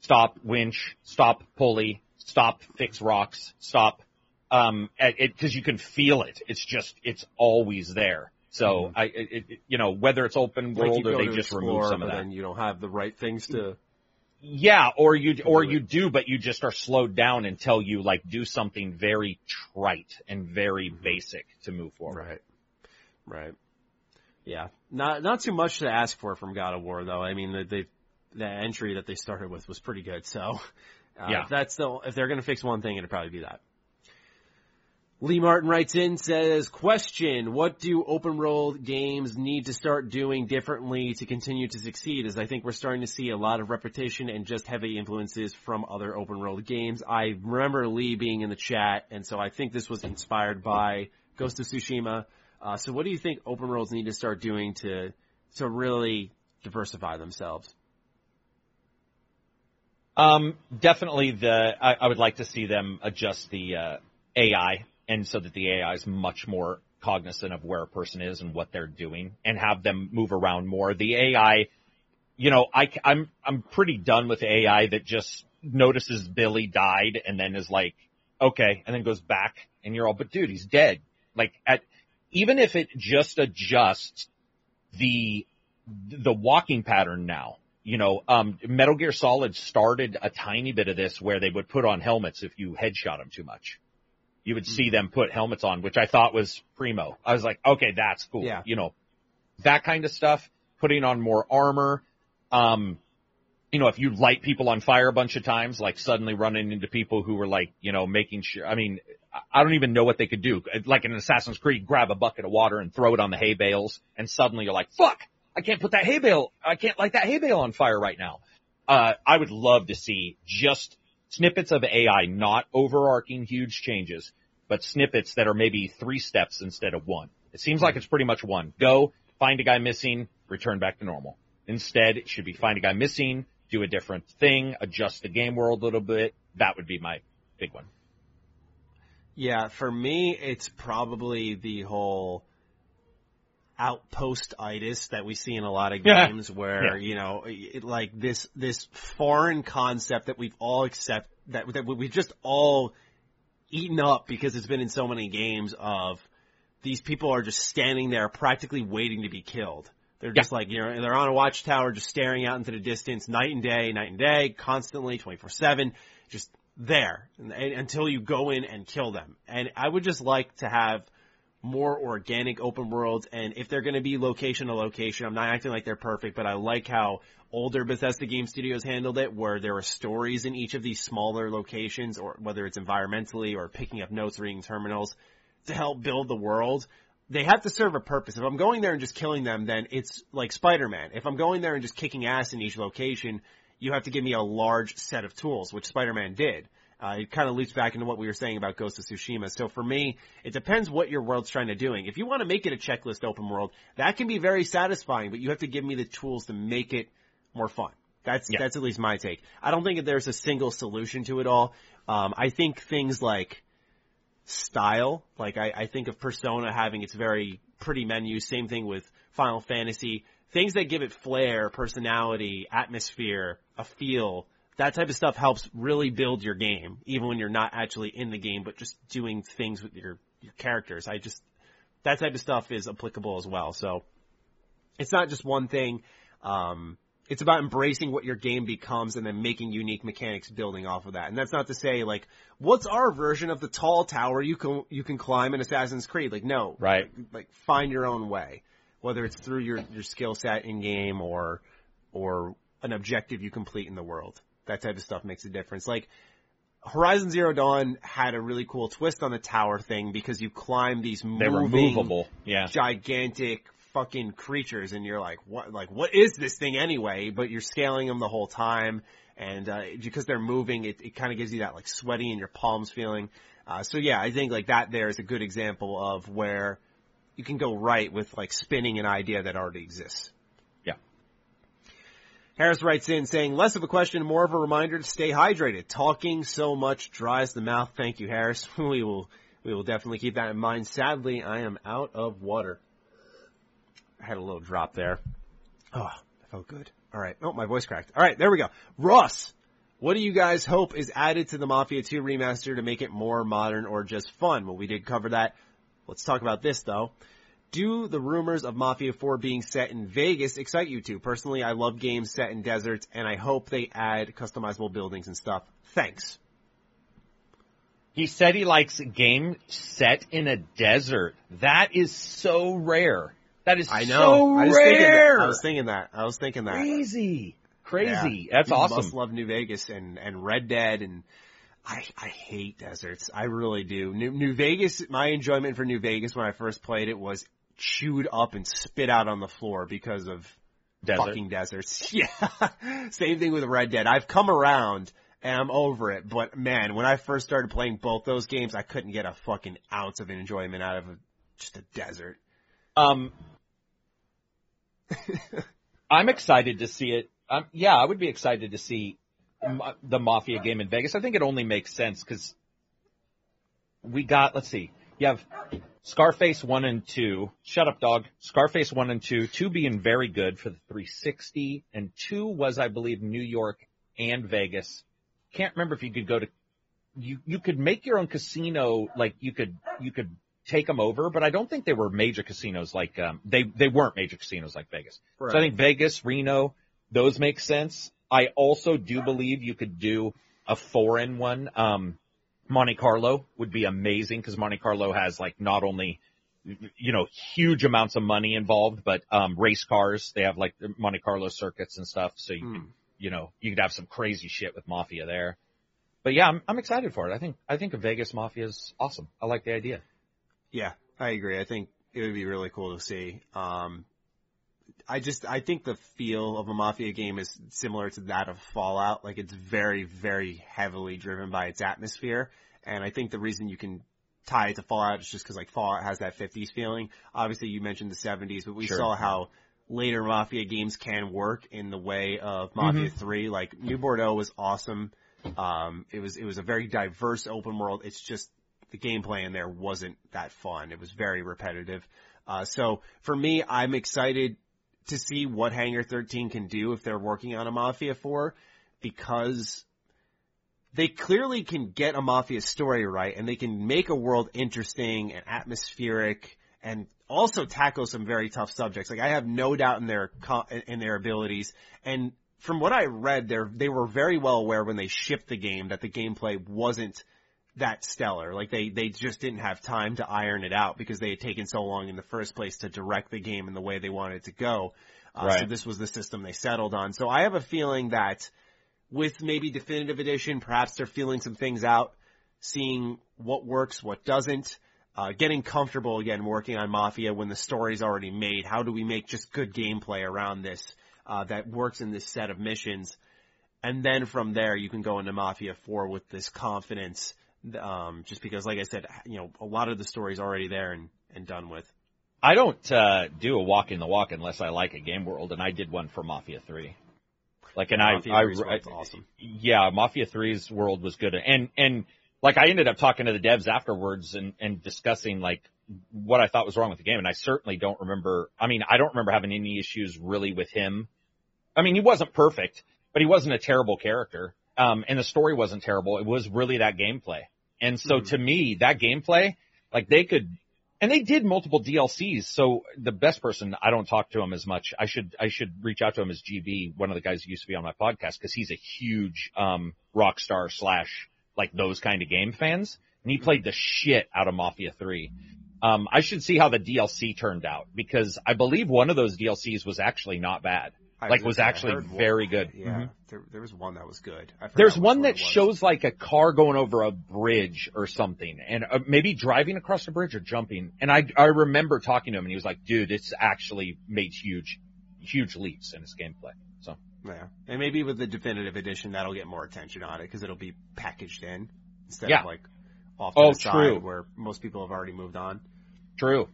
stop winch, stop pulley, stop fix rocks, stop. Um, it because you can feel it. It's just it's always there. So mm-hmm. I, it, it, you know, whether it's open world like or they just remove some of that, then you don't have the right things to. Yeah, or you or you do, but you just are slowed down until you like do something very trite and very mm-hmm. basic to move forward. Right. Right. Yeah. Not not too much to ask for from God of War though. I mean the the, the entry that they started with was pretty good. So uh, yeah. if that's the if they're gonna fix one thing, it'd probably be that. Lee Martin writes in, says, question, what do open world games need to start doing differently to continue to succeed? As I think we're starting to see a lot of repetition and just heavy influences from other open world games. I remember Lee being in the chat, and so I think this was inspired by Ghost of Tsushima. Uh, so what do you think open worlds need to start doing to to really diversify themselves? Um, definitely the I, I, would like to see them adjust the uh, AI and so that the AI is much more cognizant of where a person is and what they're doing and have them move around more. The AI, you know, I, I'm, I'm pretty done with AI that just notices Billy died and then is like, okay, and then goes back and you're all, but dude, he's dead. Like at, even if it just adjusts the, the walking pattern now, you know, um, Metal Gear Solid started a tiny bit of this where they would put on helmets if you headshot them too much. You would see them put helmets on, which I thought was primo. I was like, okay, that's cool. Yeah. You know, that kind of stuff, putting on more armor. Um, you know, if you light people on fire a bunch of times, like suddenly running into people who were like, you know, making sure, I mean, I don't even know what they could do. Like in Assassin's Creed, grab a bucket of water and throw it on the hay bales and suddenly you're like, fuck, I can't put that hay bale, I can't light that hay bale on fire right now. Uh, I would love to see just snippets of AI, not overarching huge changes, but snippets that are maybe three steps instead of one. It seems like it's pretty much one. Go, find a guy missing, return back to normal. Instead, it should be find a guy missing, do a different thing, adjust the game world a little bit. That would be my big one. Yeah, for me, it's probably the whole outpost-itis that we see in a lot of Yeah. games where, Yeah. you know, it, like this, this foreign concept that we've all accept, that, that we've just all eaten up because it's been in so many games of these people are just standing there practically waiting to be killed. They're just like, you know, they're on a watchtower just staring out into the distance night and day, night and day, constantly, 24-7, just there and, and, until you go in and kill them. And I would just like to have more organic open worlds and if they're going to be location to location, I'm not acting like they're perfect, but I like how older Bethesda game studios handled it where there were stories in each of these smaller locations or whether it's environmentally or picking up notes, reading terminals to help build the world. They have to serve a purpose. If I'm going there and just killing them, then it's like Spider-Man. If I'm going there and just kicking ass in each location, you have to give me a large set of tools, which Spider-Man did. Uh, it kind of loops back into what we were saying about Ghost of Tsushima. So for me, it depends what your world's trying to doing. If you want to make it a checklist open world, that can be very satisfying, but you have to give me the tools to make it more fun. That's Yeah. that's at least my take. I don't think that there's a single solution to it all. Um, I think things like style, like I, I think of Persona having its very pretty menu. Same thing with Final Fantasy. Things that give it flair, personality, atmosphere, a feel. That type of stuff helps really build your game, even when you're not actually in the game, but just doing things with your, your characters. I just, that type of stuff is applicable as well. So it's not just one thing. Um, it's about embracing what your game becomes and then making unique mechanics building off of that. And that's not to say like, what's our version of the tall tower you can, you can climb in Assassin's Creed? Like, no. Right. Like, find your own way. Whether it's through your, your skill set in game or, or an objective you complete in the world. That type of stuff makes a difference. Like, Horizon Zero Dawn had a really cool twist on the tower thing because you climb these moving, They were movable. Yeah. gigantic fucking creatures and you're like, what, like, what is this thing anyway? But you're scaling them the whole time. And, uh, because they're moving, it, it kind of gives you that like sweaty in your palms feeling. Uh, so yeah, I think like that there is a good example of where you can go right with like spinning an idea that already exists. Yeah. Harris writes in saying, less of a question, more of a reminder to stay hydrated. Talking so much dries the mouth. Thank you, Harris. We will, we will definitely keep that in mind. Sadly, I am out of water. I had a little drop there. Oh, that felt good. All right. Oh, my voice cracked. All right, there we go. Ross, what do you guys hope is added to the Mafia 2 remaster to make it more modern or just fun? Well, we did cover that. Let's talk about this though. Do the rumors of Mafia 4 being set in Vegas excite you two? Personally, I love games set in deserts and I hope they add customizable buildings and stuff. Thanks. He said he likes a game set in a desert. That is so rare. That is I know. so I was thinking that. rare. I was thinking that. I was thinking that. crazy, crazy. Yeah. That's You awesome. Must love New Vegas and and Red Dead and I I hate deserts. I really do. New, New Vegas. My enjoyment for New Vegas when I first played it was chewed up and spit out on the floor because of Desert. fucking deserts. Yeah. Same thing with Red Dead. I've come around and I'm over it. But man, when I first started playing both those games, I couldn't get a fucking ounce of enjoyment out of a, just a desert. Um, I'm excited to see it. Um, yeah, I would be excited to see ma- the Mafia game in Vegas. I think it only makes sense because we got, let's see, you have Scarface 1 and 2. Shut up, dog. Scarface 1 and 2. 2 being very good for the 360. And 2 was, I believe, New York and Vegas. Can't remember if you could go to, you, you could make your own casino, like you could, you could take them over, but I don't think they were major casinos like, um, they, they weren't major casinos like Vegas. Right. So I think Vegas, Reno, those make sense. I also do believe you could do a foreign one. Um, Monte Carlo would be amazing because Monte Carlo has like not only you know huge amounts of money involved, but um, race cars. They have like the Monte Carlo circuits and stuff, so you Hmm. could you know you could have some crazy shit with Mafia there. But yeah, I'm I'm excited for it. I think I think a Vegas Mafia is awesome. I like the idea. Yeah, I agree. I think it would be really cool to see. Um, I just, I think the feel of a Mafia game is similar to that of Fallout. Like it's very, very heavily driven by its atmosphere. And I think the reason you can tie it to Fallout is just cause like Fallout has that 50s feeling. Obviously you mentioned the 70s, but we Sure. saw how later Mafia games can work in the way of Mafia 3. Like New Bordeaux was awesome. Um, it was, it was a very diverse open world. It's just the gameplay in there wasn't that fun. It was very repetitive. Uh, so for me, I'm excited to see what Hangar 13 can do if they're working on a Mafia 4 because they clearly can get a Mafia story right and they can make a world interesting and atmospheric and also tackle some very tough subjects. Like I have no doubt in their, in their abilities and from what I read, they they were very well aware when they shipped the game that the gameplay wasn't that stellar. Like they, they just didn't have time to iron it out because they had taken so long in the first place to direct the game in the way they wanted it to go. Uh, So this was the system they settled on. So I have a feeling that with maybe definitive edition, perhaps they're feeling some things out, seeing what works, what doesn't, uh, getting comfortable again working on Mafia when the story's already made. How do we make just good gameplay around this, uh, that works in this set of missions? And then from there, you can go into Mafia 4 with this confidence, um, just because, like I said, you know, a lot of the story's already there and, and done with. I don't uh, do a walk in the walk unless I like a game world, and I did one for Mafia Three. Like, and Mafia I, 3's I, world's awesome. yeah, Mafia 3's world was good, and and like I ended up talking to the devs afterwards and and discussing like what I thought was wrong with the game, and I certainly don't remember. I mean, I don't remember having any issues really with him. I mean, he wasn't perfect, but he wasn't a terrible character, um, and the story wasn't terrible. It was really that gameplay, and so Mhm. to me, that gameplay, like they could and they did multiple DLCs. So the best person, I don't talk to him as much. I should, I should reach out to him as GB, one of the guys who used to be on my podcast, cause he's a huge, um, rock star slash like those kind of game fans. And he played the shit out of Mafia 3. Um, I should see how the DLC turned out because I believe one of those DLCs was actually not bad. I Like, was I actually heard one- very good. Yeah, Mhm. there, there was one that was good. I forgot There's one that shows like a car going over a bridge or something and uh, maybe driving across the bridge or jumping. And I, I remember talking to him and he was like, dude, it's actually made huge, huge leaps in its gameplay. So Yeah, and maybe with the definitive edition, that'll get more attention on it because it'll be packaged in instead Yeah. of like off to Oh, the side true. where most people have already moved on. true.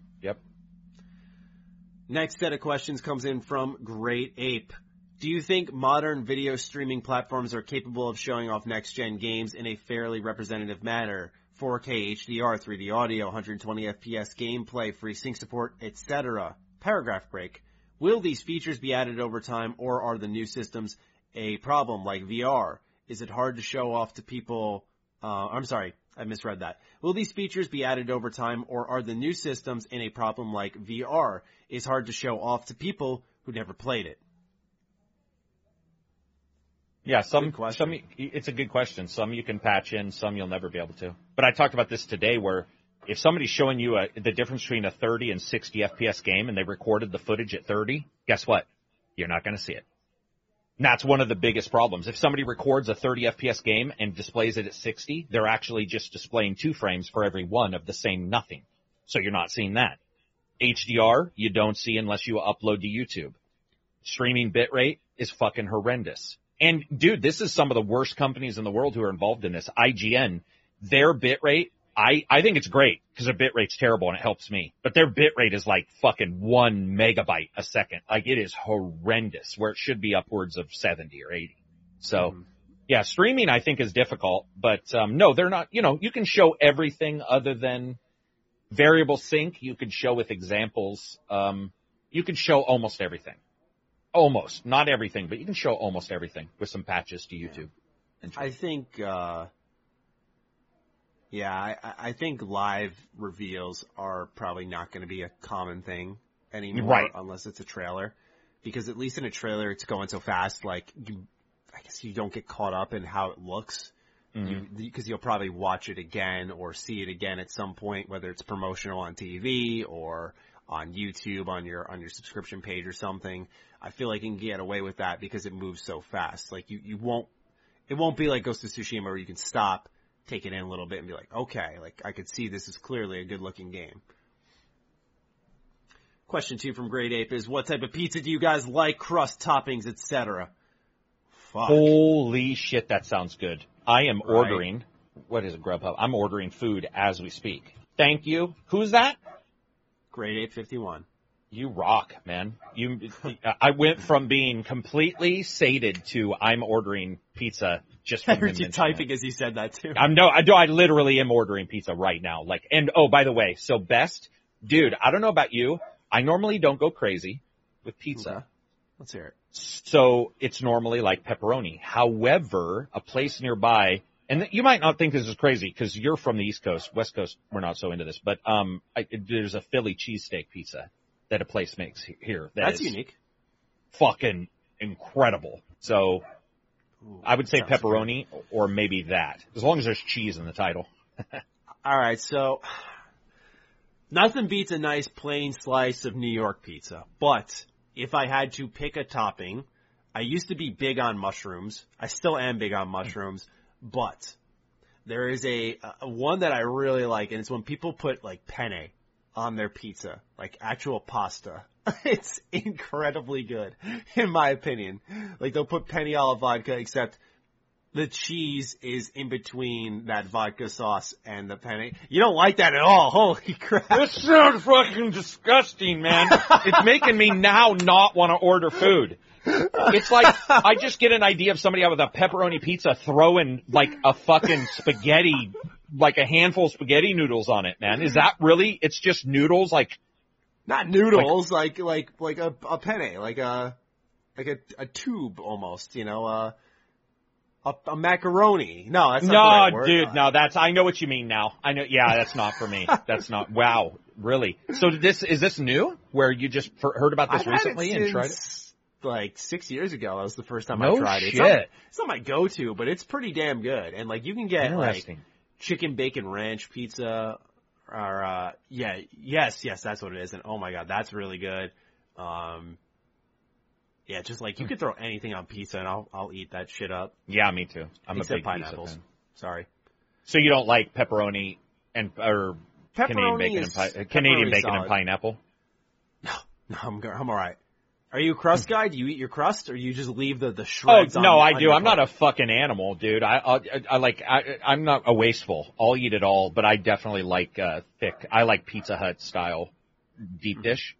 Next set of questions comes in from Great Ape. Do you think modern video streaming platforms are capable of showing off next gen games in a fairly representative manner? 4K HDR, 3D audio, 120 FPS gameplay, free sync support, etc. Paragraph break. Will these features be added over time or are the new systems a problem like VR? Is it hard to show off to people? Uh, I'm sorry, I misread that. Will these features be added over time or are the new systems in a problem like VR? Is hard to show off to people who never played it. Yeah, some, some, it's a good question. Some you can patch in, some you'll never be able to. But I talked about this today where if somebody's showing you a, the difference between a 30 and 60 FPS game and they recorded the footage at 30, guess what? You're not going to see it. That's one of the biggest problems. If somebody records a 30 FPS game and displays it at 60, they're actually just displaying two frames for every one of the same nothing. So you're not seeing that. HDR, you don't see unless you upload to YouTube. Streaming bitrate is fucking horrendous. And dude, this is some of the worst companies in the world who are involved in this. IGN, their bitrate, I, I think it's great because their bit rate's terrible and it helps me. But their bit rate is like fucking one megabyte a second. Like it is horrendous where it should be upwards of 70 or 80. So Mhm. yeah, streaming I think is difficult, but um no, they're not, you know, you can show everything other than variable sync, you can show with examples. Um, you can show almost everything. Almost, not everything, but you can show almost everything with some patches to YouTube. I think, uh, yeah, I, I think live reveals are probably not going to be a common thing anymore Right. unless it's a trailer. Because at least in a trailer, it's going so fast, like, you, I guess you don't get caught up in how it looks. Because you, mm-hmm. will probably watch it again or see it again at some point, whether it's promotional on TV or on YouTube on your on your subscription page or something. I feel like you can get away with that because it moves so fast. Like you, you won't it won't be like Ghost of Tsushima where you can stop, take it in a little bit, and be like, okay, like I could see this is clearly a good looking game. Question two from Great Ape is, what type of pizza do you guys like? Crust, toppings, etc. Fuck. Holy shit, that sounds good. I am Right. ordering, what is it, Grubhub? I'm ordering food as we speak. Thank you. Who's that? Great Ape 51. You rock, man. You, I went from being completely sated to I'm ordering pizza just I from him heard you typing as you said that too. I'm no, I do. I literally am ordering pizza right now. Like, and oh, by the way, so best, dude. I don't know about you. I normally don't go crazy with pizza. Okay. Let's hear it. So it's normally like pepperoni. However, a place nearby, and you might not think this is crazy because you're from the East Coast, West Coast, we're not so into this, but um, I, there's a Philly cheesesteak pizza that a place makes here. that That's unique. Fucking incredible. So Ooh, I would say sounds good. pepperoni or maybe that, as long as there's cheese in the title. All right, so nothing beats a nice plain slice of New York pizza. But if I had to pick a topping, I used to be big on mushrooms. I still am big on mushrooms, but there is a, a one that I really like, and it's when people put like penne on their pizza, like actual pasta. It's incredibly good, in my opinion. Like they'll put penne alla vodka, except the cheese is in between that vodka sauce and the penne. You don't like that at all. Holy crap. This sounds fucking disgusting, man. it's making me now not want to order food. It's like I just get an idea of somebody out with a pepperoni pizza throwing like a fucking spaghetti, like a handful of spaghetti noodles on it, man. Is that really? It's just noodles, like Not noodles, like, like, like a, a penne, like a, like a, a tube almost, you know, uh, a, a macaroni. No, that's not no, right dude, no. That's I know what you mean now. I know. Yeah, that's not for me. That's not. Wow, really. So this is this new? Where you just heard about this I've recently and tried it? like six years ago. That was the first time No I tried it. It's not, shit. it's not my go-to, but it's pretty damn good. And like you can get like chicken bacon ranch pizza or uh yeah yes yes that's what it is and oh my god that's really good um yeah just like you could throw anything on pizza and I'll I'll eat that shit up Yeah, me too. I'm except a big pineapples pizza fan. sorry So you don't like pepperoni and or Canadian Pepperoni bacon is- and pi- uh, Canadian pepperoni's bacon and pineapple? no no, I'm I'm all right are you a crust hmm. guy do you eat your crust or you just leave the the Oh shreds on, no, I on do. I'm not a fucking animal, dude. I I, I like I I'm not a wasteful. I'll eat it all, but I definitely like uh thick. I like Pizza Hut style deep mm-hmm. dish.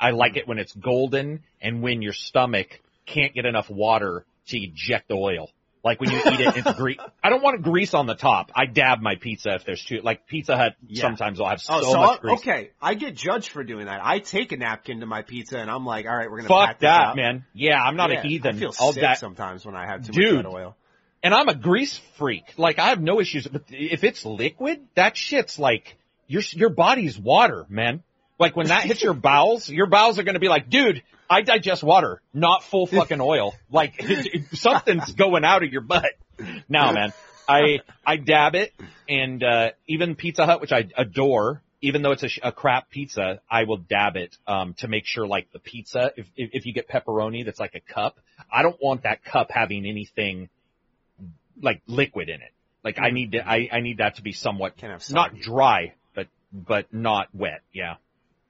I like it when it's golden and when your stomach can't get enough water to eject the oil. Like when you eat it, it's grease. I don't want grease on the top. I dab my pizza if there's too, like Pizza Hut Yeah. sometimes will have so, Oh, so much grease. okay. I get judged for doing that. I take a napkin to my pizza and I'm like, all right, we're gonna Fuck that, up. man. Yeah, I'm not Yeah, a heathen. I feel I'll sick da- sometimes when I have too Dude. much oil. and I'm a grease freak. Like I have no issues, but if it's liquid, that shit's like your your body's water, man. Like when that hits your bowels, your bowels are gonna be like, dude, I digest water, not full fucking oil. Like something's going out of your butt. Now, man, I I dab it, and uh even Pizza Hut, which I adore. Even though it's a, a crap pizza, I will dab it um, to make sure, like the pizza, if, if if you get pepperoni that's like a cup, I don't want that cup having anything like liquid in it. Like I need to, I, I need that to be somewhat not dry, but but not wet. Yeah.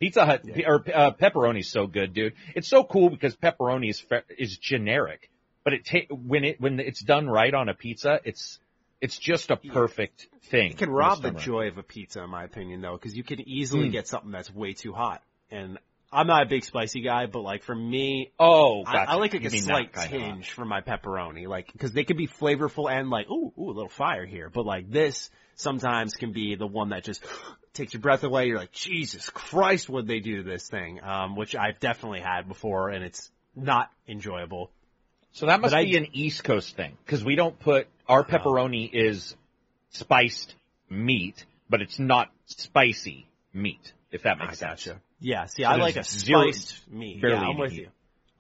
Pizza Hut Yeah. or uh, pepperoni's so good, dude. It's so cool because pepperoni is is generic, but it ta- when it when it's done right on a pizza, it's it's just a Yeah. perfect thing. It can rob it's the joy of a pizza, in my opinion, though, because you can easily Mm. get something that's way too hot. And I'm not a big spicy guy, but like for me, Oh, I, gotcha. I like like You a slight kind of hot. tinge for my pepperoni, like because they can be flavorful and like ooh ooh a little fire here, but like this sometimes can be the one that just takes your breath away. You're like, Jesus Christ, what they do to this thing? Um, which I've definitely had before, and it's not enjoyable. So that must But I- be an East Coast thing because we don't put our pepperoni is spiced meat, but it's not spicy meat. If that makes sense. Yeah, see, So I like a there's zero- spiced meat. Yeah, I'm with heat. you.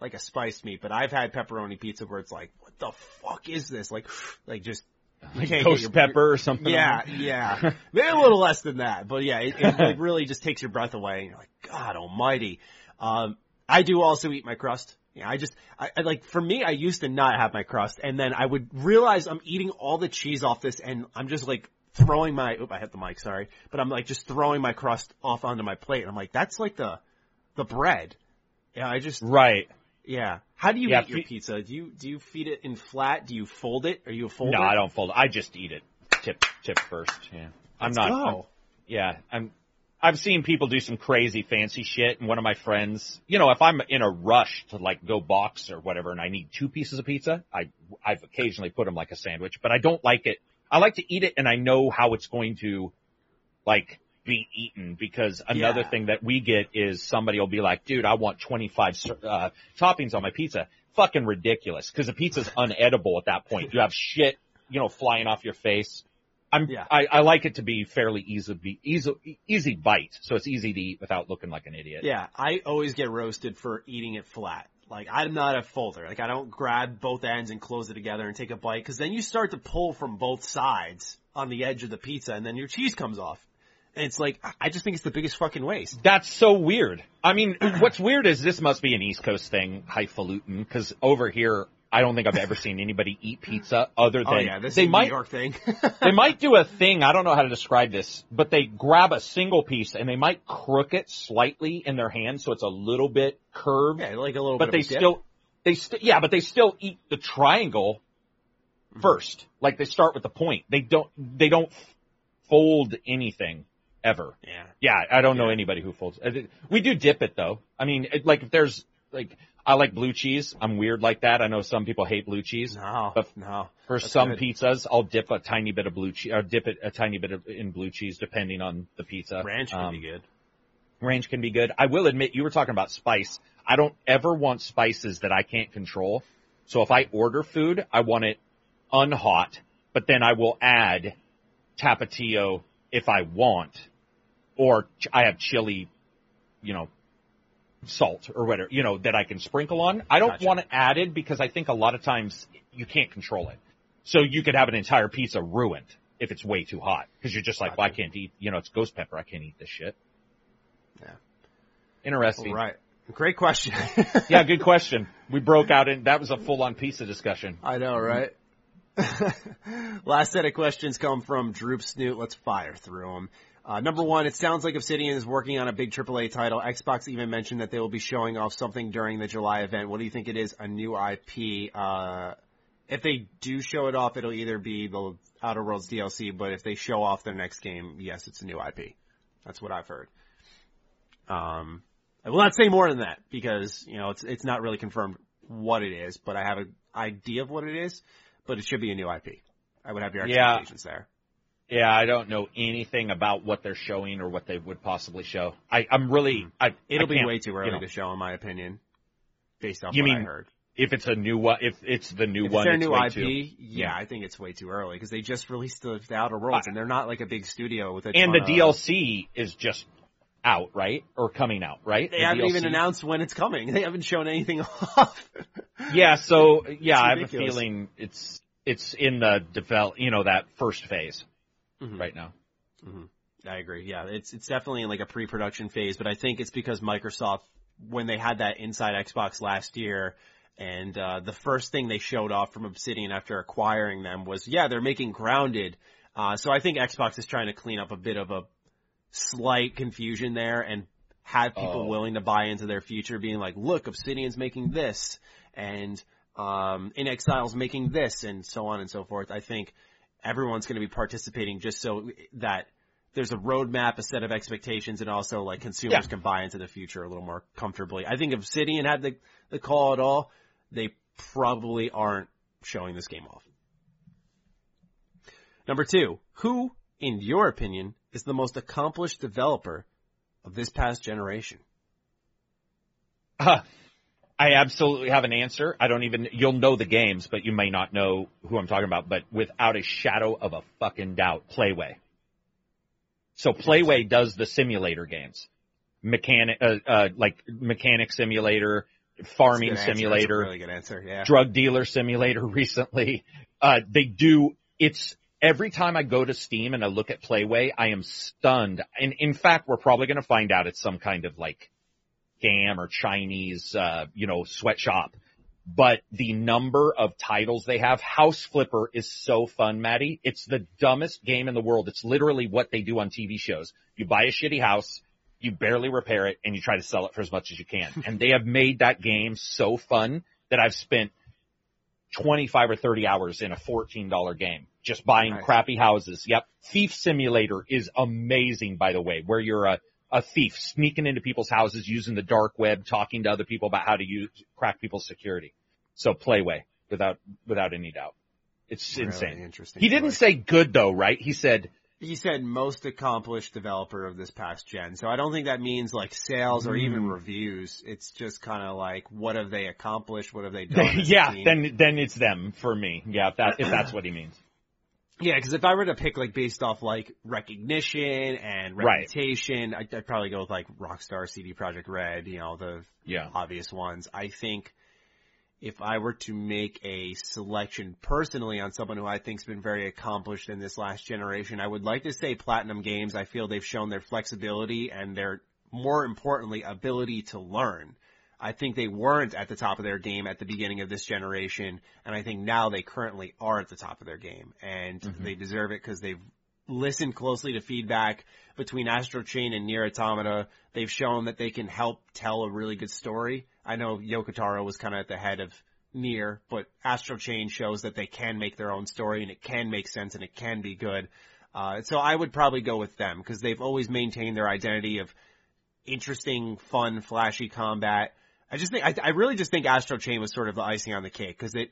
Like a spiced meat, but I've had pepperoni pizza where it's like, what the fuck is this? Like, like just Like ghost your, pepper or something. Yeah, yeah, maybe a little less than that, but yeah, it, it like really just takes your breath away. And you're like, God Almighty. Um, I do also eat my crust. Yeah, I just, I, I like, for me, I used to not have my crust, and then I would realize I'm eating all the cheese off this, and I'm just like throwing my, oop, I hit the mic, sorry, but I'm like just throwing my crust off onto my plate, and I'm like, that's like the, the bread. Yeah, I just, Right. yeah. How do you Yeah, eat your pizza? Do you, do you feed it in flat? Do you fold it? Are you a folder? No, I don't fold. it. I just eat it. Tip, tip first. Yeah. I'm Let's not. I'm- yeah. I'm. I've seen people do some crazy fancy shit, and one of my friends, you know, if I'm in a rush to like go box or whatever, and I need two pieces of pizza, I I've occasionally put them like a sandwich, but I don't like it. I like to eat it, and I know how it's going to, like, be eaten because another Yeah. thing that we get is somebody will be like, dude, I want 25 ser- uh, toppings on my pizza. Fucking ridiculous because the pizza's unedible at that point. You have shit, you know, flying off your face. I'm, Yeah. I, I like it to be fairly easy, be easy, easy bite. So it's easy to eat without looking like an idiot. Yeah, I always get roasted for eating it flat. Like I'm not a folder. Like I don't grab both ends and close it together and take a bite because then you start to pull from both sides on the edge of the pizza and then your cheese comes off. And it's like I just think it's the biggest fucking waste. That's so weird. I mean, what's weird is this must be an East Coast thing, highfalutin, because over here, I don't think I've ever seen anybody eat pizza other than Oh yeah, this they might New York thing. they might do a thing, I don't know how to describe this, but they grab a single piece and they might crook it slightly in their hand so it's a little bit curved, yeah, like a little but bit they of a dip. still, they st- yeah, but they still eat the triangle Mm-hmm. first. Like they start with the point. They don't, they don't fold anything ever. Yeah. Yeah, I don't know Yeah. anybody who folds. I We do dip it though. I mean, it, like if there's like, I like blue cheese. I'm weird like that. I know some people hate blue cheese. No, But no. For some good. pizzas, I'll dip a tiny bit of blue cheese, or dip it a tiny bit of, in blue cheese, depending on the pizza. Ranch can Um, be good. Ranch can be good. I will admit, you were talking about spice. I don't ever want spices that I can't control. So if I order food, I want it unhot, but then I will add tapatio if I want, or ch- I have chili, you know, salt or whatever, you know, that I can sprinkle on. I don't Gotcha. want it added because I think a lot of times you can't control it. So you could have an entire pizza ruined if it's way too hot because you're just like, well, I can't eat, you know, it's ghost pepper. I can't eat this shit. Yeah. Interesting. Right. Great question. Yeah, good question. We broke out in, that was a full on pizza discussion. I know, mm-hmm. right? Last set of questions come from Droop Snoot. Let's fire through them. Uh, number one, it sounds like Obsidian is working on a big AAA title. Xbox even mentioned that they will be showing off something during the July event. What do you think it is? A new IP? Uh, if they do show it off, it'll either be the Outer Worlds DLC, but if they show off their next game, yes, it's a new IP. That's what I've heard. Um, I will not say more than that because, you know, it's, it's not really confirmed what it is, but I have an idea of what it is, but it should be a new IP. I would have your Yeah. expectations there. Yeah, I don't know anything about what they're showing or what they would possibly show. I, I'm really, hmm. I, It'll I be way too early you know, to show, in my opinion, based off You what I heard. if it's a new one, if it's the new If one, it's their it's new IP, too- yeah, I think it's way too early because they just released the, the Outer Worlds, and they're not like a big studio with a and the of- DLC is just out, right? Or coming out, right? They The haven't even announced when it's coming. They haven't shown anything off. Yeah, so yeah, I have a feeling it's it's in the develop, you know, that first phase Mhm. right now. I agree. Yeah, it's it's definitely in like a pre-production phase, but I think it's because Microsoft, when they had that inside Xbox last year, and uh, the first thing they showed off from Obsidian after acquiring them was, yeah, they're making Grounded. Uh, so I think Xbox is trying to clean up a bit of a slight confusion there and have people Oh. willing to buy into their future, being like, look, Obsidian's making this, and um, inXile's making this, and so on and so forth. I think everyone's going to be participating just so that there's a roadmap, a set of expectations, and also like consumers Yeah. can buy into the future a little more comfortably. I think if Obsidian had the the call at all, they probably aren't showing this game off. Number two, who, in your opinion, is the most accomplished developer of this past generation? Uh, I absolutely have an answer. I don't even, you'll know the games, but you may not know who I'm talking about, but without a shadow of a fucking doubt, Playway. So Playway does the simulator games. Mechanic, uh, uh, like mechanic simulator, farming That's a good answer. That's a simulator, really good answer. Yeah. drug dealer simulator recently. Uh, they do, it's, every time I go to Steam and I look at Playway, I am stunned. And in fact, we're probably going to find out it's some kind of like scam or Chinese, uh, you know, sweatshop. But the number of titles they have, House Flipper is so fun, Maddie. It's the dumbest game in the world. It's literally what they do on TV shows. You buy a shitty house, you barely repair it, and you try to sell it for as much as you can. and they have made that game so fun that I've spent 25 or 30 hours in a $14 game just buying Nice. crappy houses. Yep. Thief Simulator is amazing, by the way, where you're a, a thief sneaking into people's houses using the dark web, talking to other people about how to use, crack people's security. So Playway, without, without any doubt. It's Really insane. interesting He didn't say good though, right? He said, He said most accomplished developer of this past gen. So I don't think that means like sales or even Mm. reviews. It's just kind of like what have they accomplished? What have they done? yeah, then, then it's them for me. Yeah, if that, if that's what he means. Yeah, because if I were to pick like based off like recognition and Right. reputation, I'd, I'd probably go with like Rockstar, CD Projekt Red, you know, the Yeah. obvious ones. I think if I were to make a selection personally on someone who I think's been very accomplished in this last generation, I would like to say Platinum Games. I feel they've shown their flexibility and their more importantly ability to learn. I think they weren't at the top of their game at the beginning of this generation, and I think now they currently are at the top of their game, and they deserve it because they've listened closely to feedback between Astral Chain and Nier Automata. They've shown that they can help tell a really good story. I know Yoko Taro was kind of at the head of Near, but Astral Chain shows that they can make their own story and it can make sense and it can be good. Uh, so I would probably go with them because they've always maintained their identity of interesting, fun, flashy combat. I just think, I, I really just think Astral Chain was sort of the icing on the cake because it,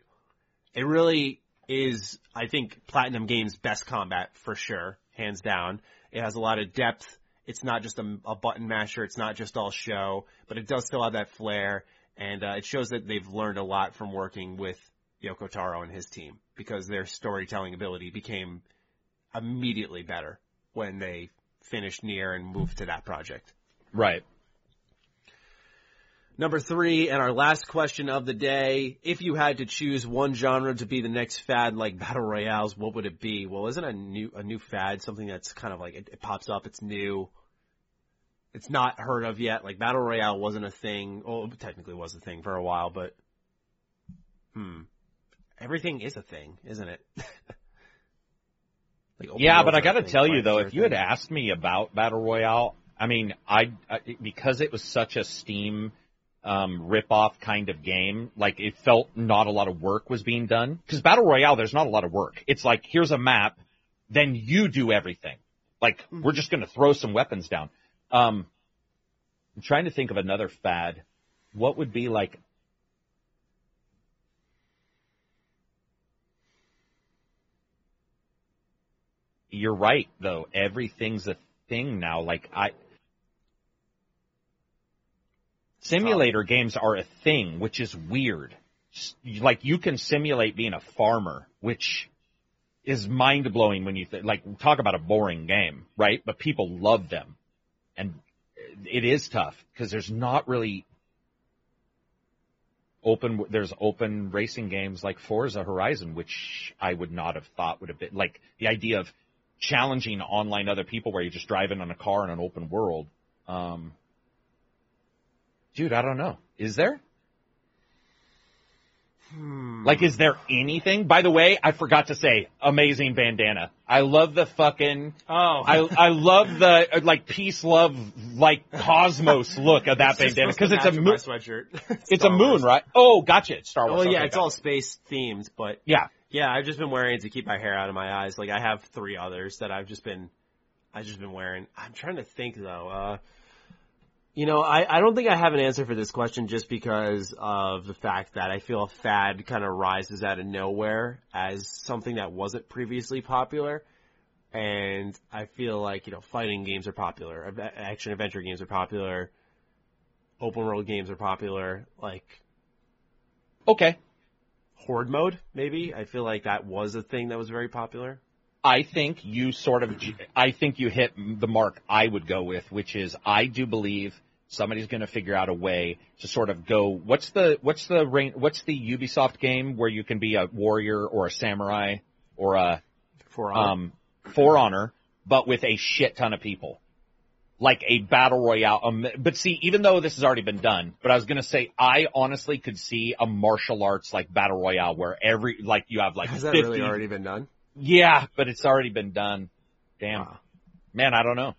it really is, I think, Platinum Games' best combat for sure, hands down. It has a lot of depth. It's not just a, a button masher. It's not just all show, but it does still have that flair. And uh, it shows that they've learned a lot from working with Yoko Taro and his team because their storytelling ability became immediately better when they finished Nier and moved to that project. Right. Number three, and our last question of the day. If you had to choose one genre to be the next fad like battle royales, what would it be? Well, isn't a new, a new fad something that's kind of like, it, it pops up, it's new, it's not heard of yet. Like battle royale wasn't a thing, well, it technically was a thing for a while, but, hmm. Everything is a thing, isn't it? like Yeah, but I got to tell you though, if you had asked me about Battle Royale, I mean, I, I because it was such a Steam um, rip-off kind of game, like it felt not a lot of work was being done. Because Battle Royale, there's not a lot of work. It's like here's a map, then you do everything. Like we're just going to throw some weapons down. Um, I'm trying to think of another fad. What would be like? You're right, though. Everything's a thing now. Like I, simulator games are a thing, which is weird. Like you can simulate being a farmer, which is mind blowing when you th- like talk about a boring game, right? But people love them, and it is tough because there's not really open. There's open racing games like Forza Horizon, which I would not have thought would have been like the idea of challenging online other people where you're just driving on a car in an open world. Um, dude, I don't know. Is there? Like, is there anything? By the way, I forgot to say, amazing bandana. I love the fucking, Oh, I, I love the, like, peace, love, like, cosmos look of that It's bandana. Cause it's a moon, sweatshirt. it's a moon, Wars. right? Oh, gotcha. It's Star Wars. Well, yeah, Okay, it's all it. space themed, but yeah. yeah, I've just been wearing it to keep my hair out of my eyes. Like I have three others that I've just been, I've just been wearing. I'm trying to think though. Uh, you know, I, I don't think I have an answer for this question just because of the fact that I feel a fad kind of rises out of nowhere as something that wasn't previously popular. and I feel like you know fighting games are popular, action adventure games are popular, open world games are popular, like Okay. horde mode maybe. I feel like that was a thing that was very popular. I think you sort of, I think you hit the mark I would go with, which is I do believe somebody's going to figure out a way to sort of go. What's the what's the rain, what's the Ubisoft game where you can be a warrior or a samurai or a For um for honor, but with a shit ton of people, like a battle royale. Um, but see, even though this has already been done, but I was going to say I honestly could see a martial arts like battle royale where every like you have like has that 50, really already been done? Yeah, but it's already been done. Damn. Wow. Man, I don't know.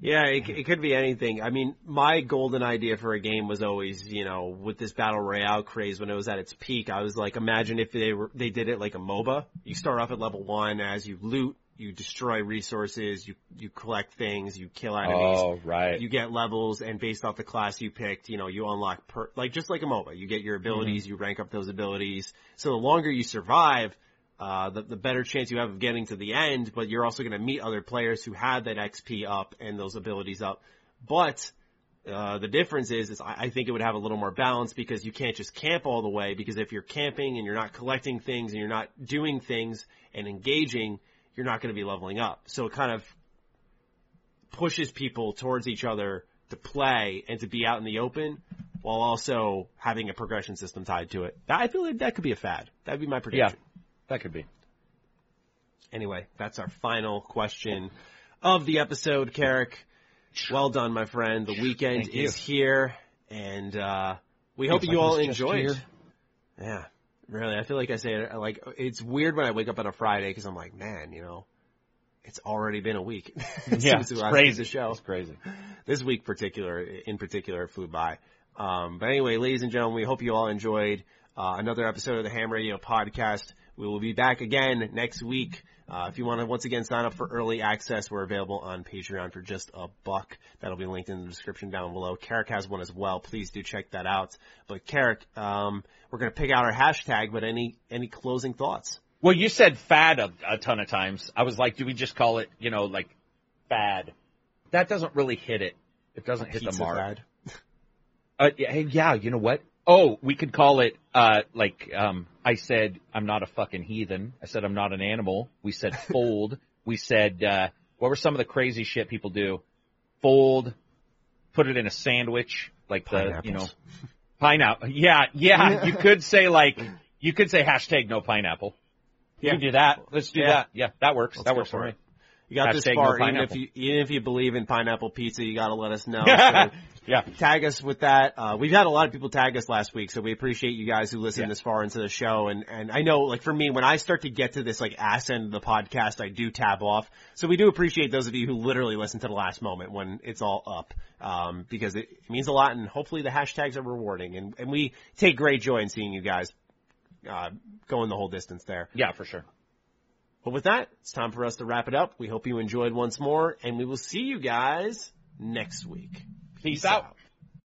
Yeah, it, it could be anything. I mean, my golden idea for a game was always, you know, with this battle royale craze when it was at its peak. I was like, imagine if they were they did it like a MOBA. You start off at level one as you loot, you destroy resources, you you collect things, you kill enemies. Oh, right. You get levels, and based off the class you picked, you know, you unlock per, like just like a MOBA. You get your mm-hmm. abilities, you rank up those abilities. So the longer you survive, uh, the, the better chance you have of getting to the end, but you're also going to meet other players who have that XP up and those abilities up. But, uh, the difference is, is I, I think it would have a little more balance because you can't just camp all the way because if you're camping and you're not collecting things and you're not doing things and engaging, you're not going to be leveling up. So it kind of pushes people towards each other to play and to be out in the open while also having a progression system tied to it. I feel like that could be a fad. That'd be my prediction. Yeah, prediction. That could be. Anyway, that's our final question of the episode, Carrick. Well done, my friend. The weekend Thank you. is here, and uh, we hope you like all it enjoyed. Yeah, really. I feel like I say it like it's weird when I wake up on a Friday because I'm like, man, you know, it's already been a week. Yeah, it's crazy. The show It's crazy. this week particular in particular flew by. Um, but anyway, ladies and gentlemen, we hope you all enjoyed uh, another episode of the Ham Radio podcast. We will be back again next week. Uh, if you want to once again sign up for early access, we're available on Patreon for just a buck. That'll be linked in the description down below. Carrick has one as well. Please do check that out. But Carrick, um, we're gonna pick out our hashtag. But any any closing thoughts? Well, you said fad a, a ton of times. I was like, do we just call it, you know, like fad? That doesn't really hit it. It doesn't hit the mark. fad. Uh, yeah, yeah, you know what? Oh, we could call it, uh, like, um, I said, I'm not a fucking heathen. I said, I'm not an animal. We said fold. we said, uh, what were some of the crazy shit people do? Fold, put it in a sandwich, like the, you know, pineapple. Yeah, yeah, you could say like, you could say hashtag no pineapple. Yeah. You can do that. Let's do Yeah. that. Yeah, that works. Let's that works for for it. You got this Hashtag no far, even if you even if you believe in pineapple pizza, you got to let us know. So yeah. tag us with that. Uh, we've had a lot of people tag us last week, so we appreciate you guys who listen Yeah. this far into the show. And, and I know, like for me, when I start to get to this like ass end of the podcast, I do tab off. So we do appreciate those of you who literally listen to the last moment when it's all up, um, because it, it means a lot. And hopefully the hashtags are rewarding, and, and we take great joy in seeing you guys uh, going the whole distance there. Yeah, for sure. But with that, it's time for us to wrap it up. We hope you enjoyed once more, and we will see you guys next week. Peace out.